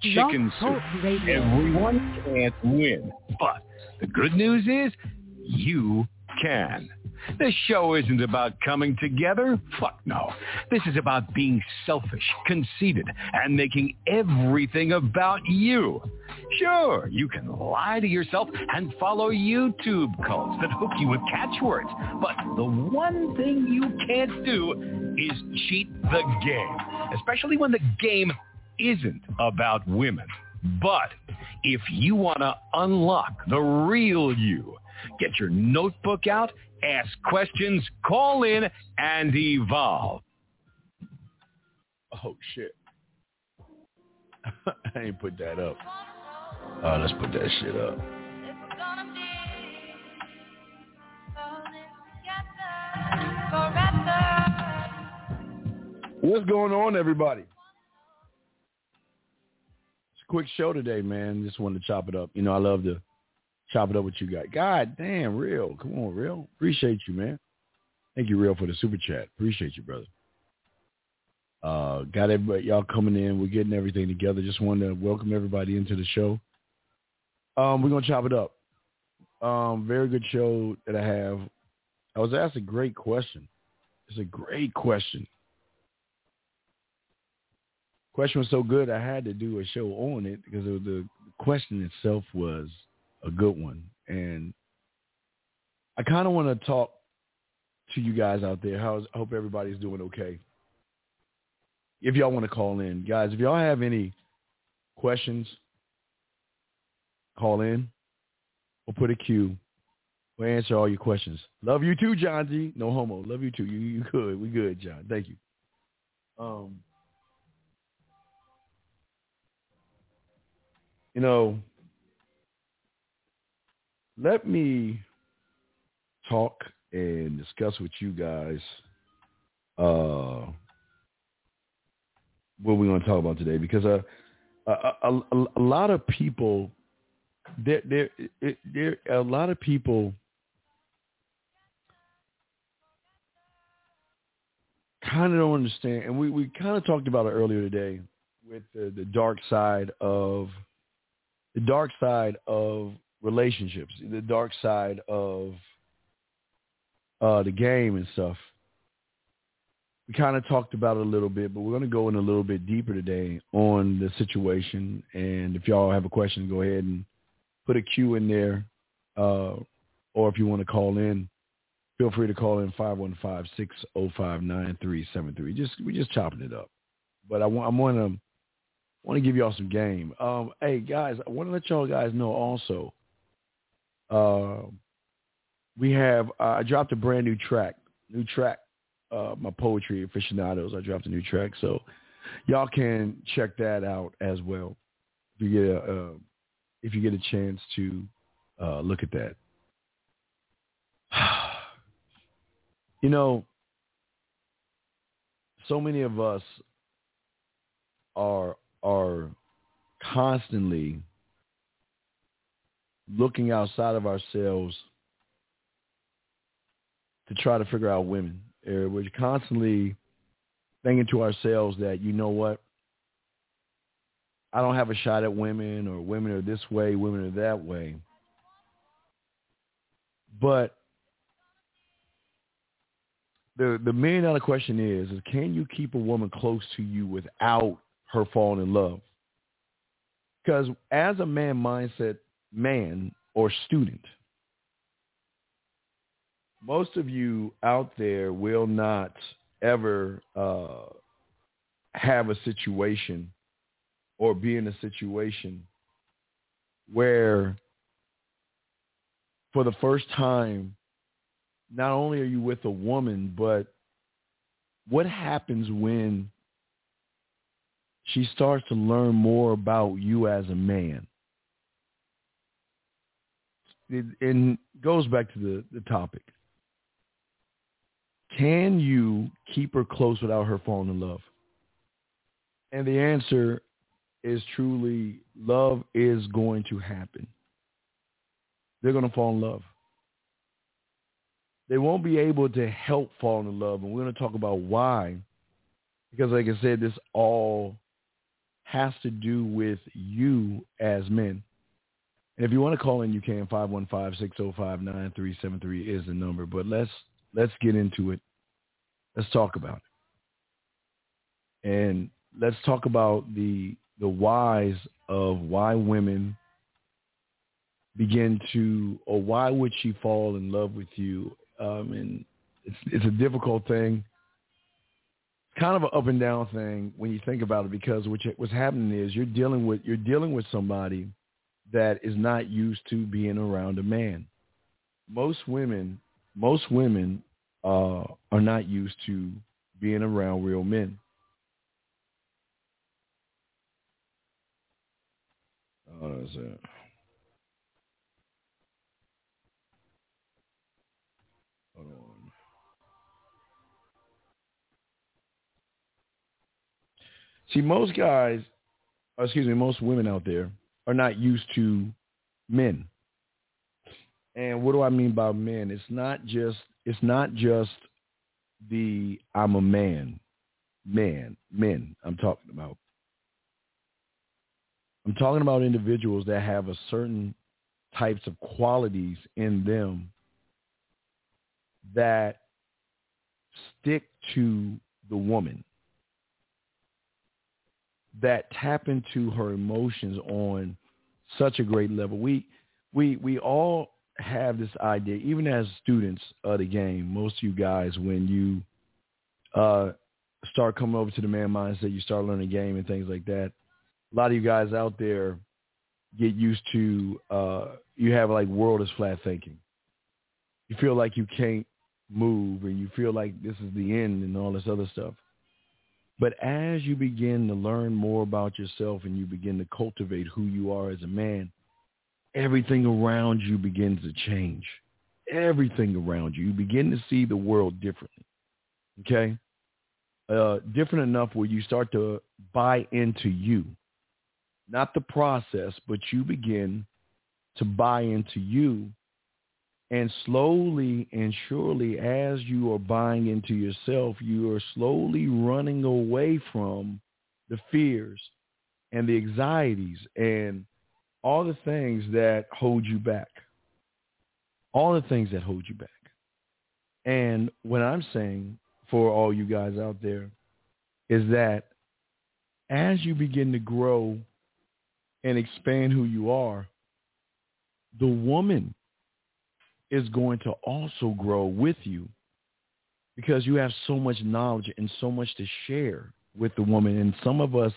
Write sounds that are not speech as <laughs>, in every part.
chicken soup. Everyone can't win. But the good news is you can. This show isn't about coming together. Fuck no. This is about being selfish, conceited, and making everything about you. Sure, you can lie to yourself and follow YouTube cults that hook you with catchwords. But the one thing you can't do is cheat the game, especially when the game isn't about women. But if you want to unlock the real you, get your notebook out ask questions, call in, and evolve. Oh, shit. <laughs> I ain't put that up. Uh, let's put that shit up. What's going on, everybody? Quick show today, man. Just wanted to chop it up. You know, I love to chop it up with you guys. God damn, real. Come on, real. Appreciate you, man. Thank you, real, for the super chat. Appreciate you, brother. Uh, got everybody, y'all coming in. We're getting everything together. Just wanted to welcome everybody into the show. Um, we're gonna chop it up. Um, very good show that I have. I was asked a great question. It's a great question. Question was so good I had to do a show on it because it was the question itself was a good one. And I kind of want to talk to you guys out there. How's, I hope everybody's doing okay. If y'all want to call in, guys, if y'all have any questions, call in or put a queue. We'll answer all your questions. Love you too, John G. No homo. Love you too. You you good. We good, John. Thank you. Um, you know, let me talk and discuss with you guys uh, what we're going to talk about today because uh, a, a, a, lot of people there there there a lot of people kind of don't understand and we, we kind of talked about it earlier today with the, the dark side of the dark side of relationships, the dark side of uh, the game and stuff. We kind of talked about it a little bit, but we're going to go in a little bit deeper today on the situation. And if y'all have a question, go ahead and put a Q in there. Uh, or if you want to call in, feel free to call in 515-605-9373. Just, we're just chopping it up. But I want, I want to, want to give y'all some game. Um, hey guys, I want to let y'all guys know also uh, we have uh, I dropped a brand new track, new track. Uh, my poetry aficionados. I dropped a new track, so y'all can check that out as well. If you get a uh, if you get a chance to uh, look at that. <sighs> you know, so many of us are are constantly looking outside of ourselves to try to figure out women. Uh, we're constantly thinking to ourselves that, you know what, I don't have a shot at women or women are this way, women are that way. But the the million dollar question is, is can you keep a woman close to you without her falling in love? Because as a man mindset man or student. Most of you out there will not ever uh, have a situation or be in a situation where for the first time, not only are you with a woman, but what happens when she starts to learn more about you as a man? it, and goes back to the, the topic. Can you keep her close without her falling in love? And the answer is truly love is going to happen. They're going to fall in love. They won't be able to help fall in love. And we're going to talk about why. Because like I said, this all has to do with you as men. And if you want to call in, you can. 515-605-9373 is the number. But let's let's get into it. Let's talk about it. And let's talk about the the whys of why women begin to, or why would she fall in love with you? Um, and it's it's a difficult thing. Kind of an up and down thing when you think about it, because what what's happening is you're dealing with you're dealing with somebody that is not used to being around a man. Most women, most women uh, are not used to being around real men. Oh, that's it. See, most guys, uh, excuse me, most women out there are not used to men. And what do I mean by men? It's not just it's not just the I'm a man, man, men I'm talking about. I'm talking about individuals that have a certain types of qualities in them that stick to the woman that tap into her emotions on such a great level. We we we all have this idea, even as students of the game. Most of you guys, when you uh, start coming over to the man mindset, you start learning game and things like that. A lot of you guys out there get used to uh, you have like world is flat thinking. You feel like you can't move, and you feel like this is the end, and all this other stuff. But as you begin to learn more about yourself and you begin to cultivate who you are as a man, everything around you begins to change. Everything around you. You begin to see the world differently. Okay? Uh, different enough where you start to buy into you. Not the process, but you begin to buy into you and slowly and surely, as you are buying into yourself, you are slowly running away from the fears and the anxieties and all the things that hold you back. All the things that hold you back. And what I'm saying for all you guys out there is that as you begin to grow and expand who you are, the woman is going to also grow with you because you have so much knowledge and so much to share with the woman. And some of us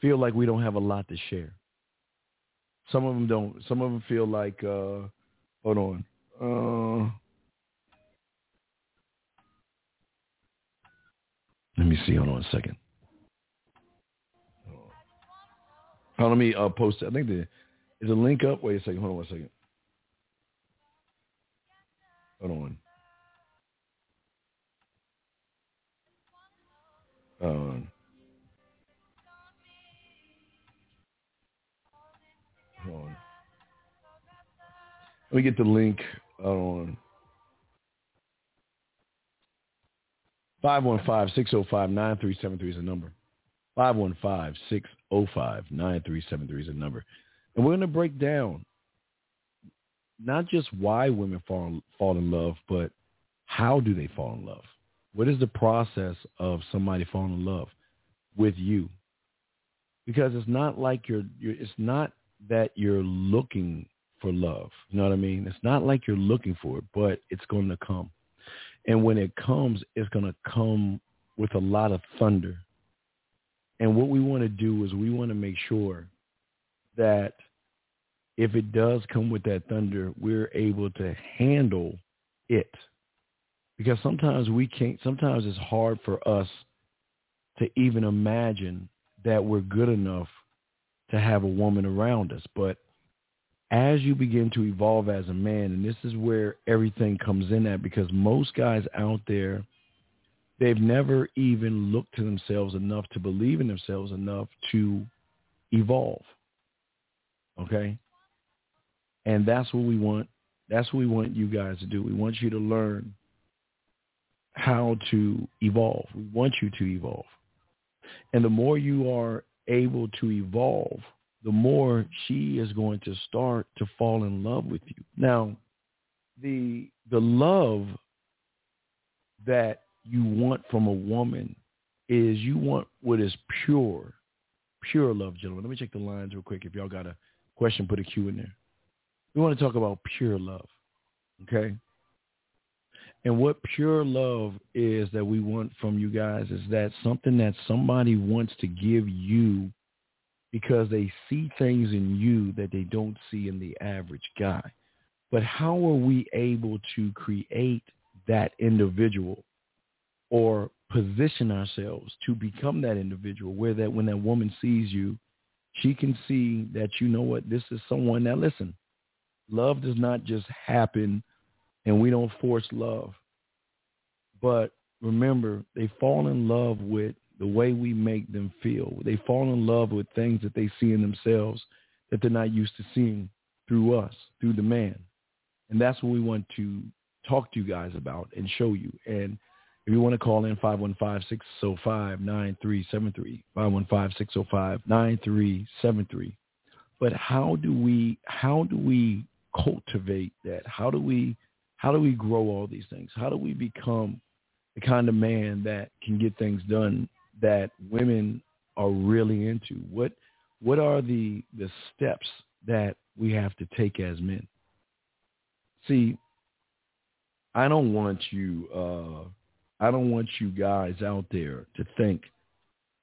feel like we don't have a lot to share. Some of them don't. Some of them feel like, uh, hold on. Uh, let me see. Hold on a second. Oh, let me uh, post. I think the is a link up. Wait a second. Hold on one second. Hold on. Hold on. Let me get the link Hold on 515-605-9373 is the number. 515-605-9373 is the number. And we're going to break down not just why women fall fall in love, but how do they fall in love? What is the process of somebody falling in love with you? Because it's not like you're, you're it's not that you're looking for love. You know what I mean? It's not like you're looking for it, but it's going to come. And when it comes, it's going to come with a lot of thunder. And what we want to do is we want to make sure that if it does come with that thunder, we're able to handle it. Because sometimes we can't, sometimes it's hard for us to even imagine that we're good enough to have a woman around us. But as you begin to evolve as a man, and this is where everything comes in at, because most guys out there, they've never even looked to themselves enough to believe in themselves enough to evolve. Okay? And that's what we want. That's what we want you guys to do. We want you to learn how to evolve. We want you to evolve. And the more you are able to evolve, the more she is going to start to fall in love with you. Now, the the love that you want from a woman is you want what is pure, pure love, gentlemen. Let me check the lines real quick. If y'all got a question, put a Q in there. We want to talk about pure love, okay? And what pure love is that we want from you guys is that something that somebody wants to give you because they see things in you that they don't see in the average guy. But how are we able to create that individual or position ourselves to become that individual where that when that woman sees you, she can see that you know what, this is someone that listen, love does not just happen and we don't force love. But remember, they fall in love with the way we make them feel. They fall in love with things that they see in themselves that they're not used to seeing through us, through the man. And that's what we want to talk to you guys about and show you. And if you want to call in 515-605-9373, 515-605-9373. But how do we how do we cultivate that? How do we how do we grow all these things? How do we become the kind of man that can get things done that women are really into? What what are the the steps that we have to take as men? See, I don't want you uh I don't want you guys out there to think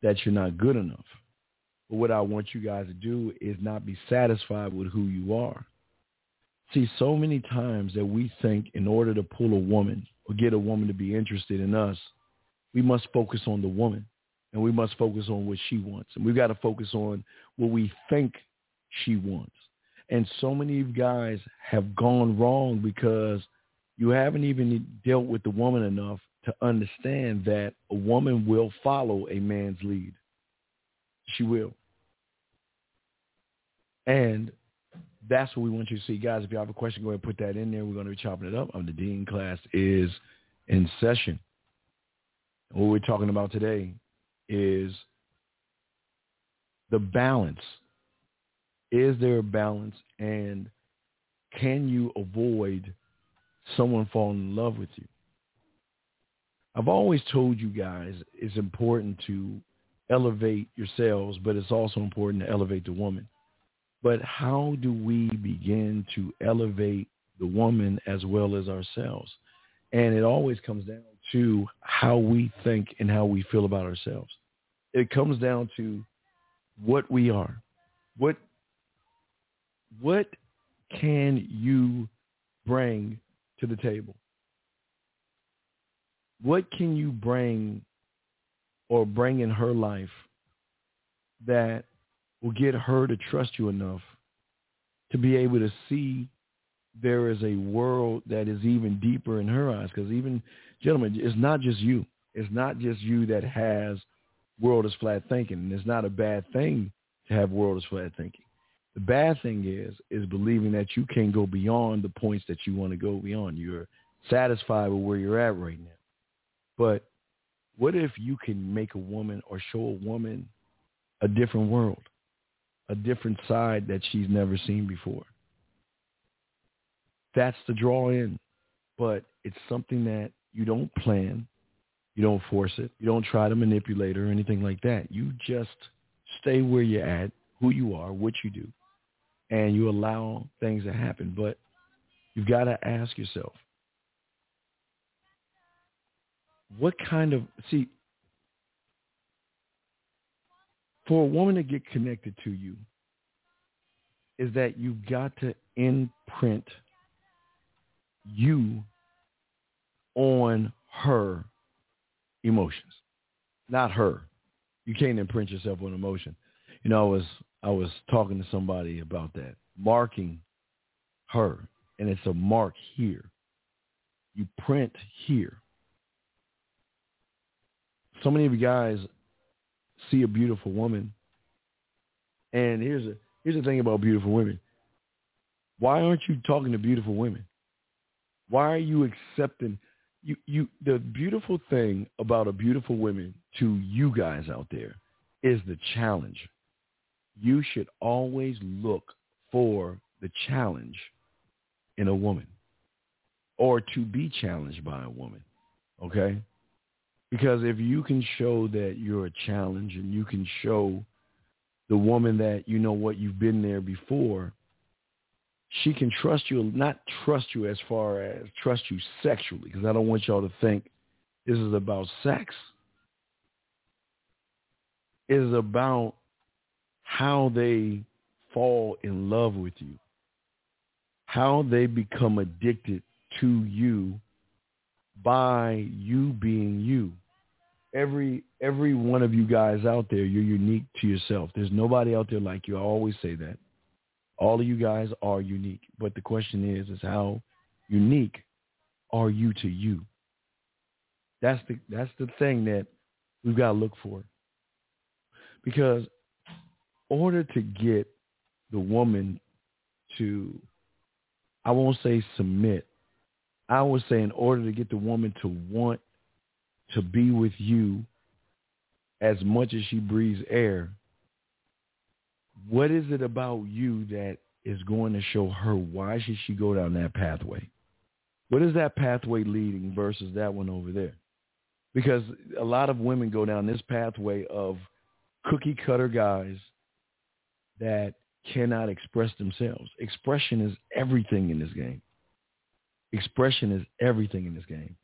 that you're not good enough. But what I want you guys to do is not be satisfied with who you are. See, so many times that we think in order to pull a woman or get a woman to be interested in us, we must focus on the woman and we must focus on what she wants. And we've got to focus on what we think she wants. And so many guys have gone wrong because you haven't even dealt with the woman enough to understand that a woman will follow a man's lead. She will. And that's what we want you to see. Guys, if you have a question, go ahead and put that in there. We're going to be chopping it up. I'm the Dean class is in session. What we're talking about today is the balance. Is there a balance and can you avoid someone falling in love with you? I've always told you guys it's important to elevate yourselves, but it's also important to elevate the woman. But how do we begin to elevate the woman as well as ourselves? And it always comes down to how we think and how we feel about ourselves. It comes down to what we are. What what can you bring to the table? What can you bring or bring in her life that will get her to trust you enough to be able to see there is a world that is even deeper in her eyes. Because even, gentlemen, it's not just you. It's not just you that has world is flat thinking. And it's not a bad thing to have world is flat thinking. The bad thing is, is believing that you can't go beyond the points that you want to go beyond. You're satisfied with where you're at right now. But what if you can make a woman or show a woman a different world? A different side that she's never seen before. That's the draw in. But it's something that you don't plan. You don't force it. You don't try to manipulate her or anything like that. You just stay where you're at, who you are, what you do, and you allow things to happen. But you've got to ask yourself, what kind of, see, for a woman to get connected to you is that you've got to imprint you on her emotions, not her. You can't imprint yourself on emotion. You know, I was I was talking to somebody about that, marking her, and it's a mark here. You print here. So many of you guys see a beautiful woman. And here's a here's the thing about beautiful women. Why aren't you talking to beautiful women? Why are you accepting you you the beautiful thing about a beautiful woman to you guys out there is the challenge. You should always look for the challenge in a woman or to be challenged by a woman. Okay? Because if you can show that you're a challenge and you can show the woman that you know what you've been there before, she can trust you, not trust you as far as trust you sexually, because I don't want y'all to think this is about sex. It is about how they fall in love with you, how they become addicted to you by you being you. Every every one of you guys out there, you're unique to yourself. There's nobody out there like you. I always say that. All of you guys are unique. But the question is, is how unique are you to you? That's the that's the thing that we've got to look for. Because order to get the woman to I won't say submit. I would say in order to get the woman to want to be with you as much as she breathes air, what is it about you that is going to show her why should she go down that pathway? What is that pathway leading versus that one over there? Because a lot of women go down this pathway of cookie cutter guys that cannot express themselves. Expression is everything in this game. Expression is everything in this game.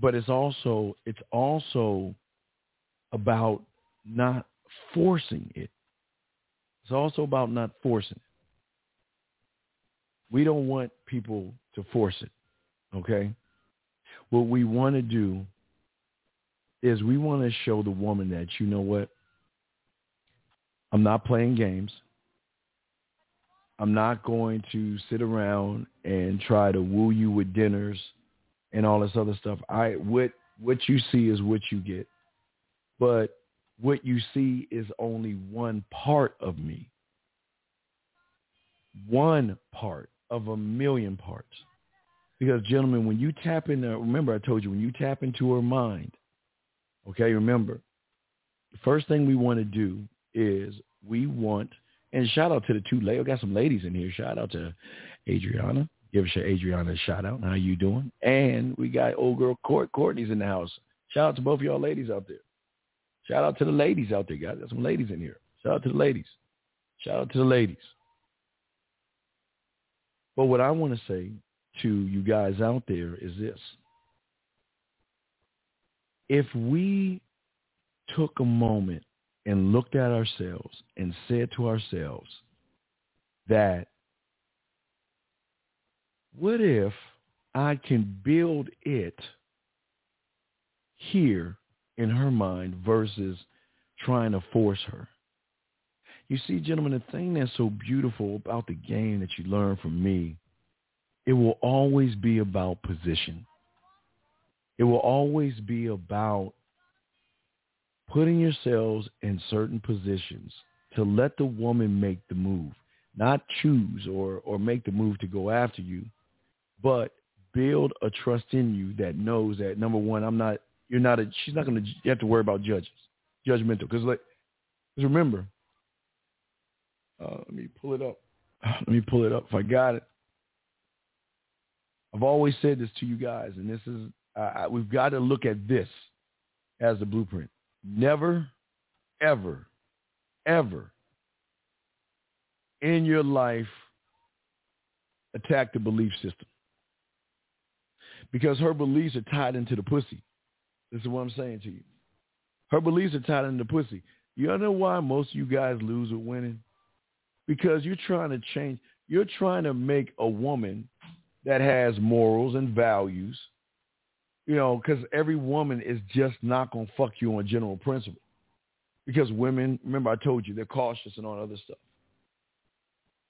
But it's also it's also about not forcing it. It's also about not forcing it. We don't want people to force it, okay? What we want to do is we want to show the woman that, you know what? I'm not playing games. I'm not going to sit around and try to woo you with dinners and all this other stuff. I what what you see is what you get. But what you see is only one part of me. One part of a million parts. Because gentlemen, when you tap in there, remember I told you, when you tap into her mind, okay, remember, the first thing we want to do is we want, and shout out to the two ladies. Got some ladies in here. Shout out to Adriana. Give us your Adriana a shout out. How you doing? And we got old girl Court. Courtney's in the house. Shout out to both of y'all ladies out there. Shout out to the ladies out there, guys. Got some ladies in here. Shout out to the ladies. Shout out to the ladies. But what I want to say to you guys out there is this. If we took a moment and looked at ourselves and said to ourselves that what if I can build it here in her mind versus trying to force her. You see, gentlemen, the thing that's so beautiful about the game that you learn from me, it will always be about position. It will always be about putting yourselves in certain positions to let the woman make the move, not choose or, or make the move to go after you, but build a trust in you that knows that number one, I'm not you're not a, she's not going to, you have to worry about judges, judgmental. Because like, cause remember, uh, let me pull it up. <sighs> Let me pull it up if I got it. I've always said this to you guys, and this is, uh, we've got to look at this as the blueprint. Never, ever, ever in your life attack the belief system because her beliefs are tied into the pussy. This is what I'm saying to you. Her beliefs are tied into the pussy. You know why most of you guys lose with winning? Because you're trying to change. You're trying to make a woman that has morals and values, you know, because every woman is just not going to fuck you on general principle. Because women, remember I told you, they're cautious and all other stuff.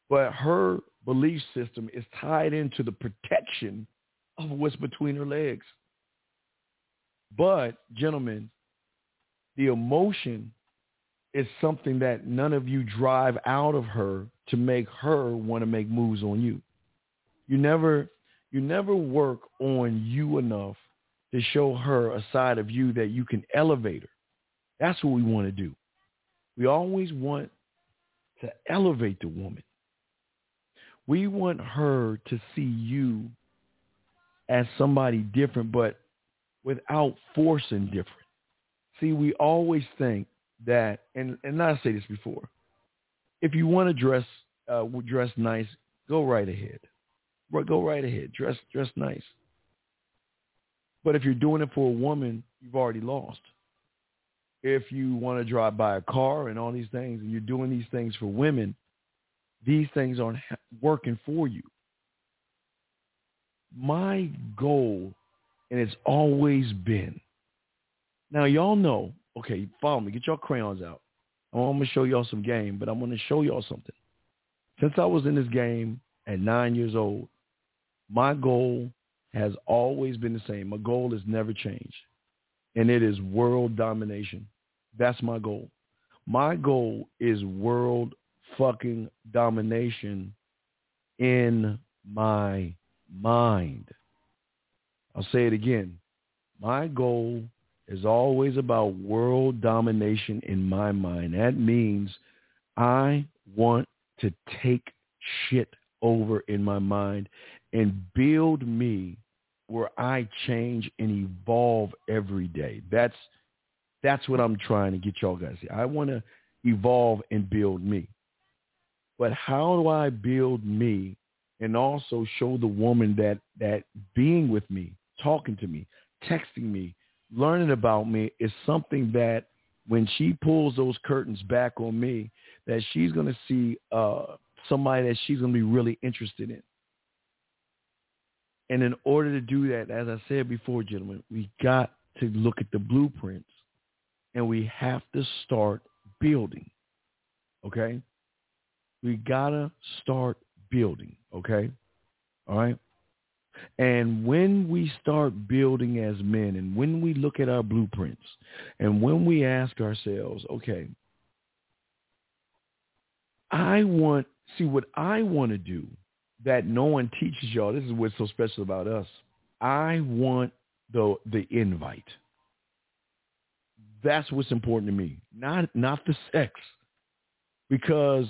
But her belief system is tied into the protection of what's between her legs. But, gentlemen, the emotion is something that none of you drive out of her to make her want to make moves on you. You never you never work on you enough to show her a side of you that you can elevate her. That's what we want to do. We always want to elevate the woman. We want her to see you as somebody different, but without forcing different. See, we always think that, and, and I say this before, if you want to dress uh, dress nice, go right ahead. Go right ahead. Dress dress nice. But if you're doing it for a woman, you've already lost. If you want to drive by a car and all these things, and you're doing these things for women, these things aren't working for you. My goal, and it's always been, now y'all know, okay, follow me, get your crayons out. I'm going to show y'all some game, but I'm going to show y'all something. Since I was in this game at nine years old, my goal has always been the same. My goal has never changed, and it is world domination. That's my goal. My goal is world fucking domination in my mind. I'll say it again. My goal is always about world domination in my mind. That means I want to take shit over in my mind and build me where I change and evolve every day. That's that's what I'm trying to get y'all guys. I want to evolve and build me. But how do I build me and also show the woman that that being with me, talking to me, texting me, learning about me is something that when she pulls those curtains back on me, that she's going to see uh, somebody that she's going to be really interested in. And in order to do that, as I said before, gentlemen, we got to look at the blueprints and we have to start building. Okay? We got to start building. Okay? All right? And when we start building as men and when we look at our blueprints and when we ask ourselves, okay, I want, see what I want to do that no one teaches y'all. This is what's so special about us. I want the the invite. That's what's important to me, not not the sex, because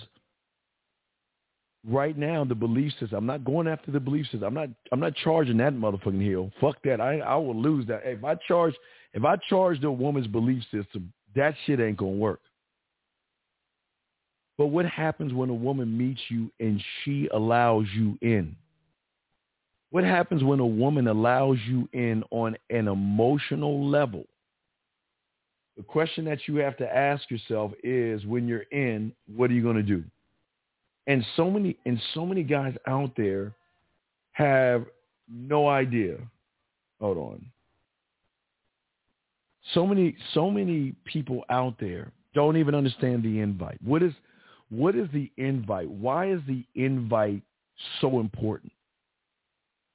right now the belief system. I'm not going after the belief system. I'm not. I'm not charging that motherfucking hill. Fuck that. I I will lose that. If I charge, if I charge the woman's belief system, that shit ain't gonna work. But what happens when a woman meets you and she allows you in? What happens when a woman allows you in on an emotional level? The question that you have to ask yourself is when you're in, what are you going to do? And so many and so many guys out there have no idea. Hold on. So many so many people out there don't even understand the invite. What is what is the invite? Why is the invite so important?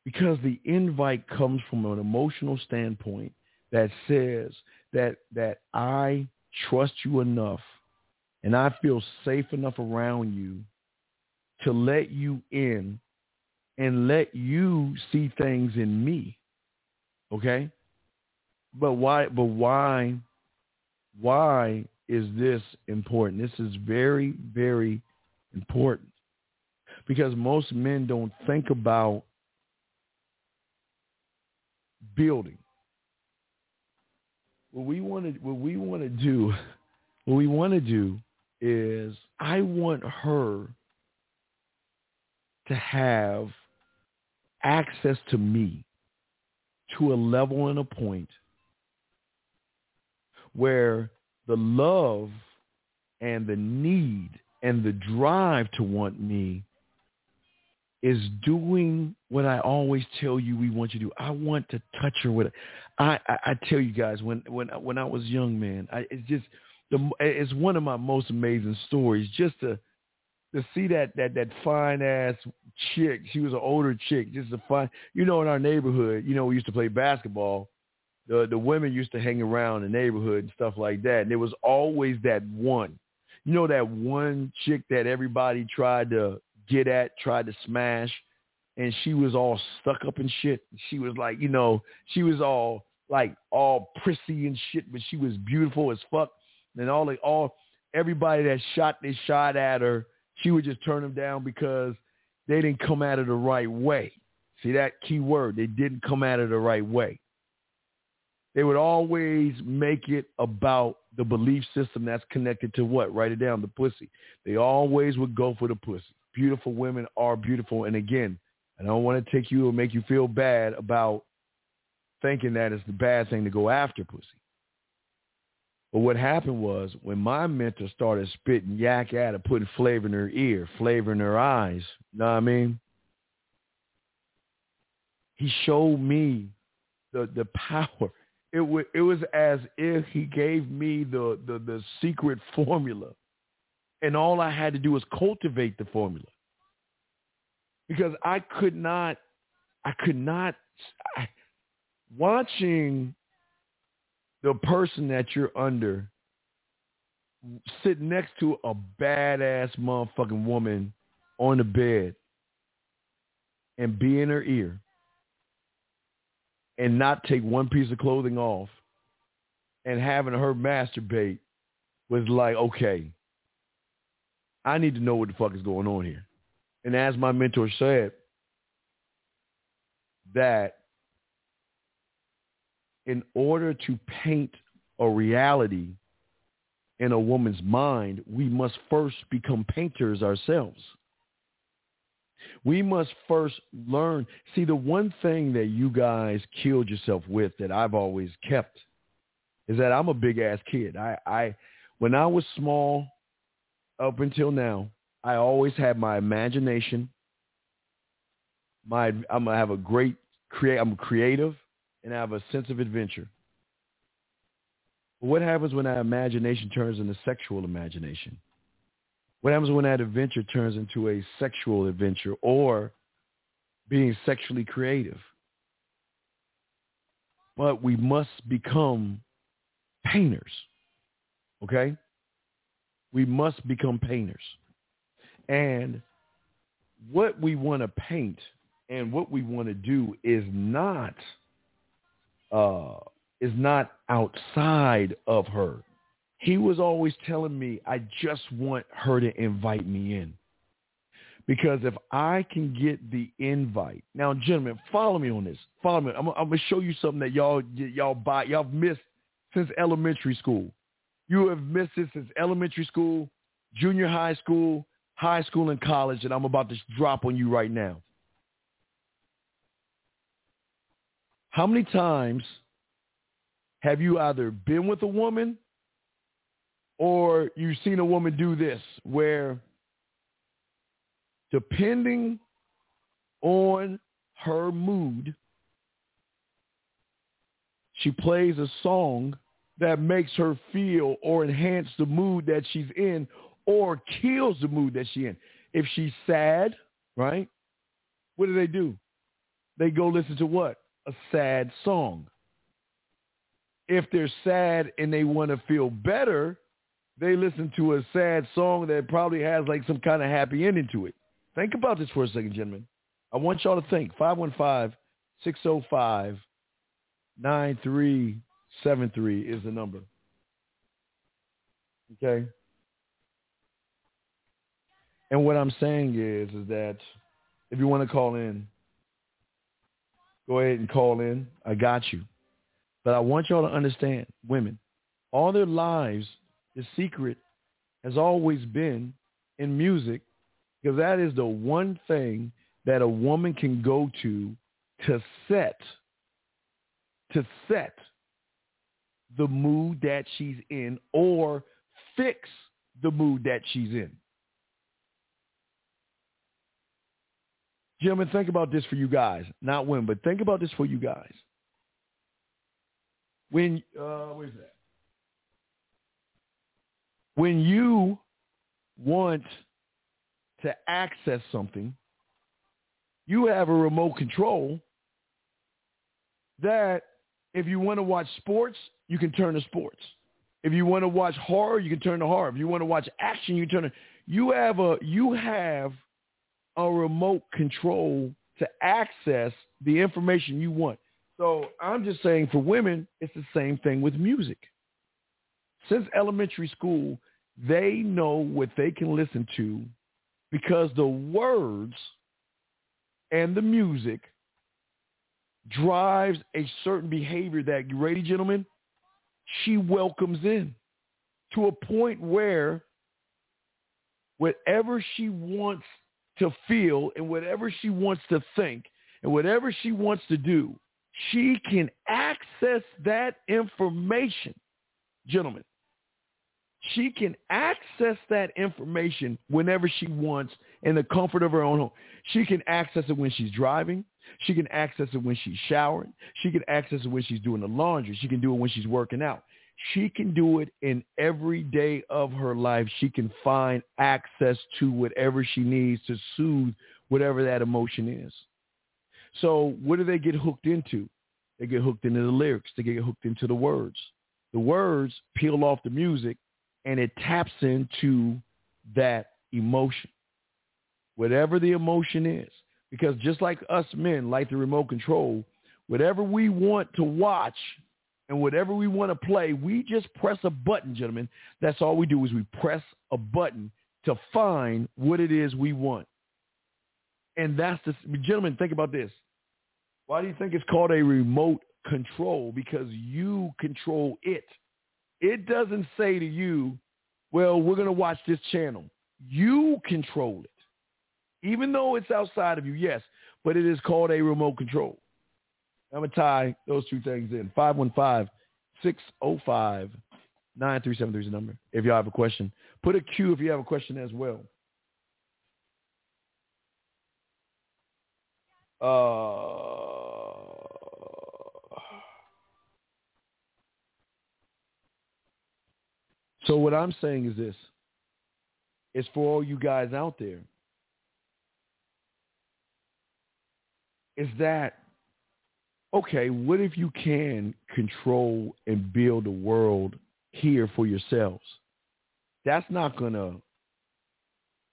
Because the invite comes from an emotional standpoint that says that that I trust you enough and I feel safe enough around you to let you in and let you see things in me. Okay? But why but why why is this important? This is very, very important because most men don't think about building. What we want to what we want to do, <laughs> what we want to do is I want her to have access to me to a level and a point where the love and the need and the drive to want me is doing what I always tell you we want you to do. I want to touch her with it. I, I, tell you guys when when when I was young, man, I, it's just the it's one of my most amazing stories. Just to to see that that that fine ass chick. She was an older chick, just a fine. You know, in our neighborhood, you know, we used to play basketball the the women used to hang around the neighborhood and stuff like that. And there was always that one, you know, that one chick that everybody tried to get at, tried to smash, and she was all stuck up and shit. She was like, you know, she was all like all prissy and shit, but she was beautiful as fuck. And all the all everybody that shot they shot at her, she would just turn them down because they didn't come at her the right way. See that key word, they didn't come at her the right way. They would always make it about the belief system that's connected to what? Write it down, the pussy. They always would go for the pussy. Beautiful women are beautiful. And again, I don't want to take you or make you feel bad about thinking that it's the bad thing to go after pussy. But what happened was when my mentor started spitting yak at her, putting flavor in her ear, flavor in her eyes, you know what I mean? He showed me the the <laughs> power. It was it was as if he gave me the, the the secret formula, and all I had to do was cultivate the formula. Because I could not, I could not. I, watching the person that you're under sit next to a badass motherfucking woman on the bed and be in her ear and not take one piece of clothing off and having her masturbate was like, okay, I need to know what the fuck is going on here. And as my mentor said, that in order to paint a reality in a woman's mind, we must first become painters ourselves. We must first learn. See, the one thing that you guys killed yourself with that I've always kept is that I'm a big ass kid. I, I, when I was small, up until now, I always had my imagination. My, I'm gonna have a great create. I'm creative and I have a sense of adventure. What happens when that imagination turns into sexual imagination? What happens when that adventure turns into a sexual adventure or being sexually creative? But we must become painters. Okay? We must become painters. And what we want to paint and what we want to do is not – uh, is not outside of her. He was always telling me, I just want her to invite me in. Because if I can get the invite, now, gentlemen, follow me on this. Follow me. I'm, I'm gonna show you something that y'all y'all buy y'all missed since elementary school. You have missed it since elementary school, junior high school, high school, and college, and I'm about to drop on you right now. How many times have you either been with a woman or you've seen a woman do this where depending on her mood, she plays a song that makes her feel or enhance the mood that she's in or kills the mood that she's in. If she's sad, right? What do they do? They go listen to what? a sad song. If they're sad and they want to feel better, they listen to a sad song that probably has like some kind of happy ending to it. Think about this for a second, gentlemen. I want y'all to think. 515-605-9373 is the number. Okay? And what I'm saying is, is that if you want to call in, Go ahead and call in. I got you. But I want y'all to understand, women, all their lives, the secret has always been in music because that is the one thing that a woman can go to to set, to set the mood that she's in or fix the mood that she's in. Gentlemen, think about this for you guys. Not women, but think about this for you guys. When, uh, where's that? When you want to access something, you have a remote control that if you want to watch sports, you can turn to sports. If you want to watch horror, you can turn to horror. If you want to watch action, you turn to you have a you have a remote control to access the information you want. So I'm just saying for women, it's the same thing with music. since elementary school, they know what they can listen to because the words and the music drives a certain behavior that, you ready, gentlemen? She welcomes in to a point where whatever she wants to feel and whatever she wants to think and whatever she wants to do, she can access that information, gentlemen. She can access that information whenever she wants in the comfort of her own home. She can access it when she's driving. She can access it when she's showering. She can access it when she's doing the laundry. She can do it when she's working out. She can do it in every day of her life. She can find access to whatever she needs to soothe whatever that emotion is. So what do they get hooked into? They get hooked into the lyrics. They get hooked into the words. The words peel off the music and it taps into that emotion. Whatever the emotion is. Because just like us men like the remote control, whatever we want to watch and whatever we want to play, we just press a button, gentlemen. That's all we do is we press a button to find what it is we want. And that's the gentlemen, think about this. Why do you think it's called a remote control? Because you control it. It doesn't say to you, well, we're going to watch this channel. You control it. Even though it's outside of you, yes, but it is called a remote control. I'm going to tie those two things in. 515-605-9373 is the number if y'all have a question. Put a Q if you have a question as well. Uh, so what I'm saying is this. It's for all you guys out there. Is that okay, what if you can control and build a world here for yourselves? That's not gonna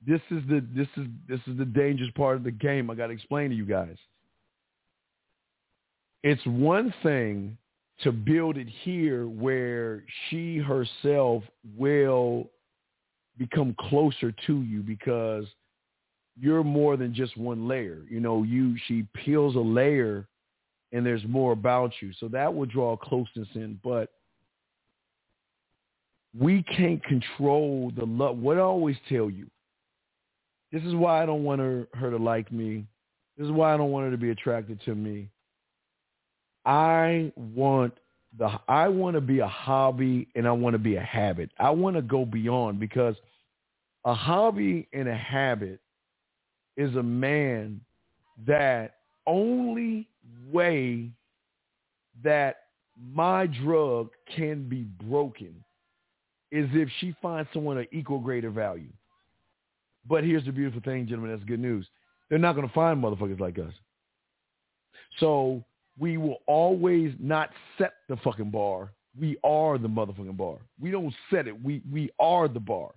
this is the this is this is the dangerous part of the game I gotta explain to you guys. It's one thing to build it here where she herself will become closer to you because you're more than just one layer. You know, you she peels a layer and there's more about you. So that will draw closeness in. But we can't control the love. What I always tell you, this is why I don't want her, her to like me. This is why I don't want her to be attracted to me. I want the I want to be a hobby and I want to be a habit. I want to go beyond because a hobby and a habit is a man that only way that my drug can be broken is if she finds someone of equal greater value. But here's the beautiful thing, gentlemen. That's good news. They're not going to find motherfuckers like us. So we will always not set the fucking bar. We are the motherfucking bar. We don't set it. We we are the bar.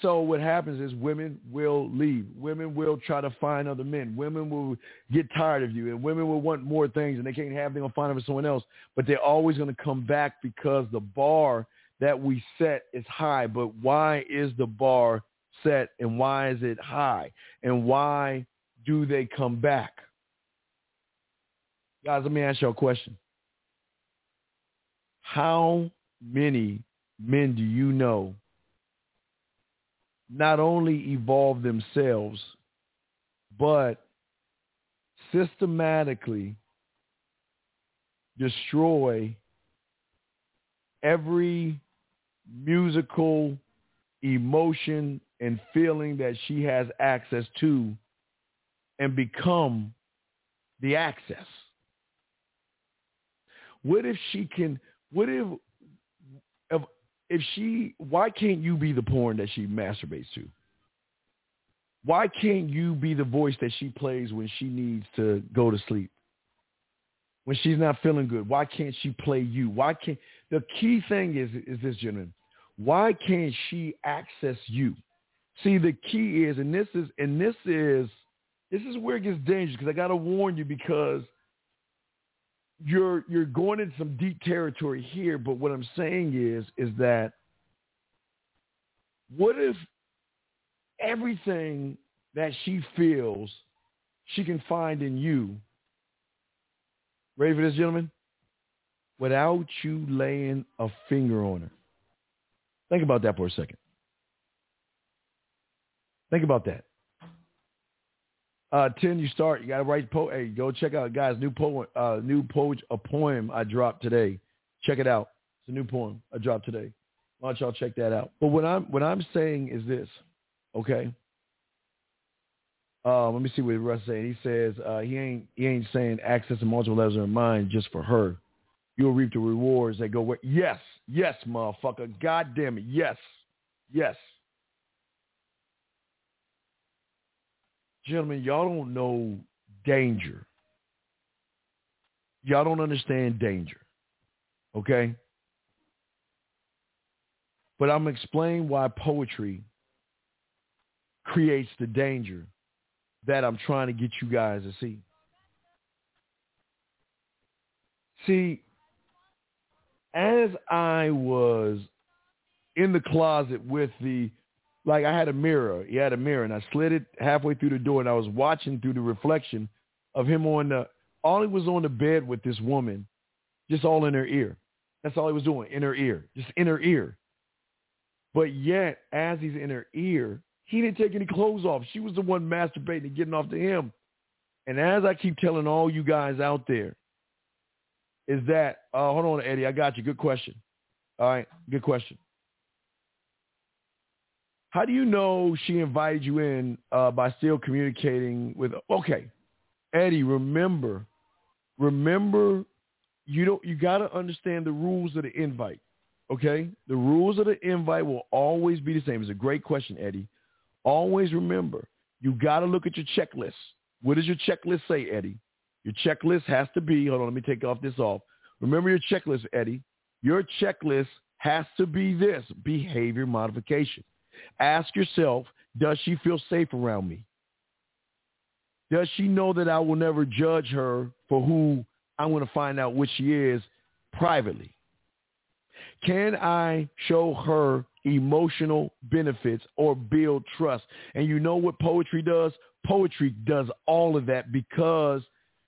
So what happens is women will leave. Women will try to find other men. Women will get tired of you, and women will want more things, and they can't have. Gonna find them for someone else. But they're always gonna come back because the bar that we set is high. But why is the bar set, and why is it high, and why do they come back? Guys, let me ask you a question. How many men do you know not only evolve themselves, but systematically destroy every musical emotion and feeling that she has access to and become the access. What if she can, what if if she, why can't you be the porn that she masturbates to? Why can't you be the voice that she plays when she needs to go to sleep? When she's not feeling good, why can't she play you? Why can't, the key thing is, is this, gentleman. Why can't she access you? See, the key is, and this is, and this is, this is where it gets dangerous because I got to warn you because you're you're going in some deep territory here, but what I'm saying is is that what if everything that she feels she can find in you, ready for this, gentlemen? Without you laying a finger on her. Think about that for a second. Think about that. Uh, ten, you start. You got to write po. Hey, go check out guys. New poem. Uh, new poem. A poem I dropped today. Check it out. It's a new poem I dropped today. Why don't y'all check that out? But what I'm what I'm saying is this. Okay. Uh, let me see what Russ saying. He says uh, he ain't he ain't saying access to multiple levels of mind just for her. You'll reap the rewards that go. Yes, yes, motherfucker. God damn it. Yes, yes. Gentlemen, y'all don't know danger. Y'all don't understand danger. Okay? But I'm explaining why poetry creates the danger that I'm trying to get you guys to see. See, as I was in the closet with the like I had a mirror. He had a mirror, and I slid it halfway through the door, and I was watching through the reflection of him on the. All he was on the bed with this woman, just all in her ear. That's all he was doing, in her ear, just in her ear. But yet, as he's in her ear, he didn't take any clothes off. She was the one masturbating and getting off to him. And as I keep telling all you guys out there, is that, uh, hold on, Eddie, I got you. Good question. All right, good question. How do you know she invited you in uh, by still communicating with? Okay, Eddie, remember, remember, you don't. You got to understand the rules of the invite. Okay, the rules of the invite will always be the same. It's a great question, Eddie. Always remember, you got to look at your checklist. What does your checklist say, Eddie? Your checklist has to be. Hold on, let me take off this off. Remember your checklist, Eddie. Your checklist has to be this behavior modification. Ask yourself, does she feel safe around me? Does she know that I will never judge her for who I'm going to find out what she is privately? Can I show her emotional benefits or build trust? And you know what poetry does? Poetry does all of that because –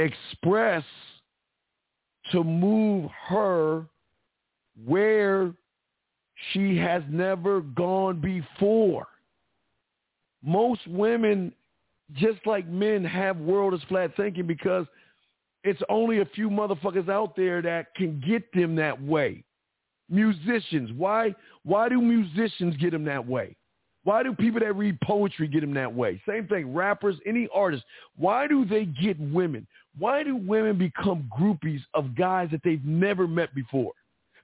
express to move her where she has never gone before. Most women, just like men, have world is flat thinking because it's only a few motherfuckers out there that can get them that way. Musicians, why why do musicians get them that way? Why do people that read poetry get them that way? Same thing, rappers, any artist. Why do they get women? Why do women become groupies of guys that they've never met before,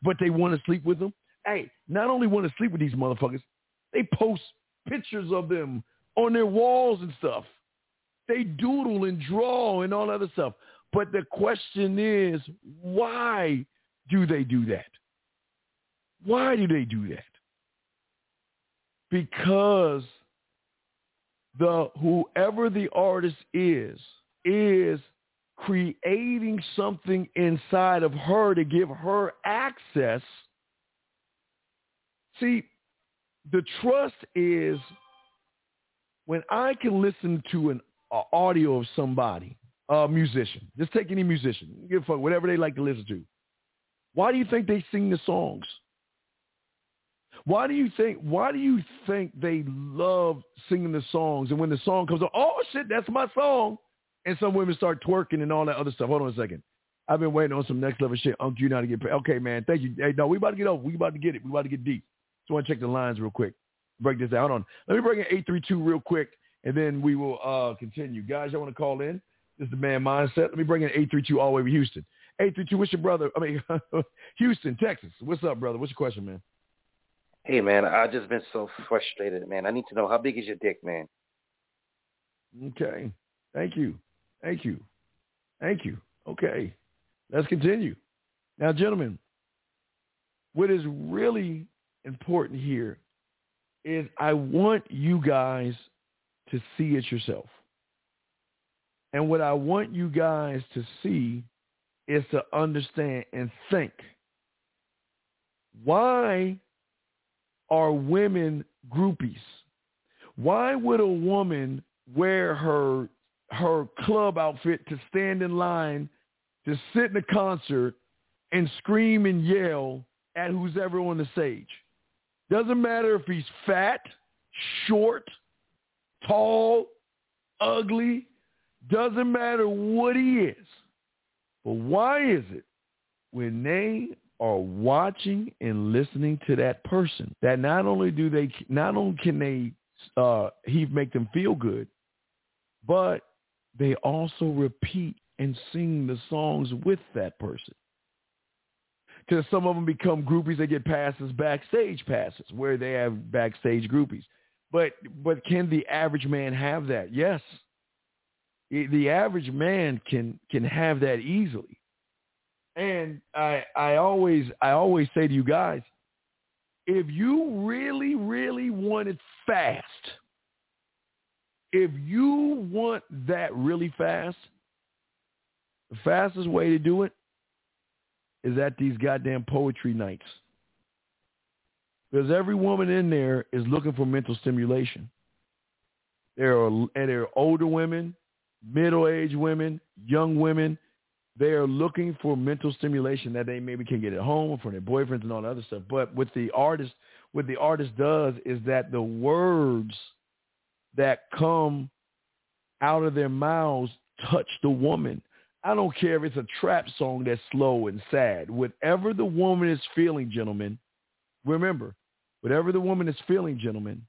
but they want to sleep with them? Hey, not only want to sleep with these motherfuckers, they post pictures of them on their walls and stuff. They doodle and draw and all other stuff. But the question is, why do they do that? Why do they do that? Because the whoever the artist is is creating something inside of her to give her access. See, the trust is when I can listen to an audio of somebody, a musician. Just take any musician, give a fuck, whatever they like to listen to. Why do you think they sing the songs? Why do you think? Why do you think they love singing the songs? And when the song comes on, oh shit, that's my song. And some women start twerking and all that other stuff. Hold on a second. I've been waiting on some next level shit. Uncle, you know how to get paid. Okay, man. Thank you. Hey, no, we about to get over. We about to get it. We about to get deep. Just want to check the lines real quick. Break this. Hold on. Let me bring in 832 real quick, and then we will uh, continue. Guys, y'all want to call in? This is the man mindset. Let me bring in 832 all the way to Houston. 832, what's your brother? I mean, <laughs> Houston, Texas. What's up, brother? What's your question, man? Hey, man, I've just been so frustrated, man. I need to know, how big is your dick, man? Okay. Thank you. Thank you. Thank you. Okay. Let's continue. Now, gentlemen, what is really important here is I want you guys to see it yourself. And what I want you guys to see is to understand and think. Why are women groupies? Why would a woman wear her her club outfit to stand in line to sit in a concert and scream and yell at who's ever on the stage? Doesn't matter if he's fat, short, tall, ugly. Doesn't matter what he is. But why is it when they are watching and listening to that person that not only do they not only can they uh he make them feel good, but they also repeat and sing the songs with that person. Because some of them become groupies, they get passes, backstage passes, where they have backstage groupies. But but can the average man have that? Yes. The average man can can have that easily. And I I always I always say to you guys, if you really, really want it fast, if you want that really fast, the fastest way to do it is at these goddamn poetry nights. Because every woman in there is looking for mental stimulation. There are and there are older women, middle-aged women, young women, they are looking for mental stimulation that they maybe can get at home from their boyfriends and all the other stuff. But what the artist, what the artist does is that the words that come out of their mouths touch the woman. I don't care if it's a trap song that's slow and sad. Whatever the woman is feeling, gentlemen, remember, whatever the woman is feeling, gentlemen,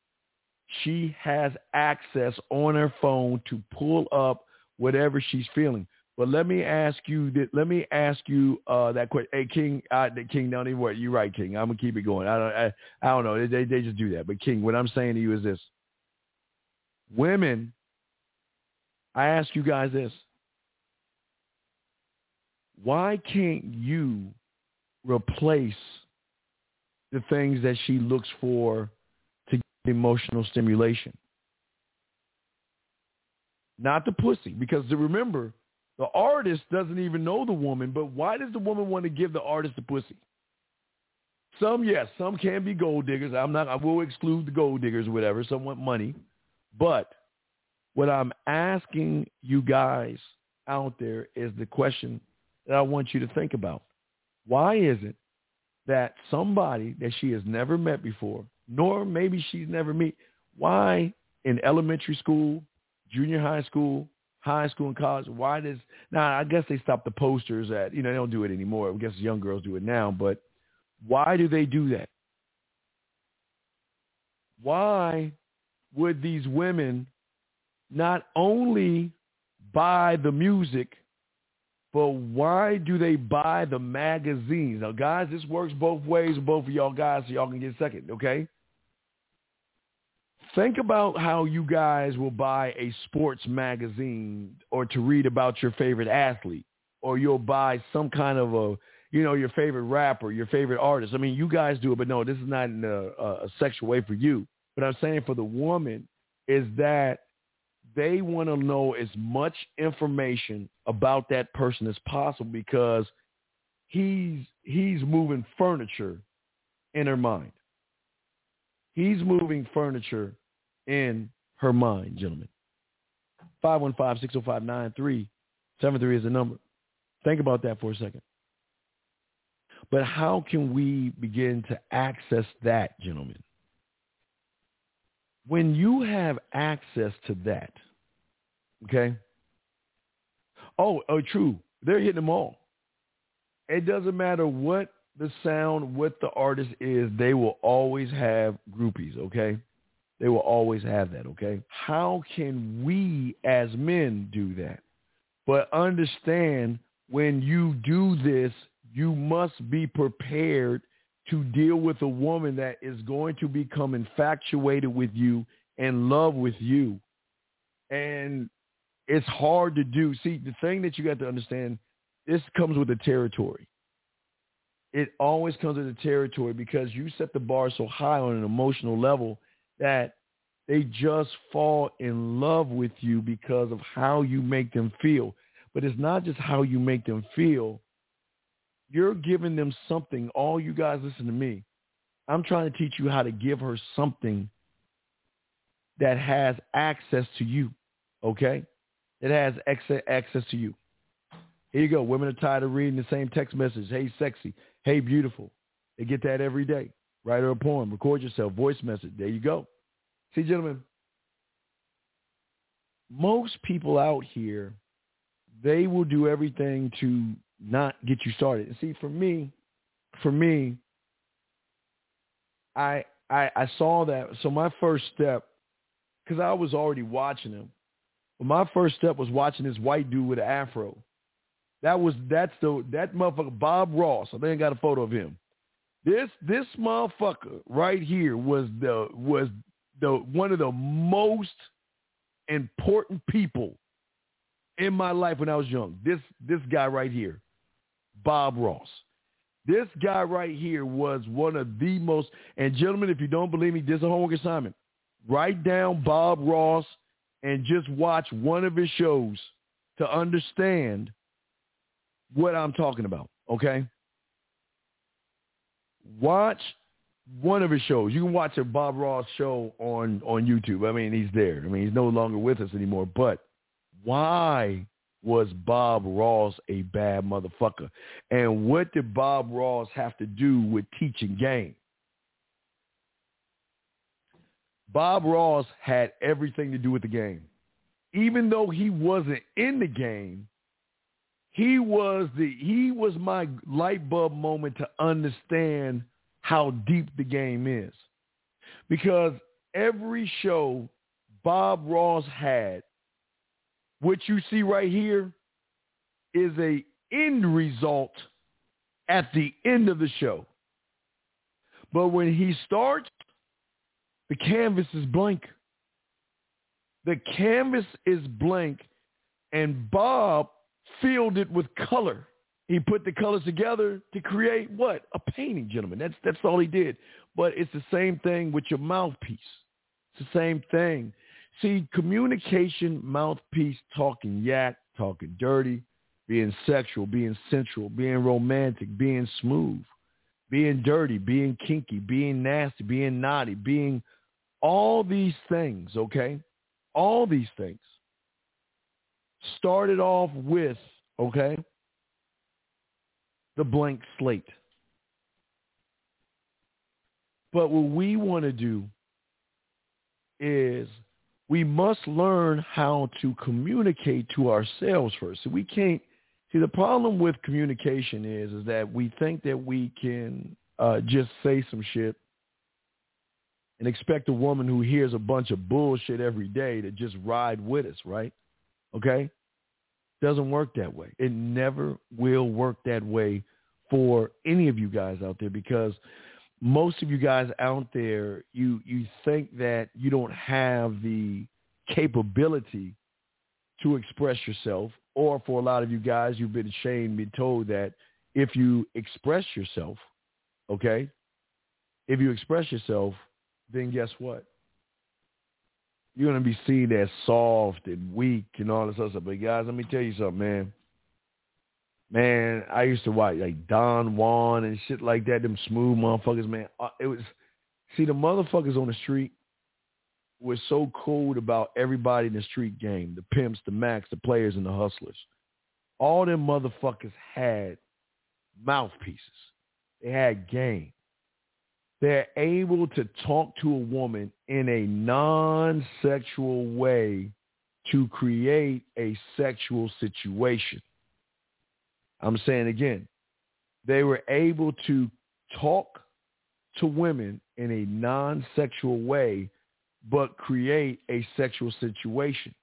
she has access on her phone to pull up whatever she's feeling. But let me ask you that. Let me ask you uh, that question. Hey, King, uh, King, don't even worry. You're right, King. I'm gonna keep it going. I don't. I, I don't know. They, they just do that. But King, what I'm saying to you is this: Women, I ask you guys this: Why can't you replace the things that she looks for to get emotional stimulation? Not the pussy, because remember the artist doesn't even know the woman, but why does the woman want to give the artist the pussy? Some, yes, some can be gold diggers. I'm not. I will exclude the gold diggers, or whatever. Some want money, but what I'm asking you guys out there is the question that I want you to think about. Why is it that somebody that she has never met before, nor maybe she's never met, why in elementary school, junior high school, high school and college. Why does now? I guess they stopped the posters at you know they don't do it anymore. I guess young girls do it now. But why do they do that? Why would these women not only buy the music, but why do they buy the magazines? Now, guys, this works both ways. Both of y'all guys, so y'all can get second, okay? Think about how you guys will buy a sports magazine or to read about your favorite athlete or you'll buy some kind of a, you know, your favorite rapper, your favorite artist. I mean, you guys do it, but no, this is not in a, a sexual way for you. But I'm saying for the woman is that they want to know as much information about that person as possible because he's he's moving furniture in her mind. He's moving furniture in her mind, gentlemen. 515-605-9373 is the number. Think about that for a second. But how can we begin to access that, gentlemen? When you have access to that, okay? Oh, oh, true. They're hitting them all. It doesn't matter what the sound, what the artist is, they will always have groupies, okay? They will always have that, okay? How can we as men do that? But understand when you do this, you must be prepared to deal with a woman that is going to become infatuated with you and love with you. And it's hard to do. See, the thing that you got to understand, this comes with the territory. It always comes with the territory because you set the bar so high on an emotional level that they just fall in love with you because of how you make them feel. But it's not just how you make them feel. You're giving them something. All you guys listen to me. I'm trying to teach you how to give her something that has access to you. Okay? It has access to you. Here you go. Women are tired of reading the same text message. Hey, sexy. Hey, beautiful. They get that every day. Write her a poem. Record yourself. Voice message. There you go. See, gentlemen, most people out here, they will do everything to not get you started. And see, for me, for me, I I, I saw that. So my first step, because I was already watching him, but my first step was watching this white dude with an afro. That was that's the that motherfucker Bob Ross. I think I got a photo of him. This this motherfucker right here was the was the one of the most important people in my life when I was young. This this guy right here, Bob Ross. This guy right here was one of the most. And gentlemen, if you don't believe me, this is a homework assignment. Write down Bob Ross and just watch one of his shows to understand what I'm talking about. Okay. Watch one of his shows. You can watch a Bob Ross show on on YouTube. I mean, he's there. I mean, he's no longer with us anymore. But why was Bob Ross a bad motherfucker? And what did Bob Ross have to do with teaching game? Bob Ross had everything to do with the game. Even though he wasn't in the game, he was the he was my light bulb moment to understand how deep the game is. Because every show Bob Ross had, what you see right here is a end result at the end of the show. But when he starts, the canvas is blank. The canvas is blank, and Bob filled it with color. He put the colors together to create what? A painting, gentlemen. That's that's all he did. But it's the same thing with your mouthpiece. It's the same thing. See, communication, mouthpiece, talking yak, talking dirty, being sexual, being sensual, being romantic, being smooth, being dirty, being kinky, being nasty, being naughty, being all these things, okay? All these things started off with, okay, the blank slate. But what we want to do is we must learn how to communicate to ourselves first. So we can't see the problem with communication is is that we think that we can uh, just say some shit and expect a woman who hears a bunch of bullshit every day to just ride with us, right? Okay? Doesn't work that way. It never will work that way for any of you guys out there because most of you guys out there, you you think that you don't have the capability to express yourself, or for a lot of you guys, you've been shamed, been told that if you express yourself, okay, if you express yourself, then guess what? You're gonna be seen as soft and weak and all this other stuff. But guys, let me tell you something, man. Man, I used to watch like Don Juan and shit like that. Them smooth motherfuckers, man. Uh, it was see the motherfuckers on the street was so cold about everybody in the street game, the pimps, the macks, the players, and the hustlers. All them motherfuckers had mouthpieces. They had game. They're able to talk to a woman in a non-sexual way to create a sexual situation. I'm saying again, they were able to talk to women in a non-sexual way, but create a sexual situation.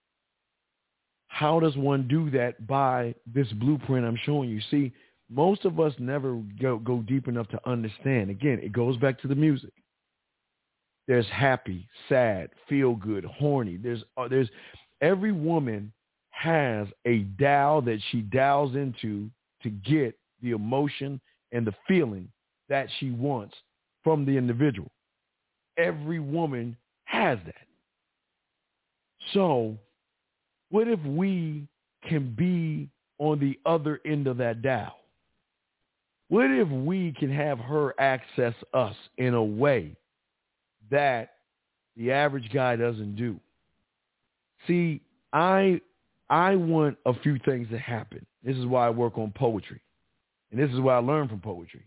how does one do that by this blueprint I'm showing you? See, most of us never go, go deep enough to understand. Again, it goes back to the music. There's happy, sad, feel good, horny. There's uh, there's every woman has a dial that she dials into to get the emotion and the feeling that she wants from the individual. Every woman has that. So what if we can be on the other end of that dial? What if we can have her access us in a way that the average guy doesn't do? See, I I want a few things to happen. This is why I work on poetry. And this is what I learned from poetry.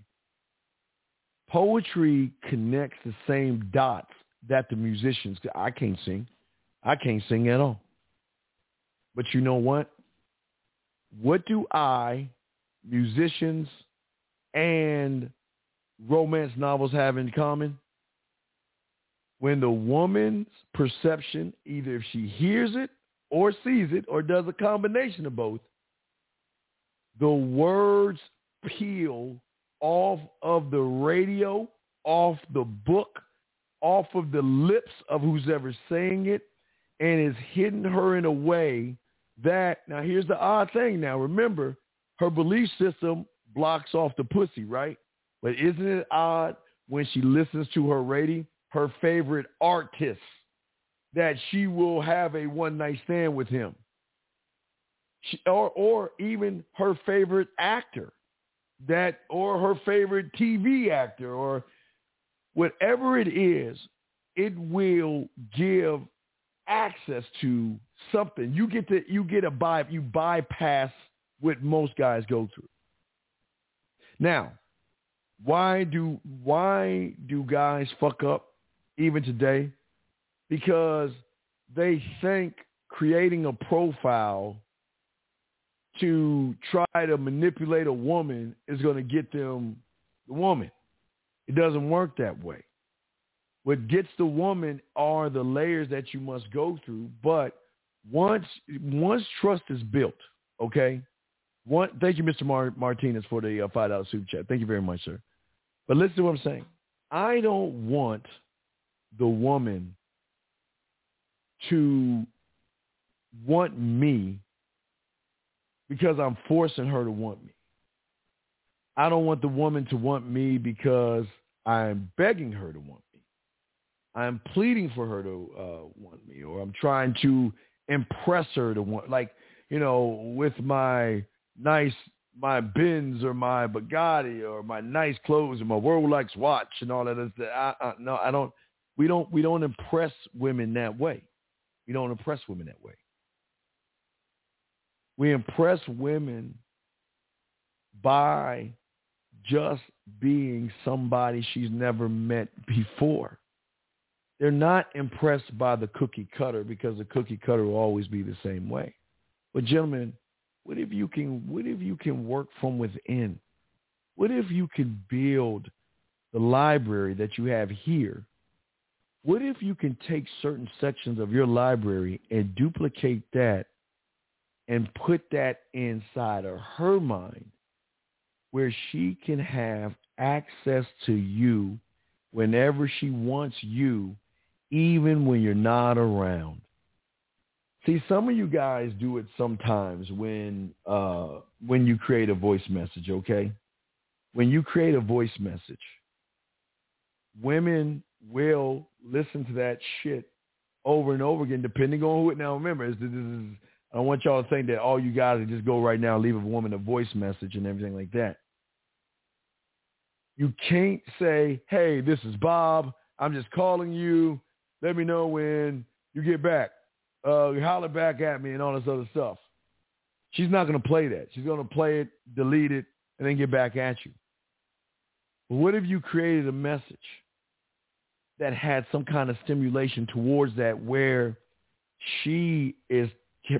Poetry connects the same dots that the musicians I can't sing. I can't sing at all. But you know what? What do I, musicians, and romance novels have in common? When the woman's perception, either if she hears it or sees it or does a combination of both, the words peel off of the radio, off the book, off of the lips of who's ever saying it, and is hitting her in a way that, now here's the odd thing now, remember, her belief system blocks off the pussy, right? But isn't it odd when she listens to her radio, her favorite artist, that she will have a one-night stand with him? She, or, or even her favorite actor that or her favorite TV actor or whatever it is, it will give access to something. You get to you get a by you bypass what most guys go through. Now, why do why do guys fuck up even today? Because they think creating a profile to try to manipulate a woman is going to get them the woman. It doesn't work that way. What gets the woman are the layers that you must go through. But once once trust is built, okay. One, thank you, Mr. Mar- Martinez, for the uh, five dollar super chat. Thank you very much, sir. But listen to what I'm saying. I don't want the woman to want me because I'm forcing her to want me. I don't want the woman to want me because I'm begging her to want me. I'm pleading for her to uh, want me, or I'm trying to impress her to want, like, you know, with my nice, my Benz or my Bugatti or my nice clothes or my Rolex watch and all that. I, I, no, I don't. We don't. We don't impress women that way. We don't impress women that way. We impress women by just being somebody she's never met before. They're not impressed by the cookie cutter because the cookie cutter will always be the same way. But gentlemen, what if you can what if you can work from within? What if you can build the library that you have here? What if you can take certain sections of your library and duplicate that and put that inside of her mind where she can have access to you whenever she wants you, even when you're not around. See, some of you guys do it sometimes when uh, when you create a voice message, okay? When you create a voice message, women will listen to that shit over and over again, depending on who it now remember. This is I don't want y'all to think that all you guys just go right now and leave a woman a voice message and everything like that. You can't say, hey, this is Bob. I'm just calling you. Let me know when you get back. Uh, holler back at me and all this other stuff. She's not going to play that. She's going to play it, delete it, and then get back at you. But what if you created a message that had some kind of stimulation towards that where she is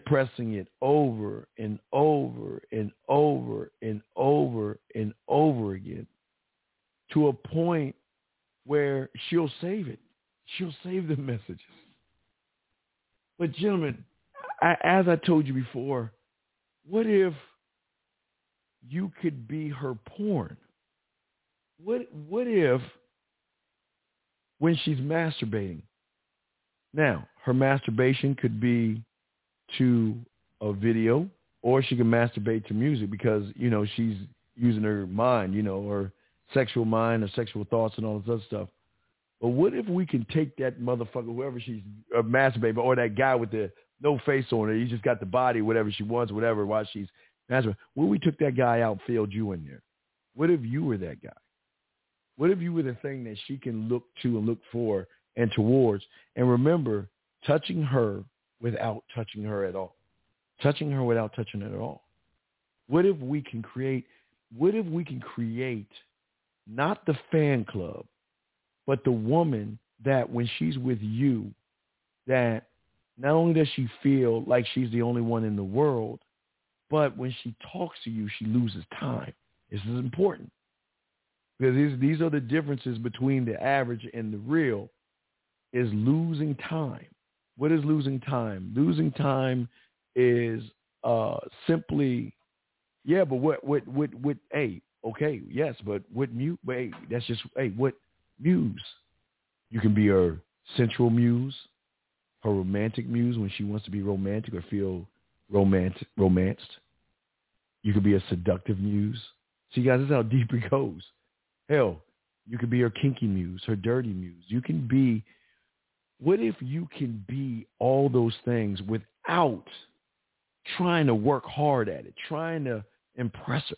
pressing it over and over and over and over and over again to a point where she'll save it. She'll save the <laughs> messages. But gentlemen, I, as I told you before, what if you could be her porn? What what if when she's masturbating? Now, her masturbation could be to a video or she can masturbate to music because, you know, she's using her mind, you know, her sexual mind or sexual thoughts and all this other stuff. But what if we can take that motherfucker, whoever she's uh, masturbating, or that guy with the no face on it, he just got the body, whatever she wants, whatever, while she's masturbating. What we took that guy out, failed you in there? What if you were that guy? What if you were the thing that she can look to and look for and towards? And remember, touching her without touching her at all. Touching her without touching her at all. What if we can create, what if we can create not the fan club, but the woman that when she's with you, that not only does she feel like she's the only one in the world, but when she talks to you, she loses time. This is important because these, these are the differences between the average and the real is losing time. What is losing time? Losing time is uh, simply, yeah, but what, what, what, what, hey, okay, yes, but what mute, hey, that's just, hey, what muse? You can be her sensual muse, her romantic muse when she wants to be romantic or feel romantic, romanced. You could be a seductive muse. See, guys, this is how <laughs> deep it goes. Hell, you could be her kinky muse, her dirty muse. You can be, what if you can be all those things without trying to work hard at it, trying to impress her?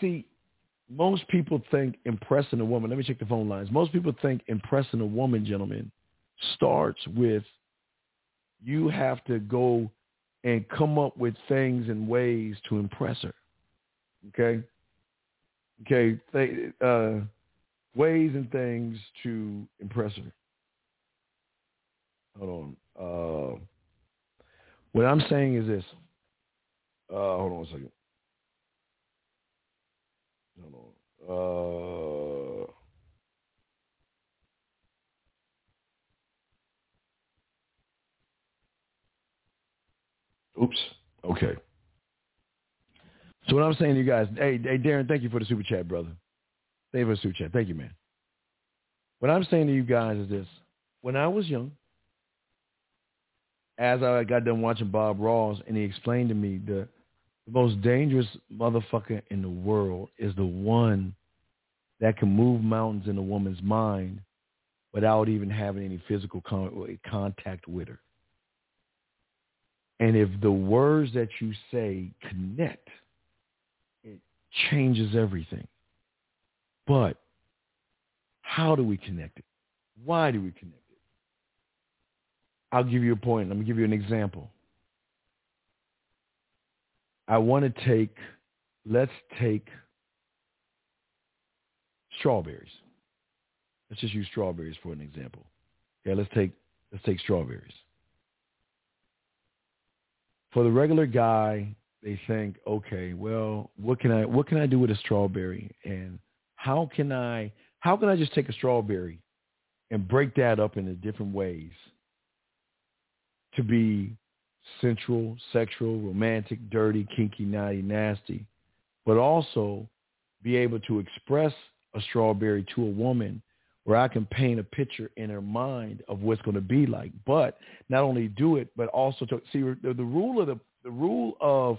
See, most people think impressing a woman, let me check the phone lines. Most people think impressing a woman, gentlemen, starts with you have to go and come up with things and ways to impress her. Okay? Okay, th- uh, ways and things to impress her. Hold on. Uh, what I'm saying is this. Uh, hold on a second. Hold on. Uh, Oops. Okay. So what I'm saying to you guys, hey, hey, Darren, thank you for the super chat, brother. Thank you for the super chat. Thank you, man. What I'm saying to you guys is this. When I was young, as I got done watching Bob Ross, and he explained to me the, the most dangerous motherfucker in the world is the one that can move mountains in a woman's mind without even having any physical con- contact with her. And if the words that you say connect, it changes everything. But how do we connect it? Why do we connect it? I'll give you a point. Let me give you an example. I want to take, let's take strawberries. Let's just use strawberries for an example. Yeah, let's take let's take strawberries for the regular guy, they think, okay, well, what can I what can I do with a strawberry, and how can I how can I just take a strawberry and break that up into different ways to be sensual, sexual, romantic, dirty, kinky, naughty, nasty, but also be able to express a strawberry to a woman where I can paint a picture in her mind of what's going to be like. But not only do it, but also to see the, the rule of the the rule of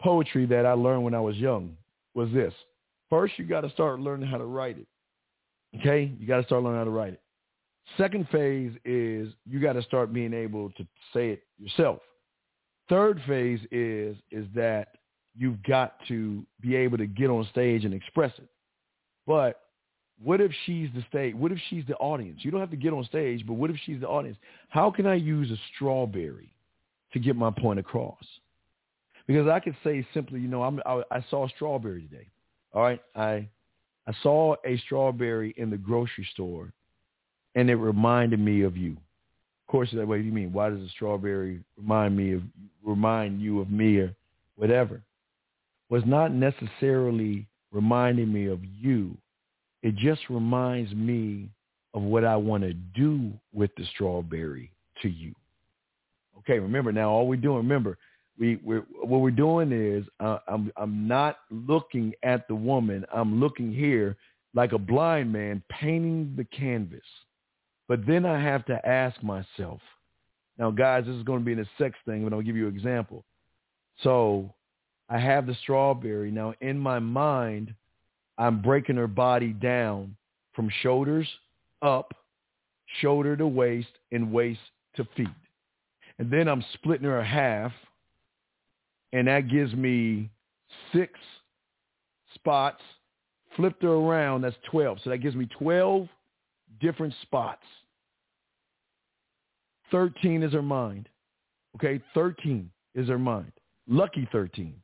poetry that I learned when I was young was this: first, you got to start learning how to write it. Okay, you got to start learning how to write it. Second phase is you got to start being able to say it yourself. Third phase is is that you've got to be able to get on stage and express it. But what if she's the stage? What if she's the audience? You don't have to get on stage, but what if she's the audience? How can I use a strawberry to get my point across? Because I could say simply, you know, I'm, I, I saw a strawberry today. All right, I I saw a strawberry in the grocery store, and it reminded me of you. Of course, that way. You mean why does a strawberry remind me of remind you of me or whatever? Was not necessarily reminding me of you it just reminds me of what I want to do with the strawberry to you. Okay, remember now, all we're doing, remember, we we're, what we're doing is uh, I'm I'm not looking at the woman. I'm looking here like a blind man painting the canvas. But then I have to ask myself, now guys, this is going to be in a sex thing, but I'll give you an example. So I have the strawberry. Now in my mind, I'm breaking her body down from shoulders up, shoulder to waist, and waist to feet. And then I'm splitting her half, and that gives me six spots. Flipped her around, that's 12. So that gives me 12 different spots. 13 is her mind. Okay, 13 is her mind. Lucky 13.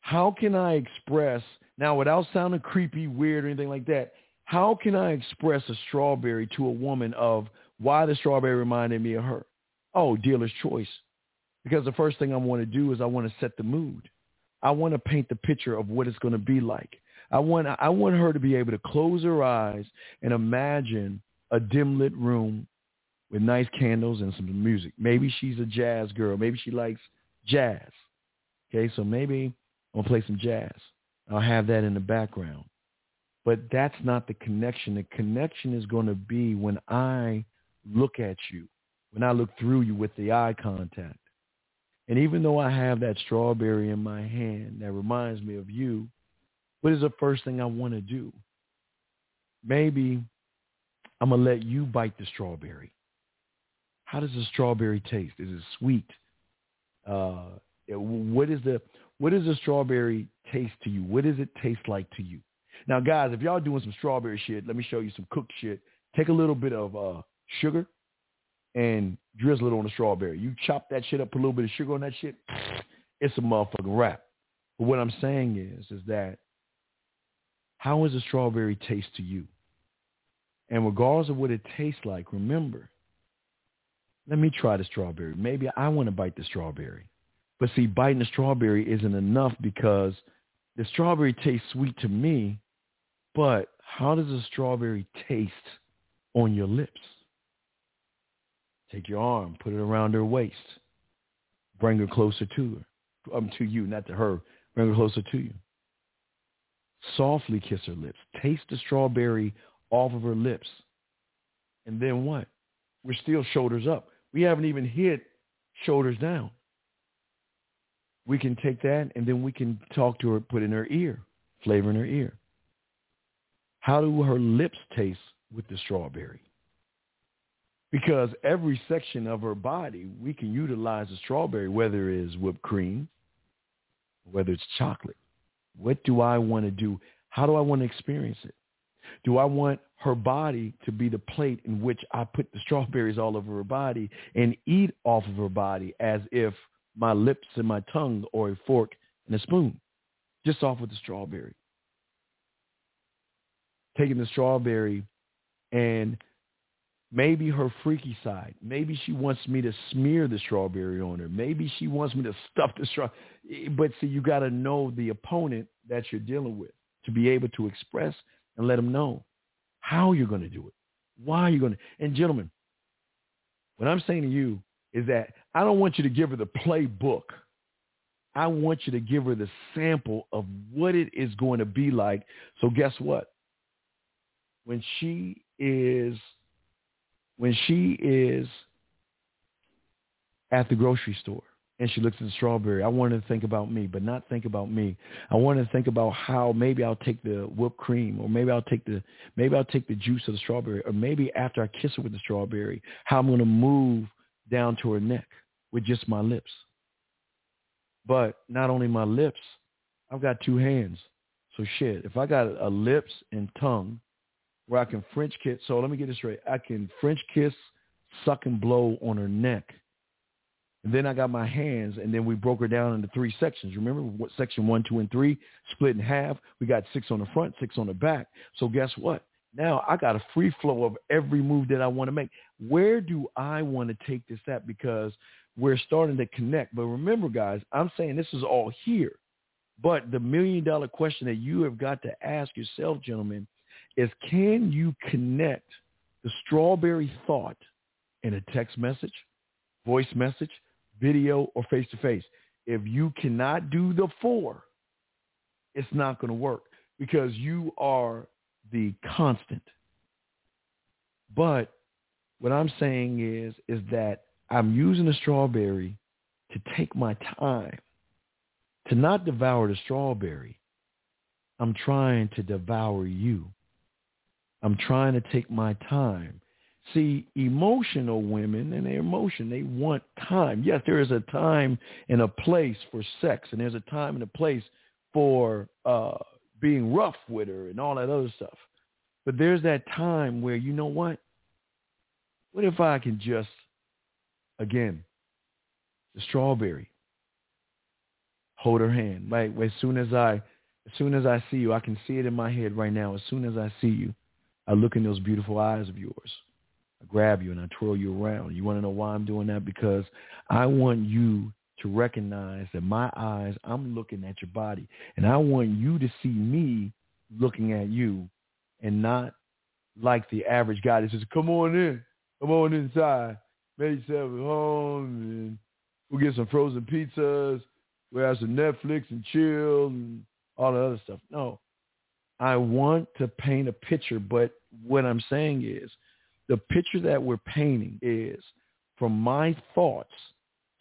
How can I express, now without sounding creepy, weird, or anything like that, how can I express a strawberry to a woman of why the strawberry reminded me of her? Oh, dealer's choice. Because the first thing I want to do is I want to set the mood. I want to paint the picture of what it's going to be like. I want I want her to be able to close her eyes and imagine a dim lit room with nice candles and some music. Maybe she's a jazz girl. Maybe she likes jazz. Okay, so maybe I'll play some jazz. I'll have that in the background. But that's not the connection. The connection is going to be when I look at you, when I look through you with the eye contact. And even though I have that strawberry in my hand that reminds me of you, what is the first thing I want to do? Maybe I'm going to let you bite the strawberry. How does the strawberry taste? Is it sweet? Uh, what is the what does the strawberry taste to you? What does it taste like to you? Now, guys, if y'all doing some strawberry shit, let me show you some cooked shit. Take a little bit of uh, sugar and drizzle it on the strawberry. You chop that shit up, put a little bit of sugar on that shit. It's a motherfucking wrap. But what I'm saying is, is that how does a strawberry taste to you? And regardless of what it tastes like, remember, let me try the strawberry. Maybe I want to bite the strawberry. But see, biting the strawberry isn't enough because the strawberry tastes sweet to me, but how does a strawberry taste on your lips? Take your arm, put it around her waist. Bring her closer to her. Um, to you, not to her. Bring her closer to you. Softly kiss her lips. Taste the strawberry off of her lips. And then what? We're still shoulders up. We haven't even hit shoulders down we can take that and then we can talk to her, put in her ear, flavor in her ear. How do her lips taste with the strawberry? Because every section of her body, we can utilize the strawberry, whether it is whipped cream, whether it's chocolate. What do I want to do? How do I want to experience it? Do I want her body to be the plate in which I put the strawberries all over her body and eat off of her body as if – my lips and my tongue or a fork and a spoon, just off with the strawberry. Taking the strawberry and maybe her freaky side. Maybe she wants me to smear the strawberry on her. Maybe she wants me to stuff the straw. But see, you got to know the opponent that you're dealing with to be able to express and let them know how you're going to do it, why you're going to. And gentlemen, what I'm saying to you is that I don't want you to give her the playbook. I want you to give her the sample of what it is going to be like. So guess what? When she is when she is at the grocery store and she looks at the strawberry, I want her to think about me, but not think about me. I want her to think about how maybe I'll take the whipped cream or maybe I'll take the maybe I'll take the juice of the strawberry or maybe after I kiss her with the strawberry, how I'm going to move down to her neck with just my lips. But not only my lips, I've got two hands. So shit, if I got a lips and tongue where I can French kiss, so let me get this straight. I can French kiss, suck and blow on her neck. And then I got my hands, and then we broke her down into three sections. Remember what section one, two, and three split in half. We got six on the front, six on the back. So guess what? Now I got a free flow of every move that I want to make. Where do I want to take this at? Because we're starting to connect. But remember, guys, I'm saying this is all here. But the million dollar question that you have got to ask yourself, gentlemen, is can you connect the strawberry thought in a text message voice message, video, or face-to-face. If you cannot do the four, it's not going to work because you are the constant. But what I'm saying is, is that I'm using the strawberry to take my time, to not devour the strawberry. I'm trying to devour you. I'm trying to take my time. See, emotional women and their emotion, they want time. Yes, there is a time and a place for sex, and there's a time and a place for uh, being rough with her and all that other stuff. But there's that time where, you know what? What if I can just, again, the strawberry, hold her hand. Like as soon as I, as soon as I see you, I can see it in my head right now. As soon as I see you, I look in those beautiful eyes of yours. I grab you and I twirl you around. You want to know why I'm doing that? Because I want you to recognize that my eyes, I'm looking at your body. And I want you to see me looking at you and not like the average guy that says, come on in. Come on inside. Make yourself at home and we'll get some frozen pizzas. We'll have some Netflix and chill and all the other stuff. No. I want to paint a picture, but what I'm saying is the picture that we're painting is from my thoughts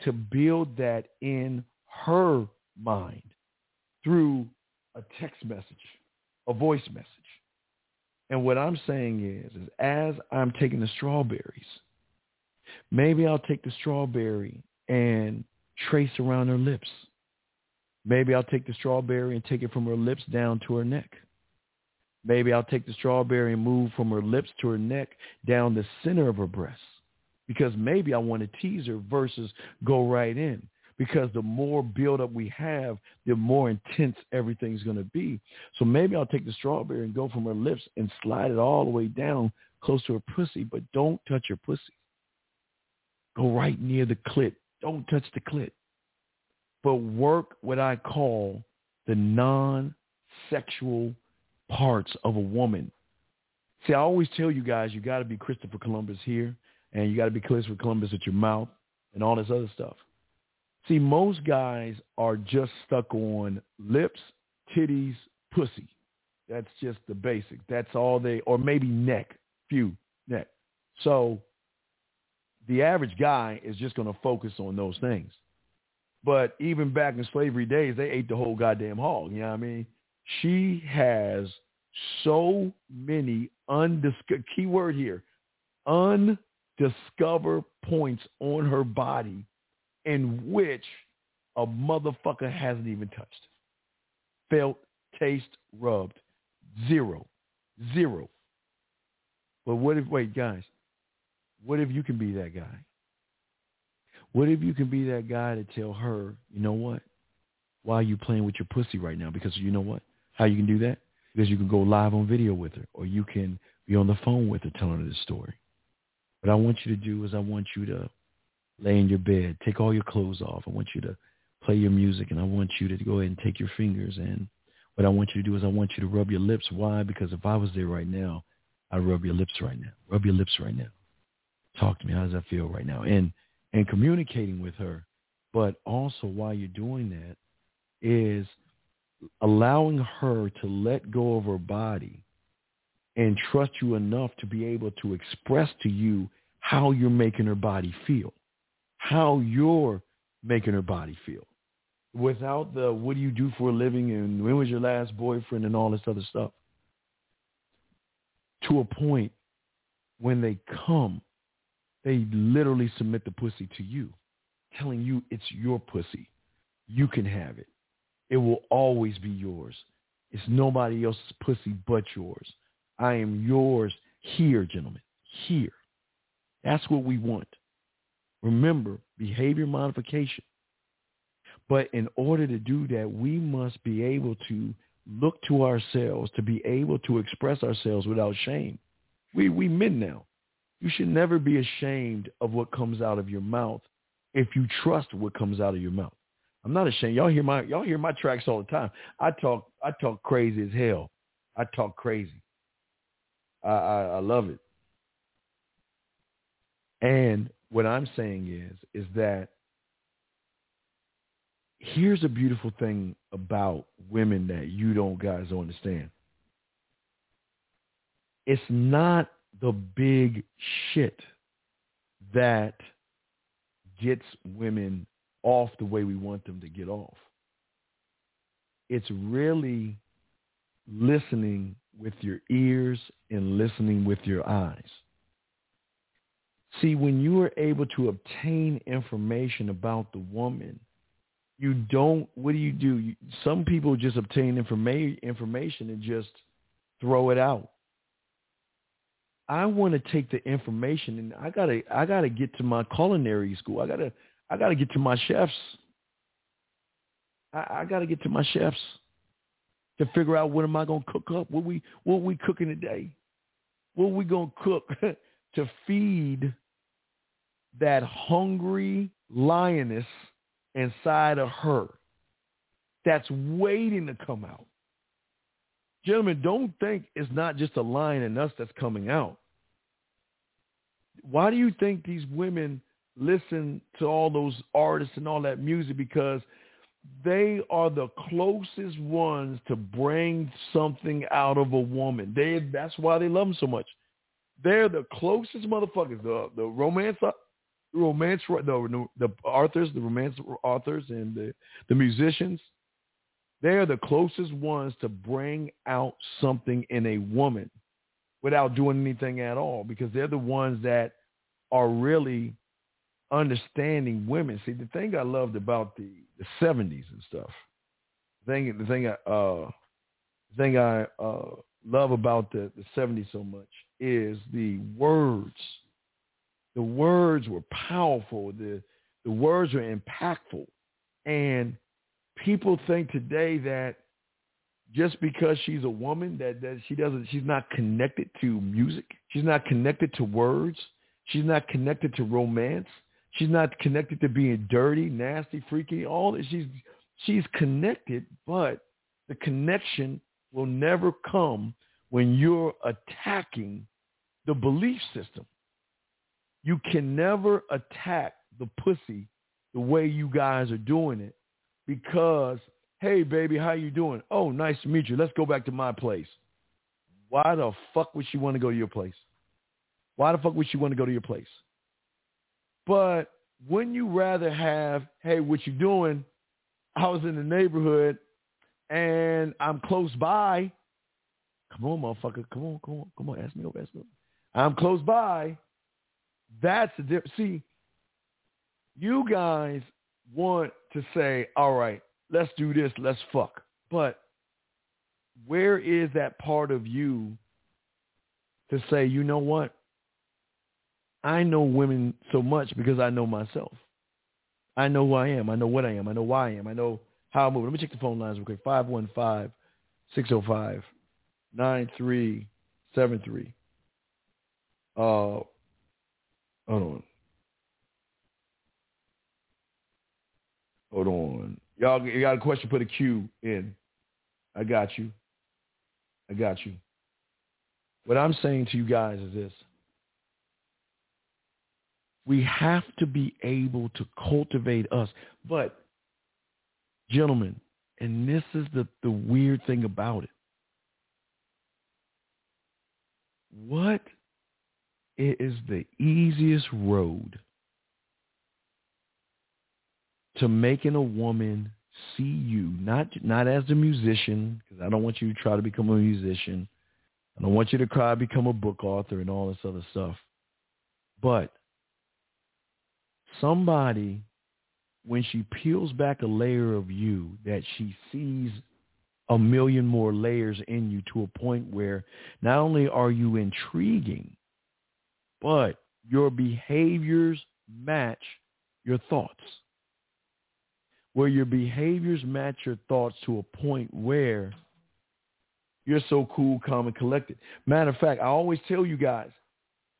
to build that in her mind through a text message, a voice message. And what I'm saying is, is as I'm taking the strawberries, maybe I'll take the strawberry and trace around her lips. Maybe I'll take the strawberry and take it from her lips down to her neck. Maybe I'll take the strawberry and move from her lips to her neck down the center of her breast. Because maybe I want to tease her versus go right in because the more buildup we have, the more intense everything's going to be. So maybe I'll take the strawberry and go from her lips and slide it all the way down close to her pussy, but don't touch her pussy. Go right near the clit. Don't touch the clit. But work what I call the non-sexual parts of a woman. See, I always tell you guys, you got to be Christopher Columbus here, and you got to be Christopher Columbus with your mouth and all this other stuff. See, most guys are just stuck on lips, titties, pussy. That's just the basic. That's all they, or maybe neck, few neck. So the average guy is just going to focus on those things. But even back in slavery days, they ate the whole goddamn hog. You know what I mean? She has so many undiscovered, keyword here, undiscovered points on her body in which a motherfucker hasn't even touched. Felt, taste, rubbed. Zero. Zero. But what if, wait, guys, what if you can be that guy? What if you can be that guy to tell her, you know what? Why are you playing with your pussy right now? Because you know what? How you can do that? Because you can go live on video with her or you can be on the phone with her telling her the story. What I want you to do is I want you to lay in your bed, take all your clothes off. I want you to play your music and I want you to go ahead and take your fingers and what I want you to do is I want you to rub your lips. Why? Because if I was there right now, I'd rub your lips right now. Rub your lips right now. Talk to me. How does that feel right now? And and communicating with her. But also while you're doing that is allowing her to let go of her body and trust you enough to be able to express to you how you're making her body feel how you're making her body feel. Without the what do you do for a living? And when was your last boyfriend? and all this other stuff. To a point when they come they literally submit the pussy to you telling you it's your pussy. You can have it it will always be yours it's nobody else's pussy but yours i am yours here gentlemen here that's what we want Remember, behavior modification. But in order to do that, we must be able to look to ourselves, to be able to express ourselves without shame. We, we men now. You should never be ashamed of what comes out of your mouth if you trust what comes out of your mouth. I'm not ashamed. Y'all hear my y'all hear my tracks all the time. I talk I talk crazy as hell. I talk crazy. I, I, I love it. And what I'm saying is, is that here's a beautiful thing about women that you don't guys don't understand. It's not the big shit that gets women off the way we want them to get off. It's really listening with your ears and listening with your eyes. See, when you are able to obtain information about the woman, you don't, what do you do? You, some people just obtain informa- information and just throw it out. I want to take the information and I gotta I gotta get to my culinary school. I gotta I gotta get to my chefs. I, I gotta get to my chefs to figure out what am I gonna cook up? What we what we cooking today? What we gonna cook <laughs> to feed that hungry lioness inside of her that's waiting to come out. Gentlemen, don't think it's not just a lion in us that's coming out. Why do you think these women listen to all those artists and all that music? Because they are the closest ones to bring something out of a woman. They that's why they love them so much. They're the closest motherfuckers. The the romance uh, romance the the authors, the romance authors and the the musicians. They are the closest ones to bring out something in a woman without doing anything at all because they're the ones that are really understanding women. See, the thing I loved about the, the 70s and stuff, the thing, the thing I, uh, the thing I uh, love about the, the 70s so much is the words. The words were powerful. The, the words were impactful. And people think today that just because she's a woman that, that she doesn't she's not connected to music. She's not connected to words. She's not connected to romance. She's not connected to being dirty, nasty, freaky. All that she's she's connected, but the connection will never come when you're attacking the belief system. You can never attack the pussy the way you guys are doing it because, hey baby, how you doing? Oh, nice to meet you. Let's go back to my place. Why the fuck would she want to go to your place? Why the fuck would she want to go to your place? But wouldn't you rather have, hey, what you doing? I was in the neighborhood and I'm close by. Come on, motherfucker. Come on, come on, come on. Ask me over, ask me over. I'm close by. That's the difference. See, you guys want to say, all right, let's do this, let's fuck. But where is that part of you to say, you know what? I know women so much because I know myself. I know who I am. I know what I am. I know why I am. I know how I move. Let me check the phone lines real quick. 515 605 9373. Uh, hold on. Hold on. Y'all you got a question, put a Q in. I got you. I got you. What I'm saying to you guys is this. We have to be able to cultivate us. But, gentlemen, and this is the, the weird thing about it. What is the easiest road to making a woman see you, not not as a musician, because I don't want you to try to become a musician. I don't want you to try to become a book author and all this other stuff. But somebody, when she peels back a layer of you, that she sees a million more layers in you to a point where not only are you intriguing, but your behaviors match your thoughts. Where your behaviors match your thoughts to a point where you're so cool, calm, and collected. Matter of fact, I always tell you guys,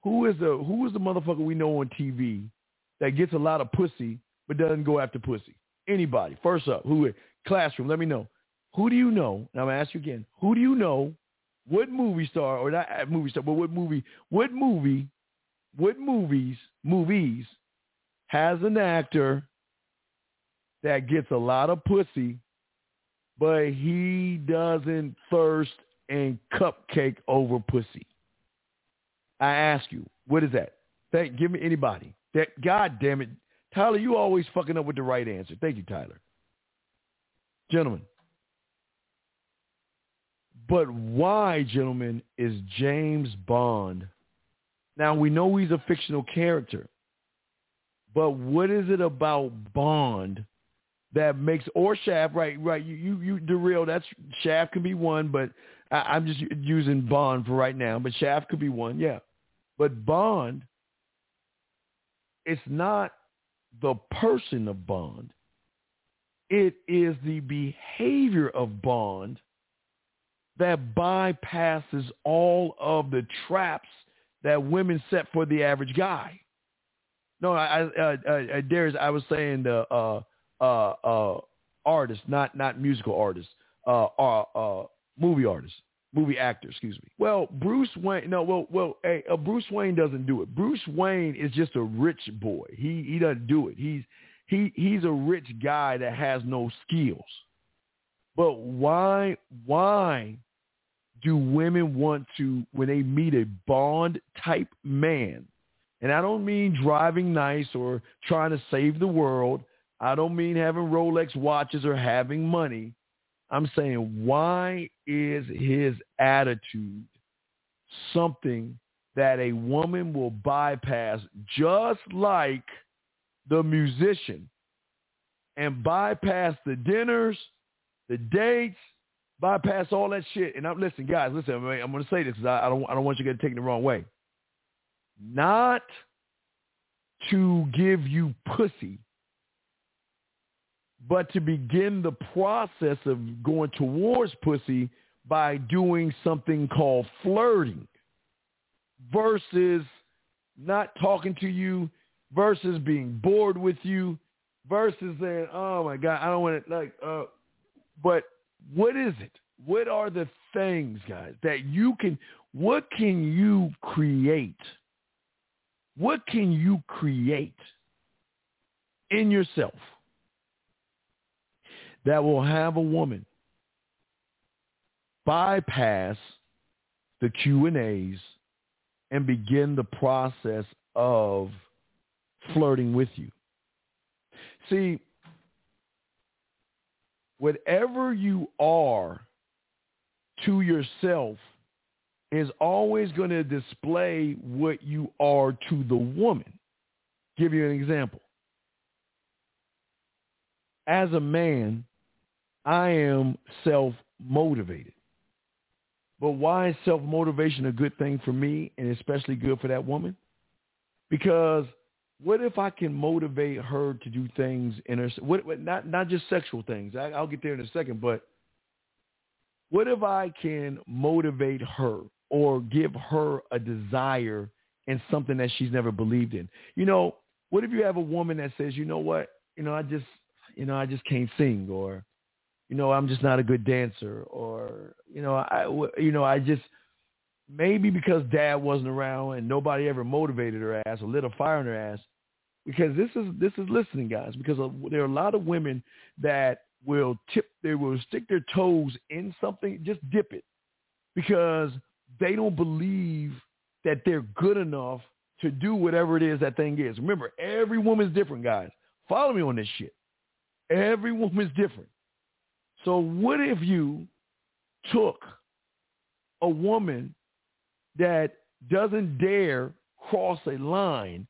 who is the who is the motherfucker we know on TV that gets a lot of pussy but doesn't go after pussy? Anybody? First up, who? Classroom. Let me know. Who do you know? Now I'm gonna ask you again. Who do you know? What movie star or not uh, movie star, but what movie? What movie? What movies? Movies has an actor that gets a lot of pussy, but he doesn't thirst and cupcake over pussy. I ask you, what is that? Thank, give me anybody. That God damn it, Tyler, you always fucking up with the right answer. Thank you, Tyler. Gentlemen. But why, gentlemen, is James Bond? Now we know he's a fictional character, but what is it about Bond that makes or Shaft? Right, right. You you you derail. That's Shaft can be one, but I, I'm just using Bond for right now. But Shaft could be one, yeah. But Bond, it's not the person of Bond. It is the behavior of Bond that bypasses all of the traps that women set for the average guy. No, I, uh, uh, Darius, I was saying the uh, uh, uh, artist, not not musical artist, uh, uh, uh, movie artist movie actor, excuse me. Well, Bruce Wayne, no, well, well, hey, uh, Bruce Wayne doesn't do it. Bruce Wayne is just a rich boy. He he doesn't do it. He's he he's a rich guy that has no skills. But why why do women want to when they meet a Bond type man? And I don't mean driving nice or trying to save the world. I don't mean having Rolex watches or having money. I'm saying, why is his attitude something that a woman will bypass just like the musician and bypass the dinners, the dates, bypass all that shit. And I'm listen, guys, listen. I'm going to say this I, I, don't I don't want you to get taken the wrong way. Not to give you pussy but to begin the process of going towards pussy by doing something called flirting versus not talking to you versus being bored with you versus saying, oh my God, I don't want to like, uh, but what is it? What are the things, guys, that you can, what can you create? What can you create in yourself that will have a woman bypass the Q&As and begin the process of flirting with you. See, whatever you are to yourself is always going to display what you are to the woman. Give you an example. As a man, I am self-motivated. But why is self-motivation a good thing for me and especially good for that woman? Because what if I can motivate her to do things in her, what, what, not, not just sexual things. I, I'll get there in a second, but what if I can motivate her or give her a desire in something that she's never believed in? You know, what if you have a woman that says, you know what, you know, I just, you know, I just can't sing or you know, I'm just not a good dancer or, you know, I, you know, I just, maybe because dad wasn't around and nobody ever motivated her ass or lit a fire in her ass because this is, this is listening guys, because there are a lot of women that will tip, they will stick their toes in something, just dip it because they don't believe that they're good enough to do whatever it is that thing is. Remember, every woman's different, guys. Follow me on this shit. Every woman's different. So what if you took a woman that doesn't dare cross a line,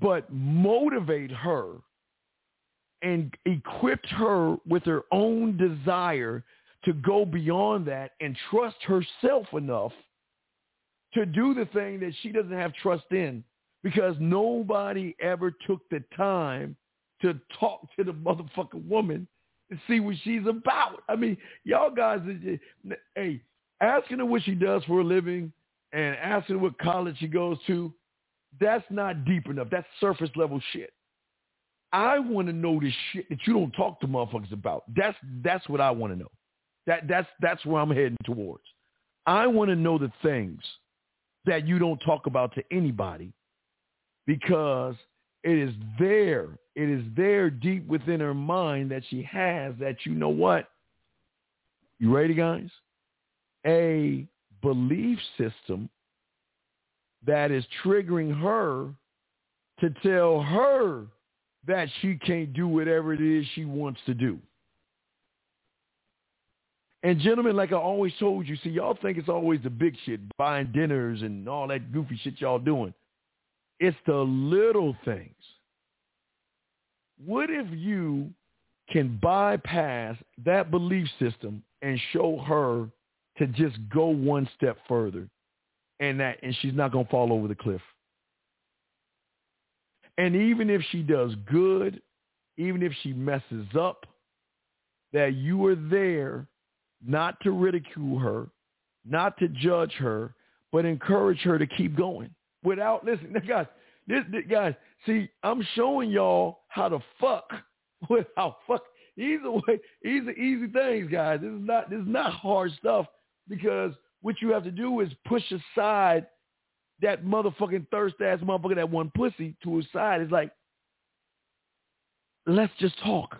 but motivate her and equipped her with her own desire to go beyond that and trust herself enough to do the thing that she doesn't have trust in? Because nobody ever took the time to talk to the motherfucking woman see what she's about. I mean, y'all guys, hey, asking her what she does for a living and asking what college she goes to, that's not deep enough. That's surface level shit. I want to know the shit that you don't talk to motherfuckers about. That's that's what I want to know. That that's that's where I'm heading towards. I want to know the things that you don't talk about to anybody because It is there. It is there deep within her mind that she has that you know what? You ready, guys? A belief system that is triggering her to tell her that she can't do whatever it is she wants to do. And gentlemen, like I always told you, see, y'all think it's always the big shit, buying dinners and all that goofy shit y'all doing. It's the little things. What if you can bypass that belief system and show her to just go one step further and that and she's not going to fall over the cliff. And even if she does good, even if she messes up, that you are there not to ridicule her, not to judge her, but encourage her to keep going. Without listen, <laughs> guys, this, this guys, see, I'm showing y'all how to fuck <laughs> without fuck. Easy way, easy, easy things, guys. This is not this is not hard stuff because what you have to do is push aside that motherfucking thirst ass motherfucker that one pussy to his side. It's like, let's just talk.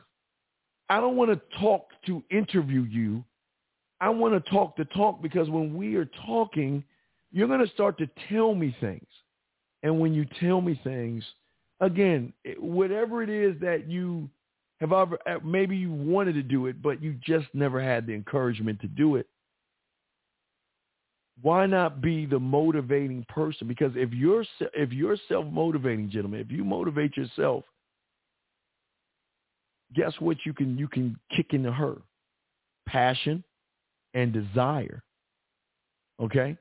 I don't want to talk to interview you. I want to talk to talk because when we are talking, you're going to start to tell me things. And when you tell me things, again, whatever it is that you have ever, eh, maybe you wanted to do it, but you just never had the encouragement to do it why not be the motivating person? Because if you're if you're self motivating, gentlemen, if you motivate yourself, guess what? You can you can kick into her passion and desire. Okay,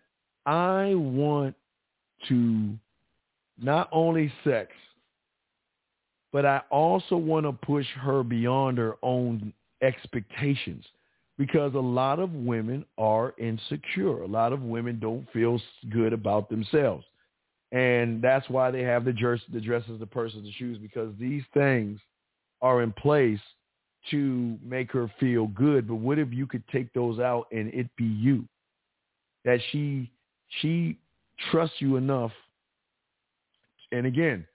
I want to not only sex, but I also want to push her beyond her own expectations because a lot of women are insecure. A lot of women don't feel good about themselves. And that's why they have the, dress, the dresses, the purses, the shoes, because these things are in place to make her feel good. But what if you could take those out and it be you? That she she trusts you enough. And again,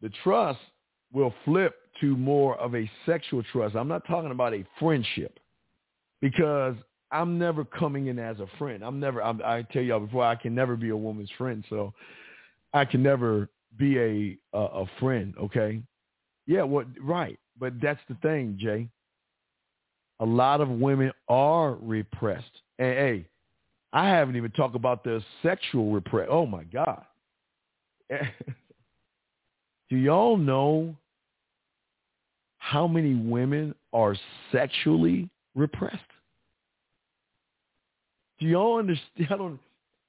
the trust will flip to more of a sexual trust. I'm not talking about a friendship because I'm never coming in as a friend. I'm never. I'm, I tell y'all before, I can never be a woman's friend. So I can never be a a, a friend. Okay. Yeah. What? Right. But that's the thing, Jay. A lot of women are repressed. And hey, I haven't even talked about the sexual repress. Oh my God. <laughs> Do y'all know how many women are sexually repressed? Do y'all understand? <laughs> I don't,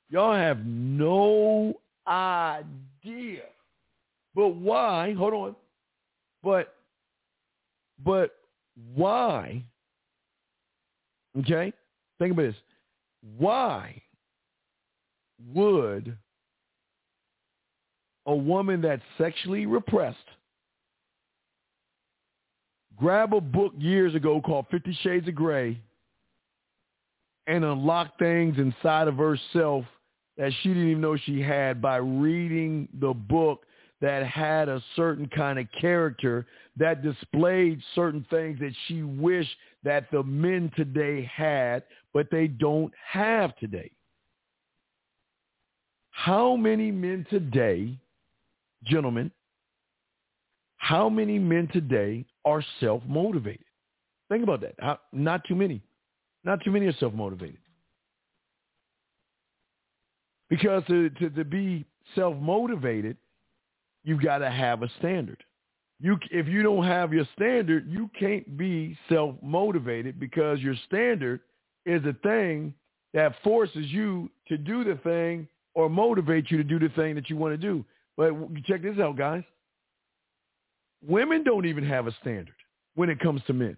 y'all have no idea. But why? Hold on. But, but why? Okay? Think about this. Why would a woman that's sexually repressed grab a book years ago called Fifty Shades of Grey and unlock things inside of herself that she didn't even know she had by reading the book that had a certain kind of character that displayed certain things that she wished that the men today had, but they don't have today. How many men today, gentlemen, how many men today are self-motivated? Think about that. How, not too many. Not too many are self-motivated. Because to, to, to be self-motivated, you've got to have a standard. You, if you don't have your standard, you can't be self-motivated because your standard is a thing that forces you to do the thing or motivate you to do the thing that you want to do. But check this out, guys. Women don't even have a standard when it comes to men.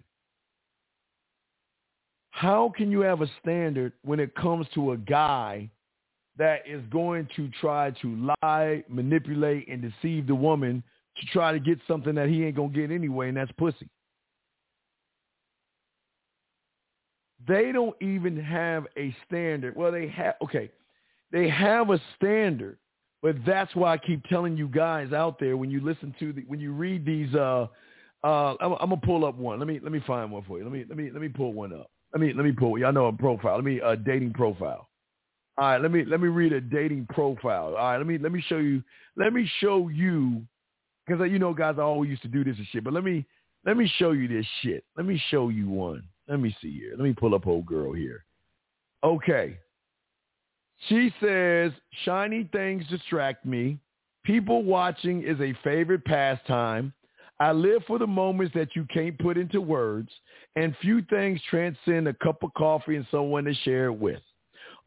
How can you have a standard when it comes to a guy that is going to try to lie, manipulate, and deceive the woman to try to get something that he ain't going to get anyway, and that's pussy? They don't even have a standard. Well, they have, okay, they have a standard, But that's why I keep telling you guys out there when you listen to the when you read these. Uh, uh, I'm, I'm gonna pull up one. Let me let me find one for you. Let me let me let me pull one up. Let me let me pull. Y'all know a profile. Let me a uh, dating profile. All right, let me let me read a dating profile. All right, let me let me show you. Let me show you because uh, you know, guys, I always used to do this and shit. But let me let me show you this shit. Let me show you one. Let me see here. Let me pull up old girl here. Okay. She says, shiny things distract me. People watching is a favorite pastime. I live for the moments that you can't put into words, and few things transcend a cup of coffee and someone to share it with.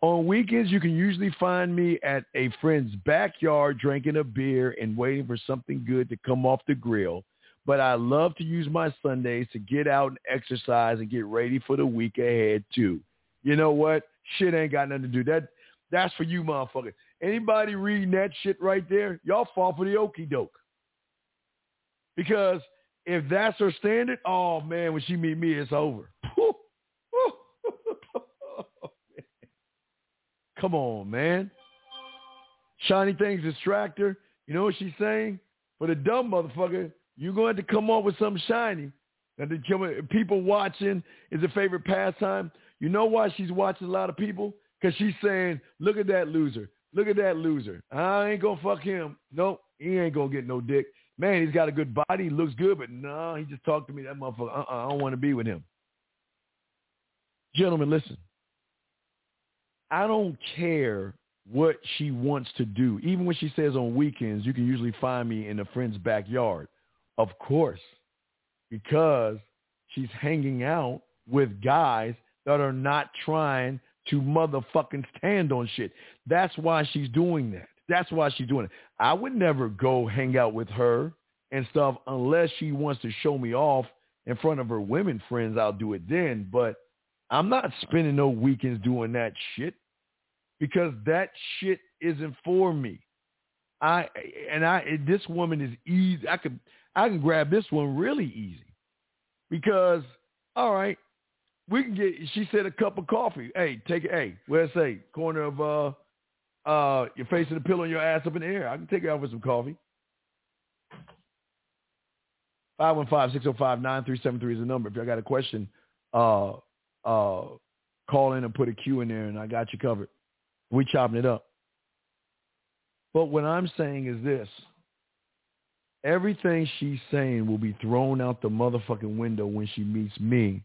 On weekends, you can usually find me at a friend's backyard drinking a beer and waiting for something good to come off the grill. But I love to use my Sundays to get out and exercise and get ready for the week ahead too. You know what? Shit ain't got nothing to do. That that's for you, motherfucker. Anybody reading that shit right there, y'all fall for the okey doke. Because if that's her standard, oh man, when she meet me, it's over. Come on, man. Shiny things distract her. You know what she's saying? For the dumb motherfucker, you're going to come up with something shiny. And the people watching is a favorite pastime. You know why she's watching a lot of people? Because she's saying, look at that loser. Look at that loser. I ain't going to fuck him. Nope, he ain't going to get no dick. Man, he's got a good body. He looks good, but no, he just talked to me. That motherfucker, uh-uh, I don't want to be with him. Gentlemen, listen. I don't care what she wants to do. Even when she says on weekends, you can usually find me in a friend's backyard. Of course, because she's hanging out with guys that are not trying to motherfucking stand on shit. That's why she's doing that. That's why she's doing it. I would never go hang out with her and stuff unless she wants to show me off in front of her women friends. I'll do it then. But I'm not spending no weekends doing that shit because that shit isn't for me. I and I this woman is easy. I could I can grab this one really easy because all right, we can get. She said a cup of coffee. Hey, take it. Hey, where I say corner of uh uh your face in the pillow and your ass up in the air. I can take you out with some coffee. 515-605-9373 is the number. If y'all got a question, uh, uh, call in and put a Q in there, and I got you covered. We chopping it up. But what I'm saying is this. Everything she's saying will be thrown out the motherfucking window when she meets me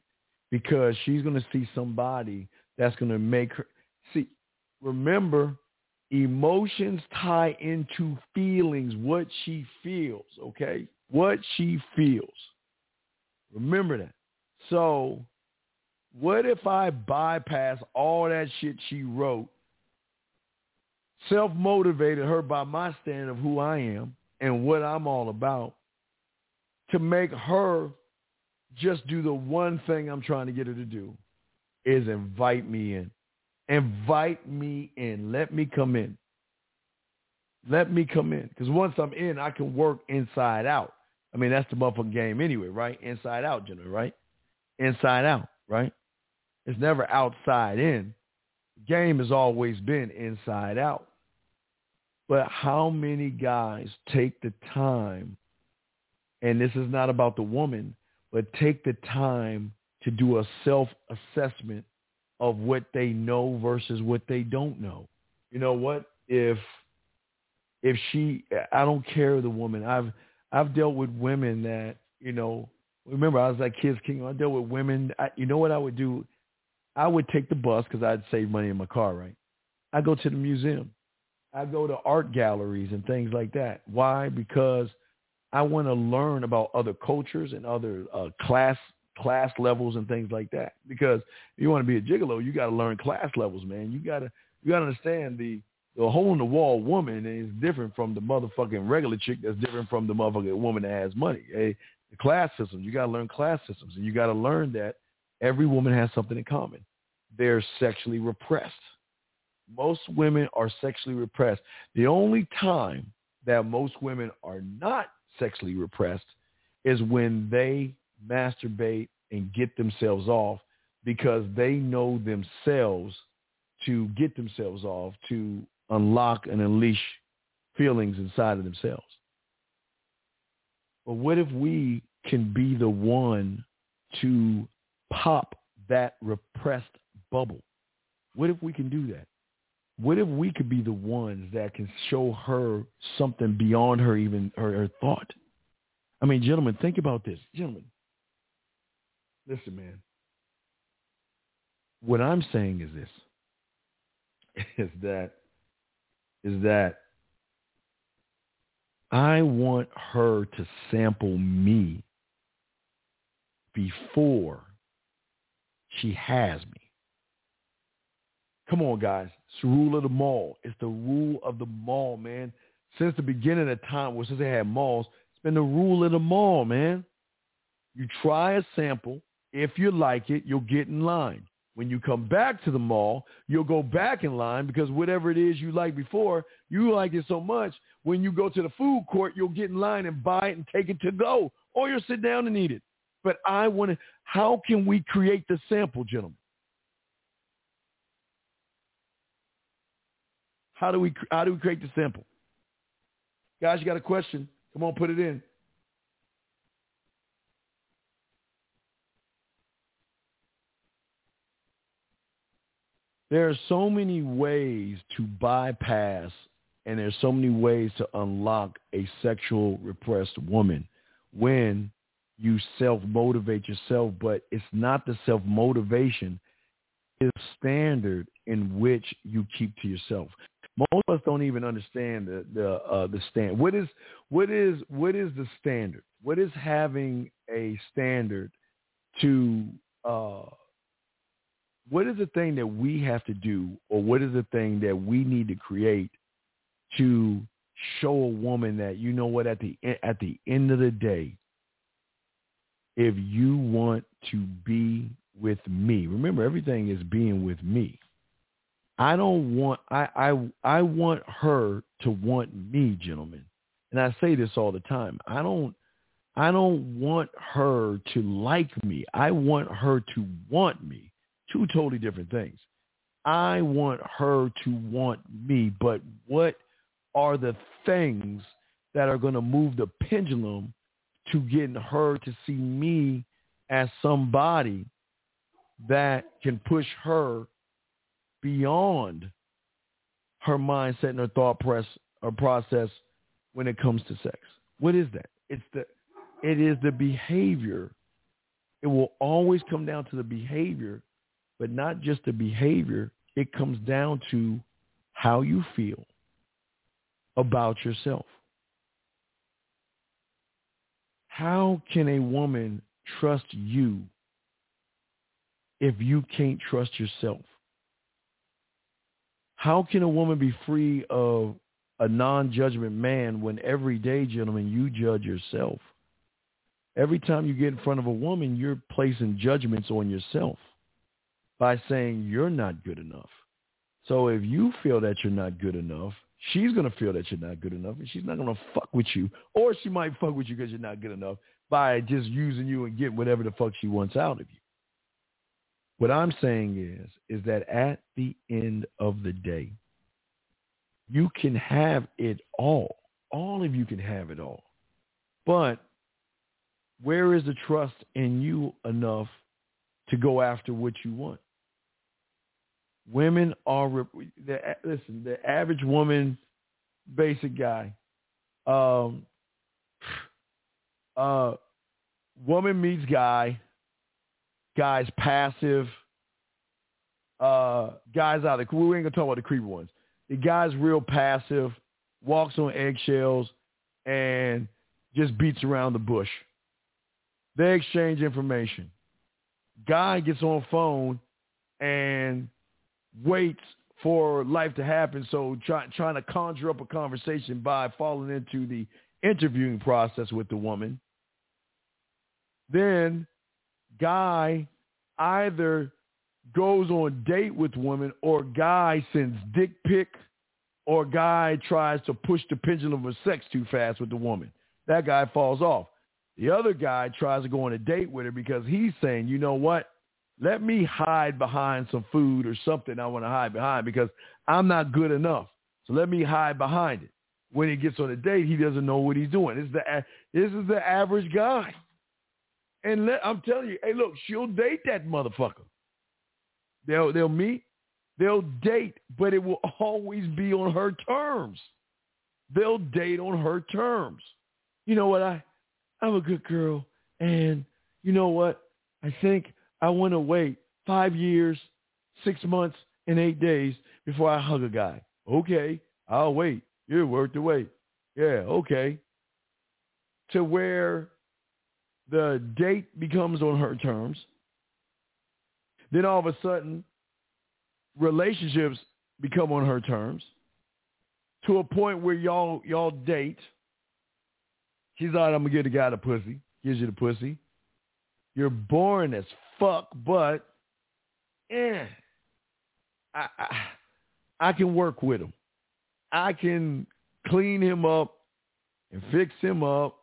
because she's going to see somebody that's going to make her. See, remember, emotions tie into feelings, what she feels, okay? What she feels. Remember that. So what if I bypass all that shit she wrote self-motivated her by my standard of who I am and what I'm all about to make her just do the one thing I'm trying to get her to do is invite me in. Invite me in. Let me come in. Let me come in. Because once I'm in, I can work inside out. I mean, that's the motherfucking game anyway, right? Inside out, generally, right? Inside out, right? It's never outside in. Game has always been inside out. But how many guys take the time, and this is not about the woman, but take the time to do a self-assessment of what they know versus what they don't know. You know what? If if she I don't care the woman. I've I've dealt with women that, you know, remember I was like Kids King. I dealt with women. I, you know what I would do? I would take the bus because I'd save money in my car, right? I go to the museum. I go to art galleries and things like that. Why? Because I want to learn about other cultures and other uh, class class levels and things like that. Because if you want to be a gigolo, you got to learn class levels, man. You got to you got to understand the the hole in the wall woman is different from the motherfucking regular chick that's different from the motherfucking woman that has money. Hey, the class systems, you got to learn class systems, and you got to learn that every woman has something in common. They're sexually repressed most women are sexually repressed. The only time that most women are not sexually repressed is when they masturbate and get themselves off because they know themselves to get themselves off to unlock and unleash feelings inside of themselves. But what if we can be the one to pop that repressed bubble? What if we can do that? What if we could be the ones that can show her something beyond her even her, her thought? I mean, gentlemen, think about this. Gentlemen, listen, man. What I'm saying is this <laughs> is that is that I want her to sample me before she has me. Come on, guys. It's the rule of the mall. It's the rule of the mall, man. Since the beginning of time, well, since they had malls, it's been the rule of the mall, man. You try a sample. If you like it, you'll get in line. When you come back to the mall, you'll go back in line because whatever it is you liked before, you like it so much. When you go to the food court, you'll get in line and buy it and take it to go, or you'll sit down and eat it. But I want to, how can we create the sample, gentlemen? How do we, how do we create the sample? Guys, you got a question? Come on, put it in. There are so many ways to bypass and there's so many ways to unlock a sexual repressed woman when you self-motivate yourself, but it's not the self-motivation, it's standard in which you keep to yourself. Most of us don't even understand the the uh, the stand. What is what is what is the standard? What is having a standard to uh, what is the thing that we have to do or what is the thing that we need to create to show a woman that you know what at the at the end of the day if you want to be with me remember everything is being with me i don't want i i i want her to want me gentlemen. And i say this all the time. I don't i don't want her to like me. I want her to want me. Two totally different things. I want her to want me, but what are the things that are going to move the pendulum to getting her to see me as somebody that can push her beyond her mindset and her thought press or process when it comes to sex. What is that? It's the it is the behavior. It will always come down to the behavior but not just the behavior. It comes down to how you feel about yourself. How can a woman trust you if you can't trust yourself? How can a woman be free of a non-judgment man when every day, gentlemen, you judge yourself? Every time you get in front of a woman, you're placing judgments on yourself by saying you're not good enough. So if you feel that you're not good enough, she's going to feel that you're not good enough and she's not going to fuck with you. Or she might fuck with you because you're not good enough by just using you and getting whatever the fuck she wants out of you. What I'm saying is, is that at the end of the day, you can have it all. All of you can have it all. But where is the trust in you enough to go after what you want? Women are the listen. The average woman, basic guy, um, <sighs> uh, woman meets guy, guy's passive. Uh, guys out of we ain't gonna talk about the creepy ones. The guy's real passive, walks on eggshells, and just beats around the bush. They exchange information. Guy gets on phone and waits for life to happen. So try, trying to conjure up a conversation by falling into the interviewing process with the woman. Then guy either goes on date with woman or guy sends dick pic or guy tries to push the pendulum of sex too fast with the woman. That guy falls off. The other guy tries to go on a date with her because he's saying, you know what? Let me hide behind some food or something I want to hide behind because I'm not good enough. So let me hide behind it. when he gets on a date, he doesn't know what he's doing. This is the this is the average guy. And let, I'm telling you, hey, look, she'll date that motherfucker. They'll they'll meet, they'll date, but it will always be on her terms. They'll date on her terms. You know what? I I'm a good girl, and you know what? I think I want to wait five years, six months, and eight days before I hug a guy. Okay, I'll wait. You're worth the wait. Yeah, okay. To where the date becomes on her terms. Then all of a sudden, relationships become on her terms to a point where y'all y'all date. She's like, I'm gonna get a guy the pussy. Gives you the pussy. You're boring as fuck, but eh, I, I I can work with him. I can clean him up and fix him up,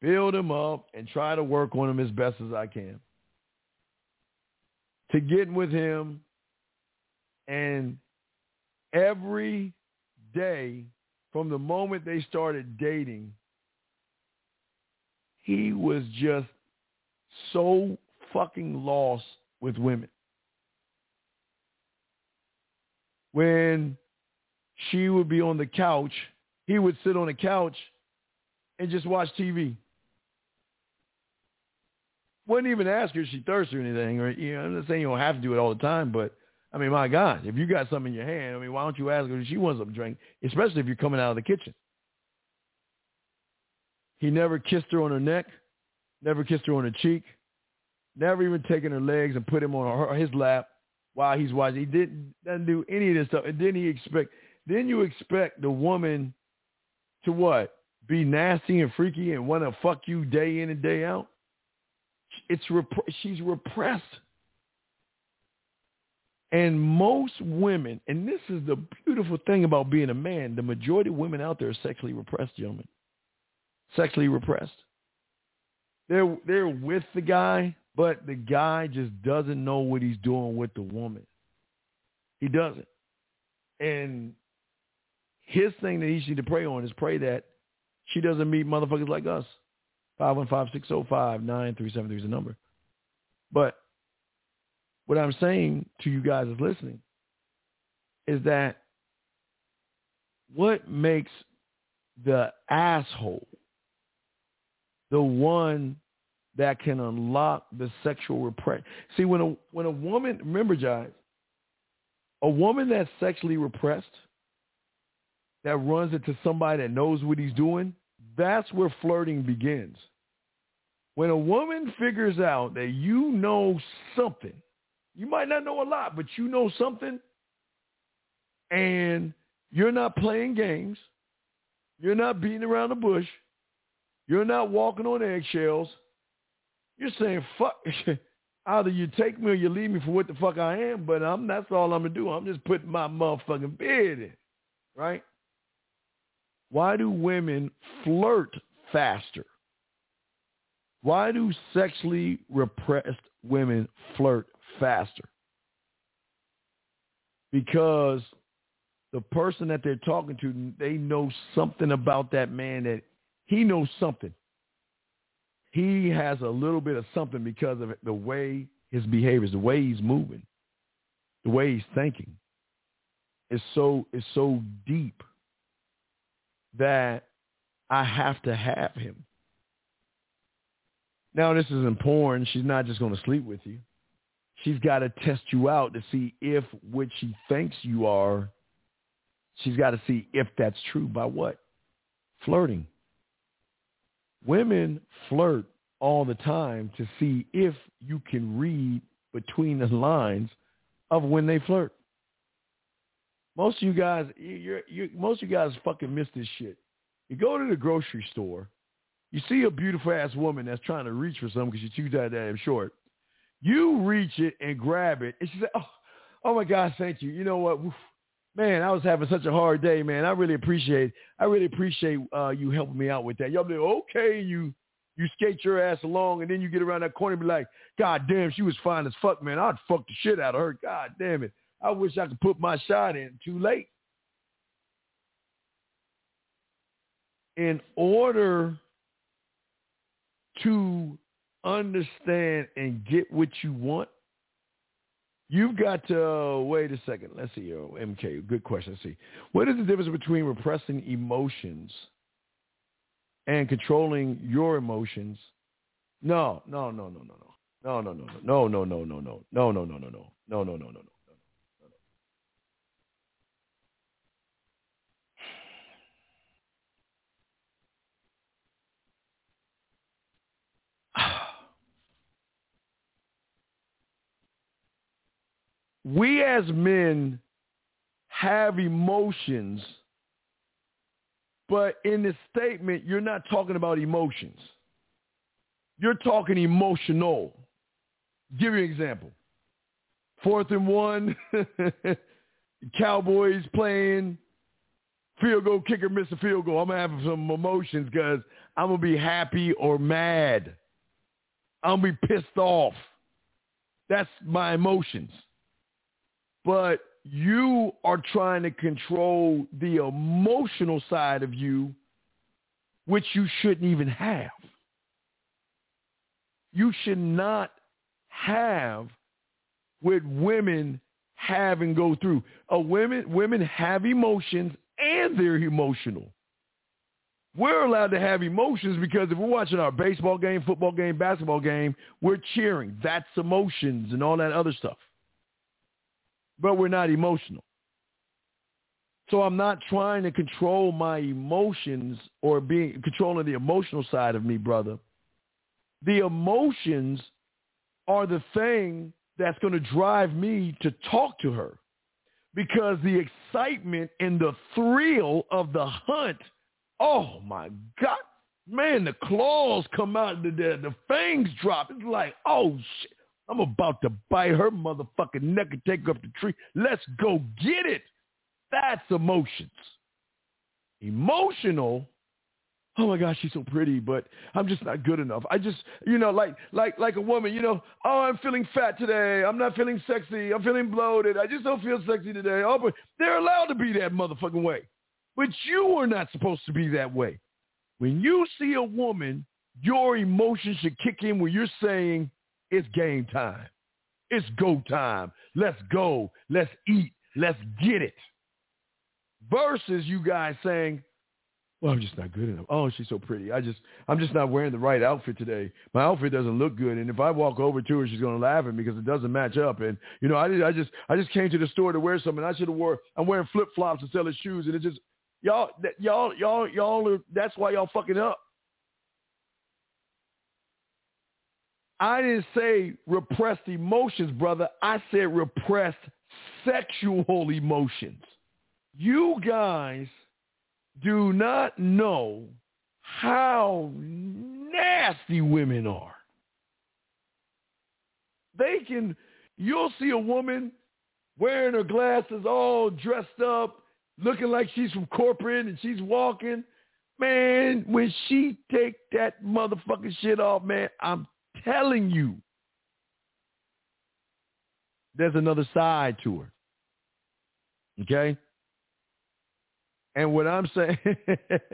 build him up, and try to work on him as best as I can. To get with him and every day from the moment they started dating, he was just so fucking lost with women. When she would be on the couch. He would sit on the couch and just watch TV. Wouldn't even ask her if she thirsty or anything. Or you know, I'm not saying you don't have to do it all the time, but I mean, my God, if you got something in your hand, I mean, why don't you ask her if she wants something to drink, especially if you're coming out of the kitchen. He never kissed her on her neck, never kissed her on her cheek, never even taken her legs and put him on her, his lap while he's watching. He didn't doesn't do any of this stuff. And then he expect then you expect the woman to what? Be nasty and freaky and want to fuck you day in and day out? It's rep- she's repressed. And most women, and this is the beautiful thing about being a man, the majority of women out there are sexually repressed, gentlemen. Sexually repressed. They're they're with the guy, but the guy just doesn't know what he's doing with the woman. He doesn't. And his thing that he should to pray on is pray that she doesn't meet motherfuckers like us. 515-605-9373 is the number. But what I'm saying to you guys is listening is that what makes the asshole the one that can unlock the sexual repression. See, when a when a woman, remember, guys, a woman that's sexually repressed that runs into somebody that knows what he's doing, that's where flirting begins. When a woman figures out that you know something, you might not know a lot, but you know something, and you're not playing games, you're not beating around the bush, you're not walking on eggshells, you're saying, fuck, <laughs> either you take me or you leave me for what the fuck I am, but I'm that's all I'm gonna do. I'm just putting my motherfucking bid in. Right? Why do women flirt faster? Why do sexually repressed women flirt faster? Because the person that they're talking to, they know something about that man that he knows something. He has a little bit of something because of the way his behavior is, the way he's moving, the way he's thinking. It's so it's so deep that I have to have him. Now, this isn't porn. She's not just going to sleep with you. She's got to test you out to see if what she thinks you are, she's got to see if that's true by what? Flirting. Women flirt all the time to see if you can read between the lines of when they flirt. Most of you guys, you're, you're, most of you guys fucking miss this shit. You go to the grocery store, you see a beautiful ass woman that's trying to reach for something because she's too damn short. You reach it and grab it, and she said, "Oh, oh my God, thank you. You know what, man, I was having such a hard day, man. I really appreciate, I really appreciate uh, you helping me out with that. Y'all be like, okay, you." You skate your ass along, and then you get around that corner and be like, God damn, she was fine as fuck, man. I'd fuck the shit out of her. God damn it. I wish I could put my shot in. Too late. in order to understand and get what you want, you've got to uh, wait a second. Let's see, oh, MK, good question. Let's see. What is the difference between repressing emotions and controlling your emotions? No, no, no, no, no, no. No, no, no, no, no, no, no, no, no, no, no, no, no, no, no, no, no, no, no. We as men have emotions, but in this statement, you're not talking about emotions. You're talking emotional. Give you an example. Fourth and one, <laughs> Cowboys playing, field goal kicker miss a field goal. I'm gonna have some emotions because I'm gonna be happy or mad. I'm gonna be pissed off. That's my emotions. But you are trying to control the emotional side of you, which you shouldn't even have. You should not have what women have and go through. A women women have emotions and they're emotional. We're allowed to have emotions because if we're watching our baseball game, football game, basketball game, we're cheering. That's emotions and all that other stuff but we're not emotional. So I'm not trying to control my emotions or being controlling the emotional side of me, brother. The emotions are the thing that's going to drive me to talk to her because the excitement and the thrill of the hunt, oh my God, man, the claws come out, the, the, the fangs drop. It's like, oh shit. I'm about to bite her motherfucking neck and take her up the tree. Let's go get it. That's emotions. Emotional. Oh my gosh, she's so pretty, but I'm just not good enough. I just, you know, like like like a woman, you know, oh, I'm feeling fat today. I'm not feeling sexy. I'm feeling bloated. I just don't feel sexy today. Oh, but they're allowed to be that motherfucking way. But you are not supposed to be that way. When you see a woman, your emotions should kick in when you're saying, it's game time. It's go time. Let's go. Let's eat. Let's get it. Versus you guys saying, well, I'm just not good enough. Oh, she's so pretty. I just, I'm just not wearing the right outfit today. My outfit doesn't look good, and if I walk over to her, she's gonna laugh at me because it doesn't match up. And you know, I, I just, I just came to the store to wear something. I should have wore. I'm wearing flip flops and selling shoes, and it just, y'all, y'all, y'all, y'all. That's why y'all fucking up. I didn't say repressed emotions, brother. I said repressed sexual emotions. You guys do not know how nasty women are. They can, you'll see a woman wearing her glasses all dressed up, looking like she's from corporate and she's walking. Man, when she take that motherfucking shit off, man, I'm telling you, there's another side to her. Okay? And what I'm saying,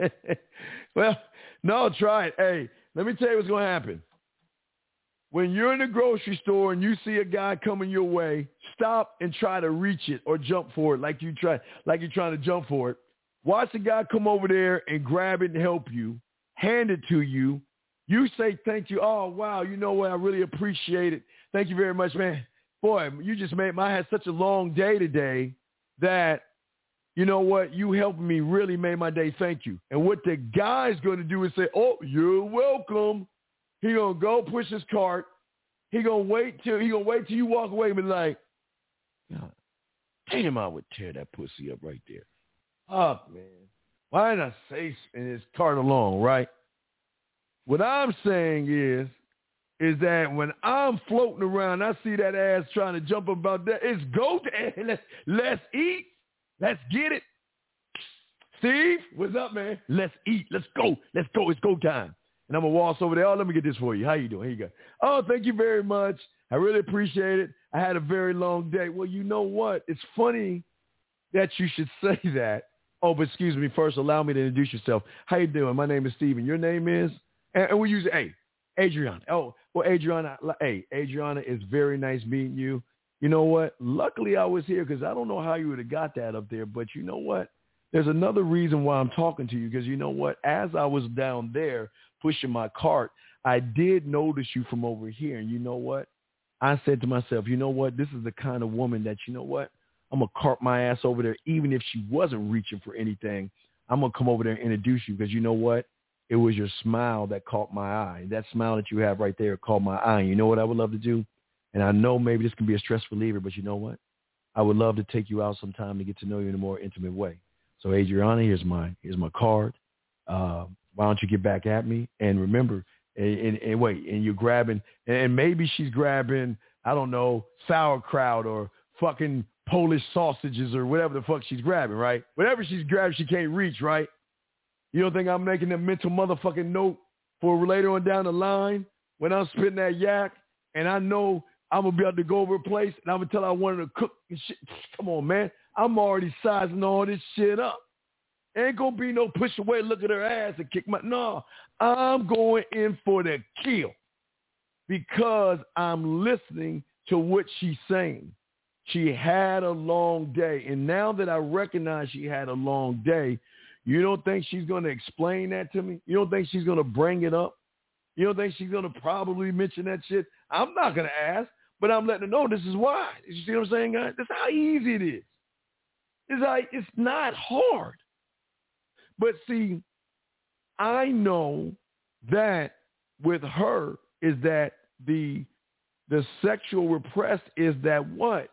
<laughs> well, no, try it. Hey, let me tell you what's going to happen. When you're in the grocery store and you see a guy coming your way, stop and try to reach it or jump for it like you try, like you're trying to jump for it. Watch the guy come over there and grab it and help you, hand it to you, you say thank you. Oh, wow. You know what? I really appreciate it. Thank you very much, man. Boy, you just made my, I had such a long day today that, you know what? You helped me really made my day. Thank you. And what the guy's going to do is say, oh, you're welcome. He going to go push his cart. He going to wait till, he going to wait till you walk away and be like, God, damn, I would tear that pussy up right there. Oh, man. Why didn't I say in his cart along, right? What I'm saying is, is that when I'm floating around, I see that ass trying to jump about that. It's go to <laughs> let's let's eat. Let's get it. Steve, what's up, man? Let's eat. Let's go. Let's go. It's go time. And I'm gonna waltz over there. Oh, let me get this for you. How you doing? Here you go. Oh, thank you very much. I really appreciate it. I had a very long day. Well, you know what? It's funny that you should <laughs> say that Oh, but excuse me. First, allow me to introduce yourself. How you doing? My name is Steven. Your name is? And, and we use, hey, Adriana. Oh, well, Adriana, hey, Adriana, it's very nice meeting you. You know what? Luckily, I was here because I don't know how you would have got that up there. But you know what? There's another reason why I'm talking to you because you know what? As I was down there pushing my cart, I did notice you from over here. And you know what? I said to myself, you know what? This is the kind of woman that, you know what? I'm to cart my ass over there even if she wasn't reaching for anything. I'm to come over there and introduce you because you know what? It was your smile that caught my eye. That smile that you have right there caught my eye. You know what I would love to do? And I know maybe this can be a stress reliever, but you know what? I would love to take you out sometime to get to know you in a more intimate way. So Adriana, here's my here's my card. Uh, why don't you get back at me? And remember, and, and, and wait, and you're grabbing, and maybe she's grabbing, I don't know, sauerkraut or fucking Polish sausages or whatever the fuck she's grabbing, right? Whatever she's grabbing, she can't reach, right? You don't think I'm making a mental motherfucking note for later on down the line when I'm spitting that yak and I know I'm gonna be able to go over a place and I'm gonna tell I wanted to cook and shit. Come on, man. I'm already sizing all this shit up. Ain't gonna be no push away, look at her ass and kick my no. I'm going in for the kill because I'm listening to what she's saying. She had a long day. And now that I recognize she had a long day, you don't think she's going to explain that to me? You don't think she's going to bring it up? You don't think she's going to probably mention that shit? I'm not going to ask, but I'm letting her know this is why. You see what I'm saying, guys? That's how easy it is. It's like, it's not hard. But see, I know that with her is that the the sexual repressed is that what?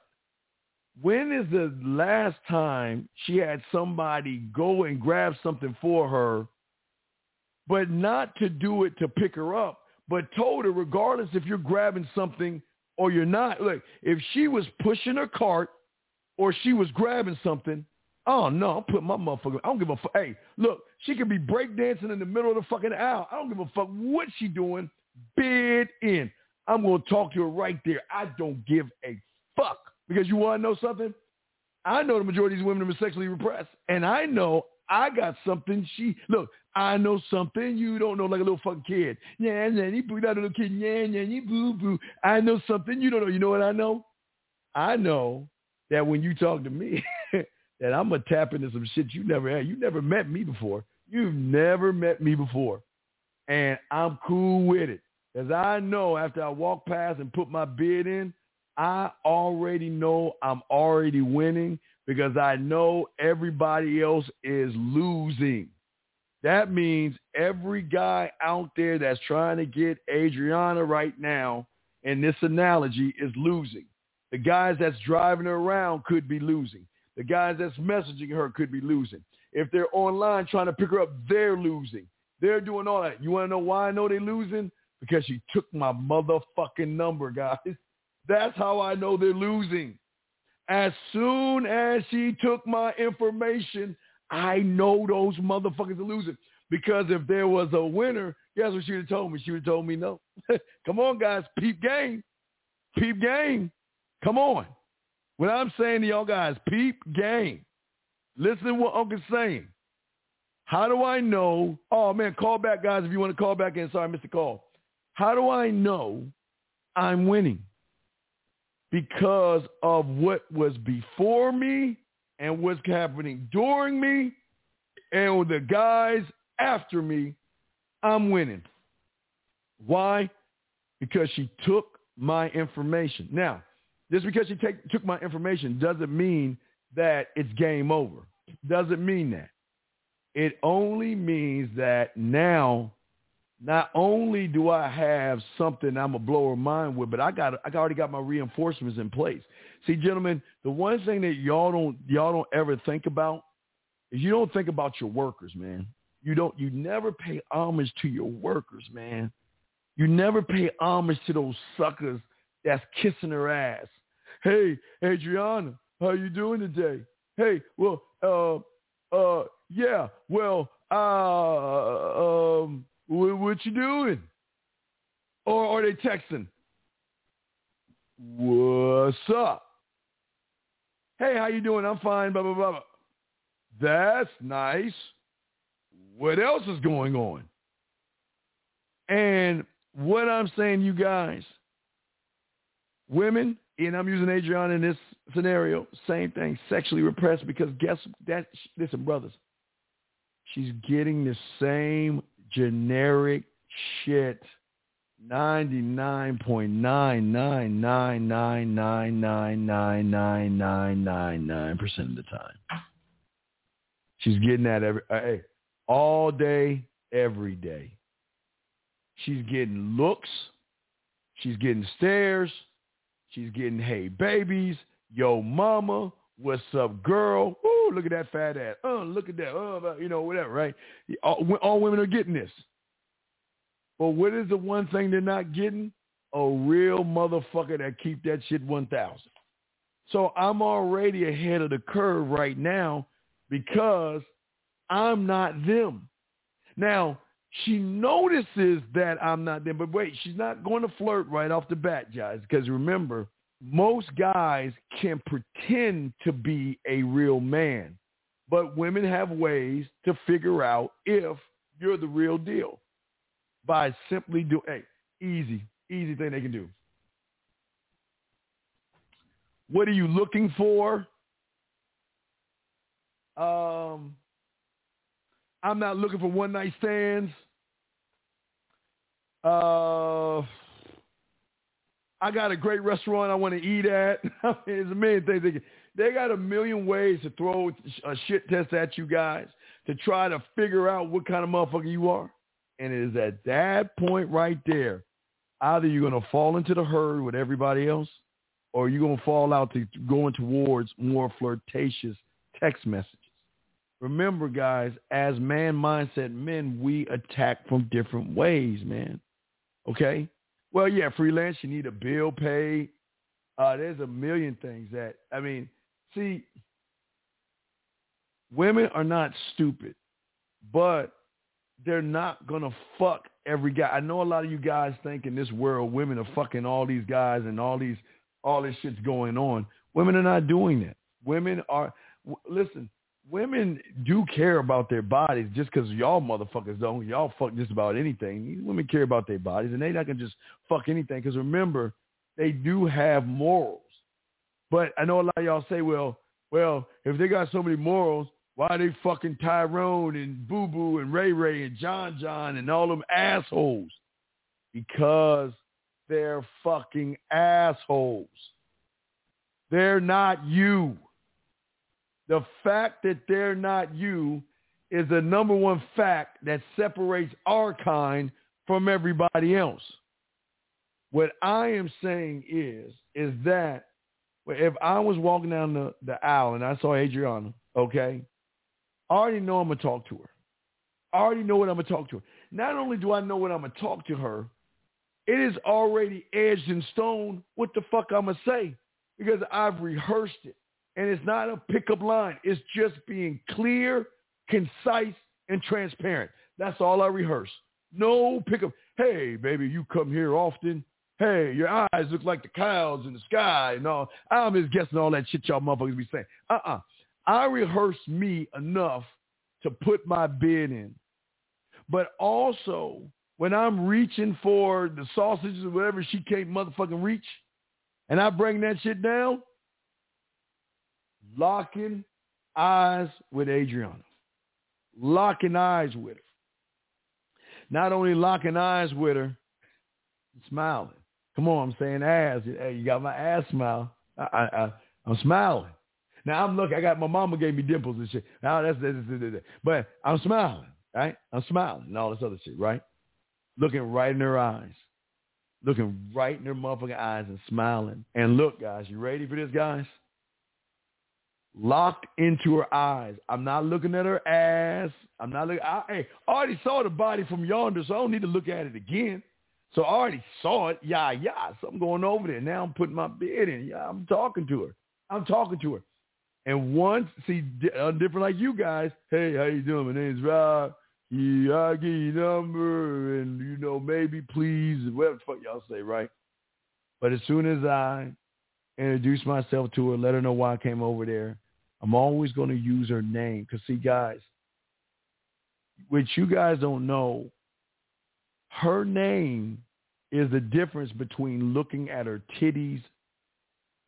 When is the last time she had somebody go and grab something for her, but not to do it to pick her up, but told her regardless if you're grabbing something or you're not. Look, if she was pushing her cart or she was grabbing something, Oh no, I'm putting my motherfucker. I don't give a fuck. Hey, look, she could be breakdancing in the middle of the fucking aisle. I don't give a fuck what she doing. Bid in. I'm gonna talk to her right there. I don't give a fuck because you want to know something. I know the majority of these women are sexually repressed, and I know I got something. She look. I know something you don't know, like a little fucking kid. Yeah, yeah, boo, that little kid. Yeah, yeah, boo, boo. I know something you don't know. You know what I know? I know that when you talk to me. <laughs> that I'm gonna tap into some shit you never had. You never met me before. You've never met me before, and I'm cool with it. As I know, after I walk past and put my bid in, I already know I'm already winning because I know everybody else is losing. That means every guy out there that's trying to get Adriana right now in this analogy is losing. The guys that's driving her around could be losing. The guys that's messaging her could be losing. If they're online trying to pick her up, they're losing. They're doing all that. You want to know why I know they're losing? Because she took my motherfucking number, guys. <laughs> That's how I know they're losing. As soon as she took my information, I know those motherfuckers are losing. Because if there was a winner, guess what she would have told me? She would have told me no. <laughs> Come on, guys. Peep game. Peep game. Come on. What I'm saying to y'all guys, peep game. Listen to what Uncle's saying. How do I know? Oh man, call back guys if you want to call back in. Sorry, I missed the call. How do I know I'm winning? Because of what was before me and what's happening during me and the guys after me, I'm winning. Why? Because she took my information. Now, just because she take, took my information doesn't mean that it's game over. Doesn't mean that. It only means that now, not only do I have something I'm a blow her mind with, but I got I already got my reinforcements in place. See, gentlemen, the one thing that y'all don't y'all don't ever think about is you don't think about your workers, man. You don't you never pay homage to your workers, man. You never pay homage to those suckers that's kissing her ass hey, Adriana, how you doing today? Hey, well, uh, uh, yeah, well, uh, um, what, what you doing? Or are they texting? What's up? Hey, how you doing? I'm fine. Blah blah blah. That's nice. What else is going on? And what I'm saying, you guys, women, and I'm using Adriana in this scenario, same thing, sexually repressed because guess that, listen, brothers, she's getting the same generic shit 99.99999999999% of the time. She's getting that every hey, all day, every day. She's getting looks. She's getting stares. She's getting hey babies, yo mama, what's up girl? Ooh, look at that fat ass. Oh, look at that. Oh, you know, whatever, right? All, all women are getting this. But what is the one thing they're not getting? A real motherfucker that keep that shit 1,000. So I'm already ahead of the curve right now because I'm not them. Now, she notices that I'm not them, but wait, she's not going to flirt right off the bat, guys, because remember, most guys can pretend to be a real man, but women have ways to figure out if you're the real deal by simply doing, hey, easy, easy thing they can do. What are you looking for? Um, I'm not looking for one night stands. Uh, I got a great restaurant I want to eat at. <laughs> There's a million things. They, they got a million ways to throw a shit test at you guys to try to figure out what kind of motherfucker you are. And it is at that point right there, either you're going to fall into the herd with everybody else or you're going to fall out to going towards more flirtatious text messages. Remember, guys, as man mindset men, we attack from different ways, man. Okay? Well, yeah, freelance, you need a bill paid. Uh, there's a million things that, I mean, see, women are not stupid, but they're not to fuck every guy. I know a lot of you guys think in this world women are fucking all these guys and all these, all this shit's going on. Women are not doing that. Women are, listen, women do care about their bodies just because y'all motherfuckers don't. Y'all fuck just about anything. These women care about their bodies, and they not gonna just fuck anything. Because remember, they do have morals. But I know a lot of y'all say, well, well, if they got so many morals, why are they fucking Tyrone and Boo Boo and Ray Ray and John John and all them assholes? Because they're fucking assholes. They're not you. The fact that they're not you is the number one fact that separates our kind from everybody else. What I am saying is, is that if I was walking down the, the aisle and I saw Adriana, okay, I already know I'm going to talk to her. I already know what I'm going to talk to her. Not only do I know what I'm going to talk to her, it is already edged in stone what the fuck I'm going to say because I've rehearsed it. And it's not a pickup line. It's just being clear, concise, and transparent. That's all I rehearse. No pickup. Hey, baby, you come here often. Hey, your eyes look like the clouds in the sky. No, I'm just guessing all that shit y'all motherfuckers be saying. Uh-uh. I rehearse me enough to put my bid in. But also, when I'm reaching for the sausages or whatever she can't motherfucking reach, and I bring that shit down, locking eyes with Adriana, locking eyes with her. Not only locking eyes with her, smiling. Come on, I'm saying ass. Hey, you got my ass smile. I, I, I, I'm smiling. Now I'm looking. I got my mama gave me dimples and shit. Now that's, that's, that's, that's, but I'm smiling, right? I'm smiling and all this other shit, right? Looking right in her eyes, looking right in her motherfucking eyes and smiling. And look, guys, you ready for this, guys? Locked into her eyes. I'm not looking at her ass. I'm not looking. I, hey, I already saw the body from yonder, so I don't need to look at it again. So I already saw it. Yeah, yeah, something going over there. Now I'm putting my bed in. Yeah, I'm talking to her. I'm talking to her. And once, see, I'm uh, different like you guys. Hey, how you doing? My name's Rob. Yeah, I'll give you number and, you know, maybe please, whatever the fuck y'all say, right? But as soon as I introduce myself to her, let her know why I came over there. I'm always going to use her name. Because see, guys, which you guys don't know, her name is the difference between looking at her titties,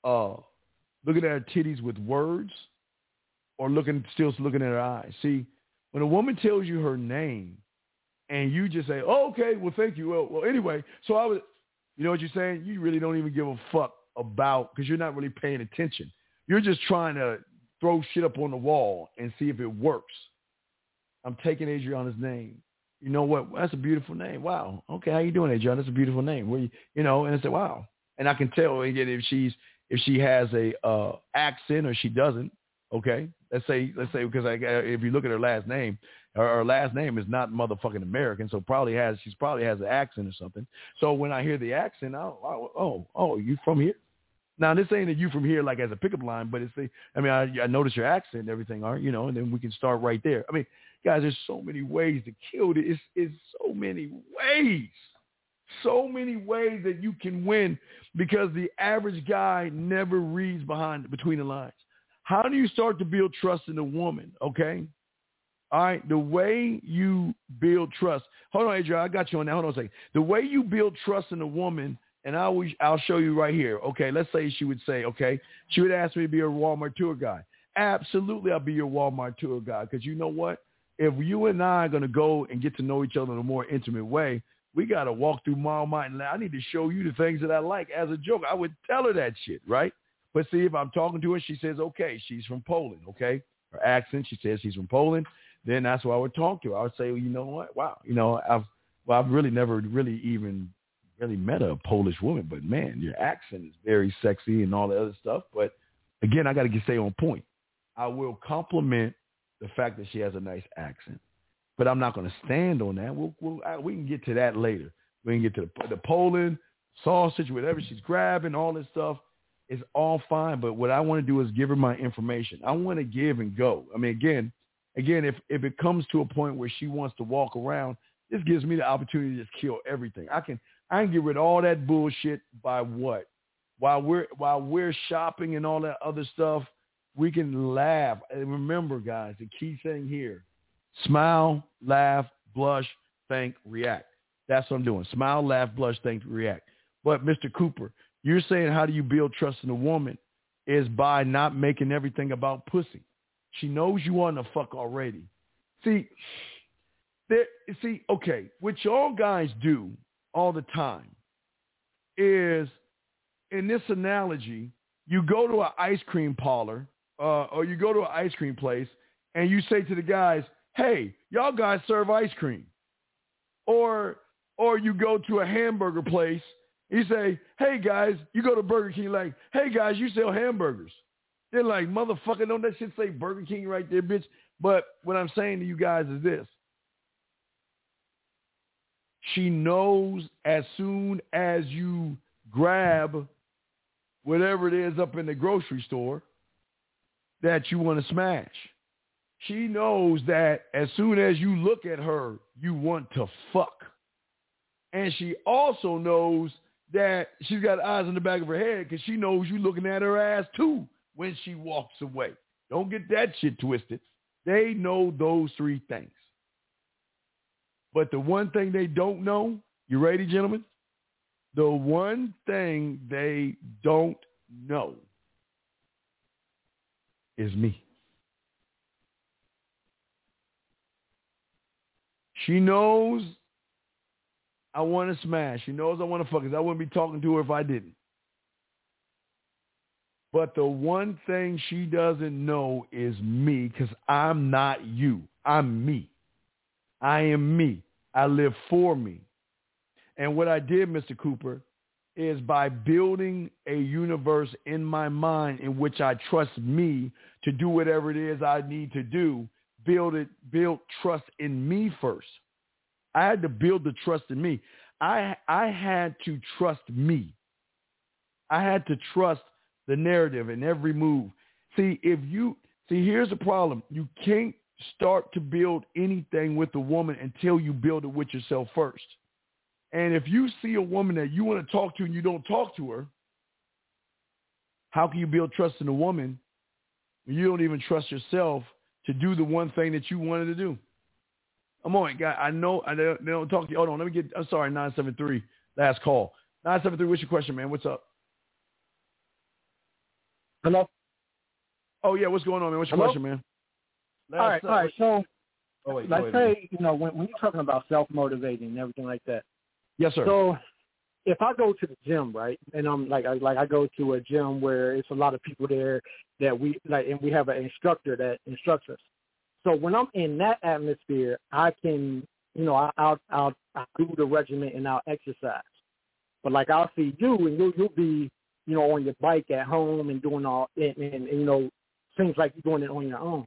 uh, looking at her titties with words, or looking still looking at her eyes. See, when a woman tells you her name, and you just say, oh, "Okay, well, thank you." Well, well, anyway, so I was, you know what you're saying? You really don't even give a fuck about because you're not really paying attention. You're just trying to throw shit up on the wall and see if it works. I'm taking Adriana's name. You know what? That's a beautiful name. Wow. Okay, how you doing, Adriana? That's a beautiful name. Where you, you know, and I said, wow. And I can tell again if she's if she has a uh, accent or she doesn't. Okay, let's say let's say because I, if you look at her last name, her, her last name is not motherfucking American, so probably has she's probably has an accent or something. So when I hear the accent, I oh oh, oh you from here? Now this ain't a you from here like as a pickup line, but it's the I mean I, I notice your accent and everything, are you know, and then we can start right there. I mean, guys, there's so many ways to kill it. It's it's so many ways, so many ways that you can win because the average guy never reads behind between the lines. How do you start to build trust in a woman? Okay. All right, the way you build trust. Hold on, Adrian, I got you on that. Hold on a second. The way you build trust in a woman and I will, I'll show you right here. Okay, let's say she would say, okay, she would ask me to be a Walmart tour guide. Absolutely, I'll be your Walmart tour guide because you know what? If you and I are going to go and get to know each other in a more intimate way, we got to walk through Walmart and I need to show you the things that I like as a joke. I would tell her that shit, right? But see, if I'm talking to her, she says, okay, she's from Poland, okay? Her accent, she says she's from Poland. Then that's what I would talk to her. I would say, well, you know what? Wow, you know, I've well, I've really never really even really met a Polish woman, but man, your accent is very sexy and all the other stuff. But again, I got to stay on point. I will compliment the fact that she has a nice accent, but I'm not going to stand on that. We'll, we'll we can get to that later. We can get to the, the Poland sausage, whatever she's grabbing, all this stuff is all fine. But what I want to do is give her my information. I want to give and go. I mean, again, again, if if it comes to a point where she wants to walk around, this gives me the opportunity to just kill everything. I can I can get rid of all that bullshit by what? While we're while we're shopping and all that other stuff, we can laugh. And remember, guys, the key thing here: smile, laugh, blush, think, react. That's what I'm doing. Smile, laugh, blush, think, react. But Mr. Cooper, you're saying how do you build trust in a woman? Is by not making everything about pussy. She knows you want to fuck already. See, there, see, okay, what y'all guys do all the time is in this analogy, you go to an ice cream parlor uh, or you go to an ice cream place and you say to the guys, hey, y'all guys serve ice cream. Or, or you go to a hamburger place, you say, hey guys, you go to Burger King like, hey guys, you sell hamburgers. They're like, motherfucker, don't that shit say Burger King right there, bitch? But what I'm saying to you guys is this. She knows as soon as you grab whatever it is up in the grocery store that you want to smash. She knows that as soon as you look at her, you want to fuck. And she also knows that she's got eyes in the back of her head because she knows you looking at her ass too when she walks away. Don't get that shit twisted. They know those three things. But the one thing they don't know, you ready, gentlemen? The one thing they don't know is me. She knows I want to smash. She knows I want to fuck. Cause I wouldn't be talking to her if I didn't. But the one thing she doesn't know is me because I'm not you. I'm me. I am me. I live for me. And what I did, Mr. Cooper, is by building a universe in my mind in which I trust me to do whatever it is I need to do, build it, build trust in me first. I had to build the trust in me. I I had to trust me. I had to trust the narrative in every move. See, if you see, here's the problem. You can't start to build anything with a woman until you build it with yourself first. And if you see a woman that you want to talk to and you don't talk to her, how can you build trust in a woman when You don't even trust yourself to do the one thing that you wanted to do. I'm on, guy. I know I don't, they don't talk to you. Hold on, let me get. I'm sorry, nine seven three. Last call. Nine seven three. What's your question, man? What's up? Hello. Oh yeah, what's going on, man? What's your Hello? question, man? All right, all right. So, oh, wait, let's say you know when, when you're talking about self motivating and everything like that. Yes, sir. So, if I go to the gym, right, and I'm like, I, like I go to a gym where it's a lot of people there that we like, and we have an instructor that instructs us. So when I'm in that atmosphere, I can, you know, I, I'll, I'll, I'll do the regimen and I'll exercise. But like I'll see you, and you'll, you'll be, you know, on your bike at home and doing all, and, and, and you know, things like you're doing it on your own.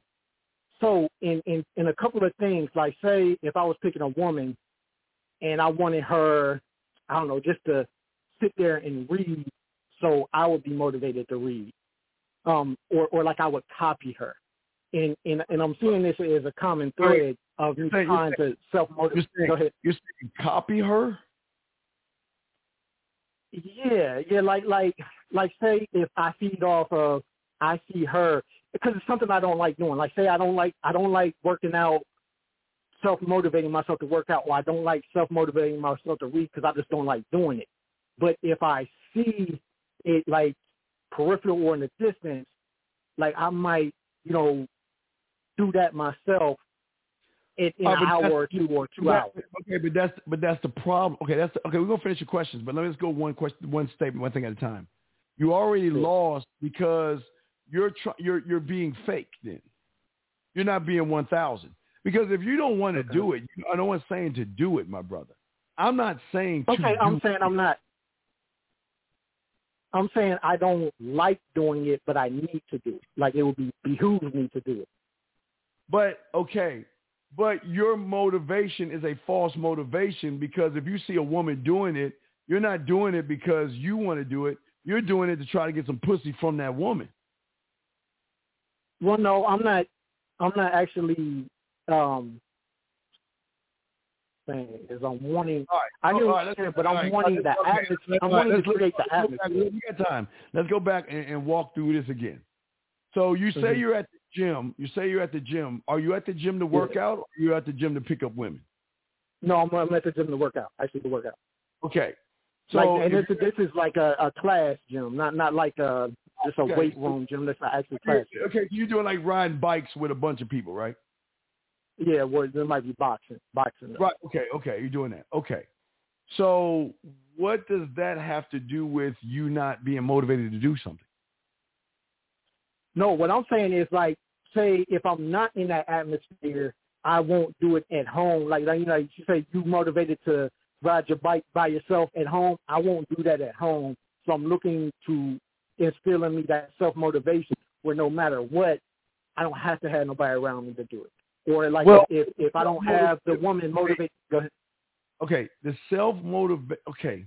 So in, in in a couple of things, like say if I was picking a woman, and I wanted her, I don't know, just to sit there and read, so I would be motivated to read, um, or or like I would copy her, and and and I'm seeing this as a common thread of saying- trying to self You're motivate. saying, Go ahead. you're saying copy her? Yeah, yeah, like like like say if I feed off of I see her because it's something I don't like doing. Like say I don't like I don't like working out, self motivating myself to work out, or I don't like self motivating myself to read because I just don't like doing it. But if I see it like peripheral or in the distance, like I might you know do that myself in, in Oh, an hour or two or two hours. Okay, but that's but that's the problem. Okay, that's okay. We're gonna finish your questions, but let me just go one question, one statement, one thing at a time. You already lost because you're try, you're you're being fake. Then you're not being one thousand. Because if you don't want to Okay. do it, you- I know one's saying to do it, my brother. I'm not saying to Okay, I'm saying it. I'm not. I'm saying I don't like doing it, but I need to do it. Like it would be behooves me to do it. But okay, but your motivation is a false motivation because if you see a woman doing it, you're not doing it because you want to do it. You're doing it to try to get some pussy from that woman. Well, no, I'm not. I'm not actually um saying is I'm wanting. All right. I what right, you're let's- saying, but I'm right, wanting the atmosphere. I'm wanting to create the let's go back. atmosphere. We got time. Let's go back and, and walk through this again. So you say Mhm. you're at the gym. You say you're at the gym. Are you at the gym to work out, or are you at the gym to pick up women? No, I'm, I'm at the gym to work out. Actually, to work out. Okay. So like, and this, this is like a, a class gym, not not like a just a Okay. weight room gym. That's not actually class. okay, you're doing like riding bikes with a bunch of people, right? Yeah, where there might be boxing, boxing. Right. Okay. Okay. You're doing that. Okay. So what does that have to do with you not being motivated to do something? No, what I'm saying is like, say if I'm not in that atmosphere, I won't do it at home. Like, like you know, you say you motivated to ride your bike by yourself at home. I won't do that at home. So I'm looking to instill in me that self motivation where no matter what, I don't have to have nobody around me to do it. Or like Well, if if I don't have the woman motivate, go ahead. Okay. The self motivate. Okay.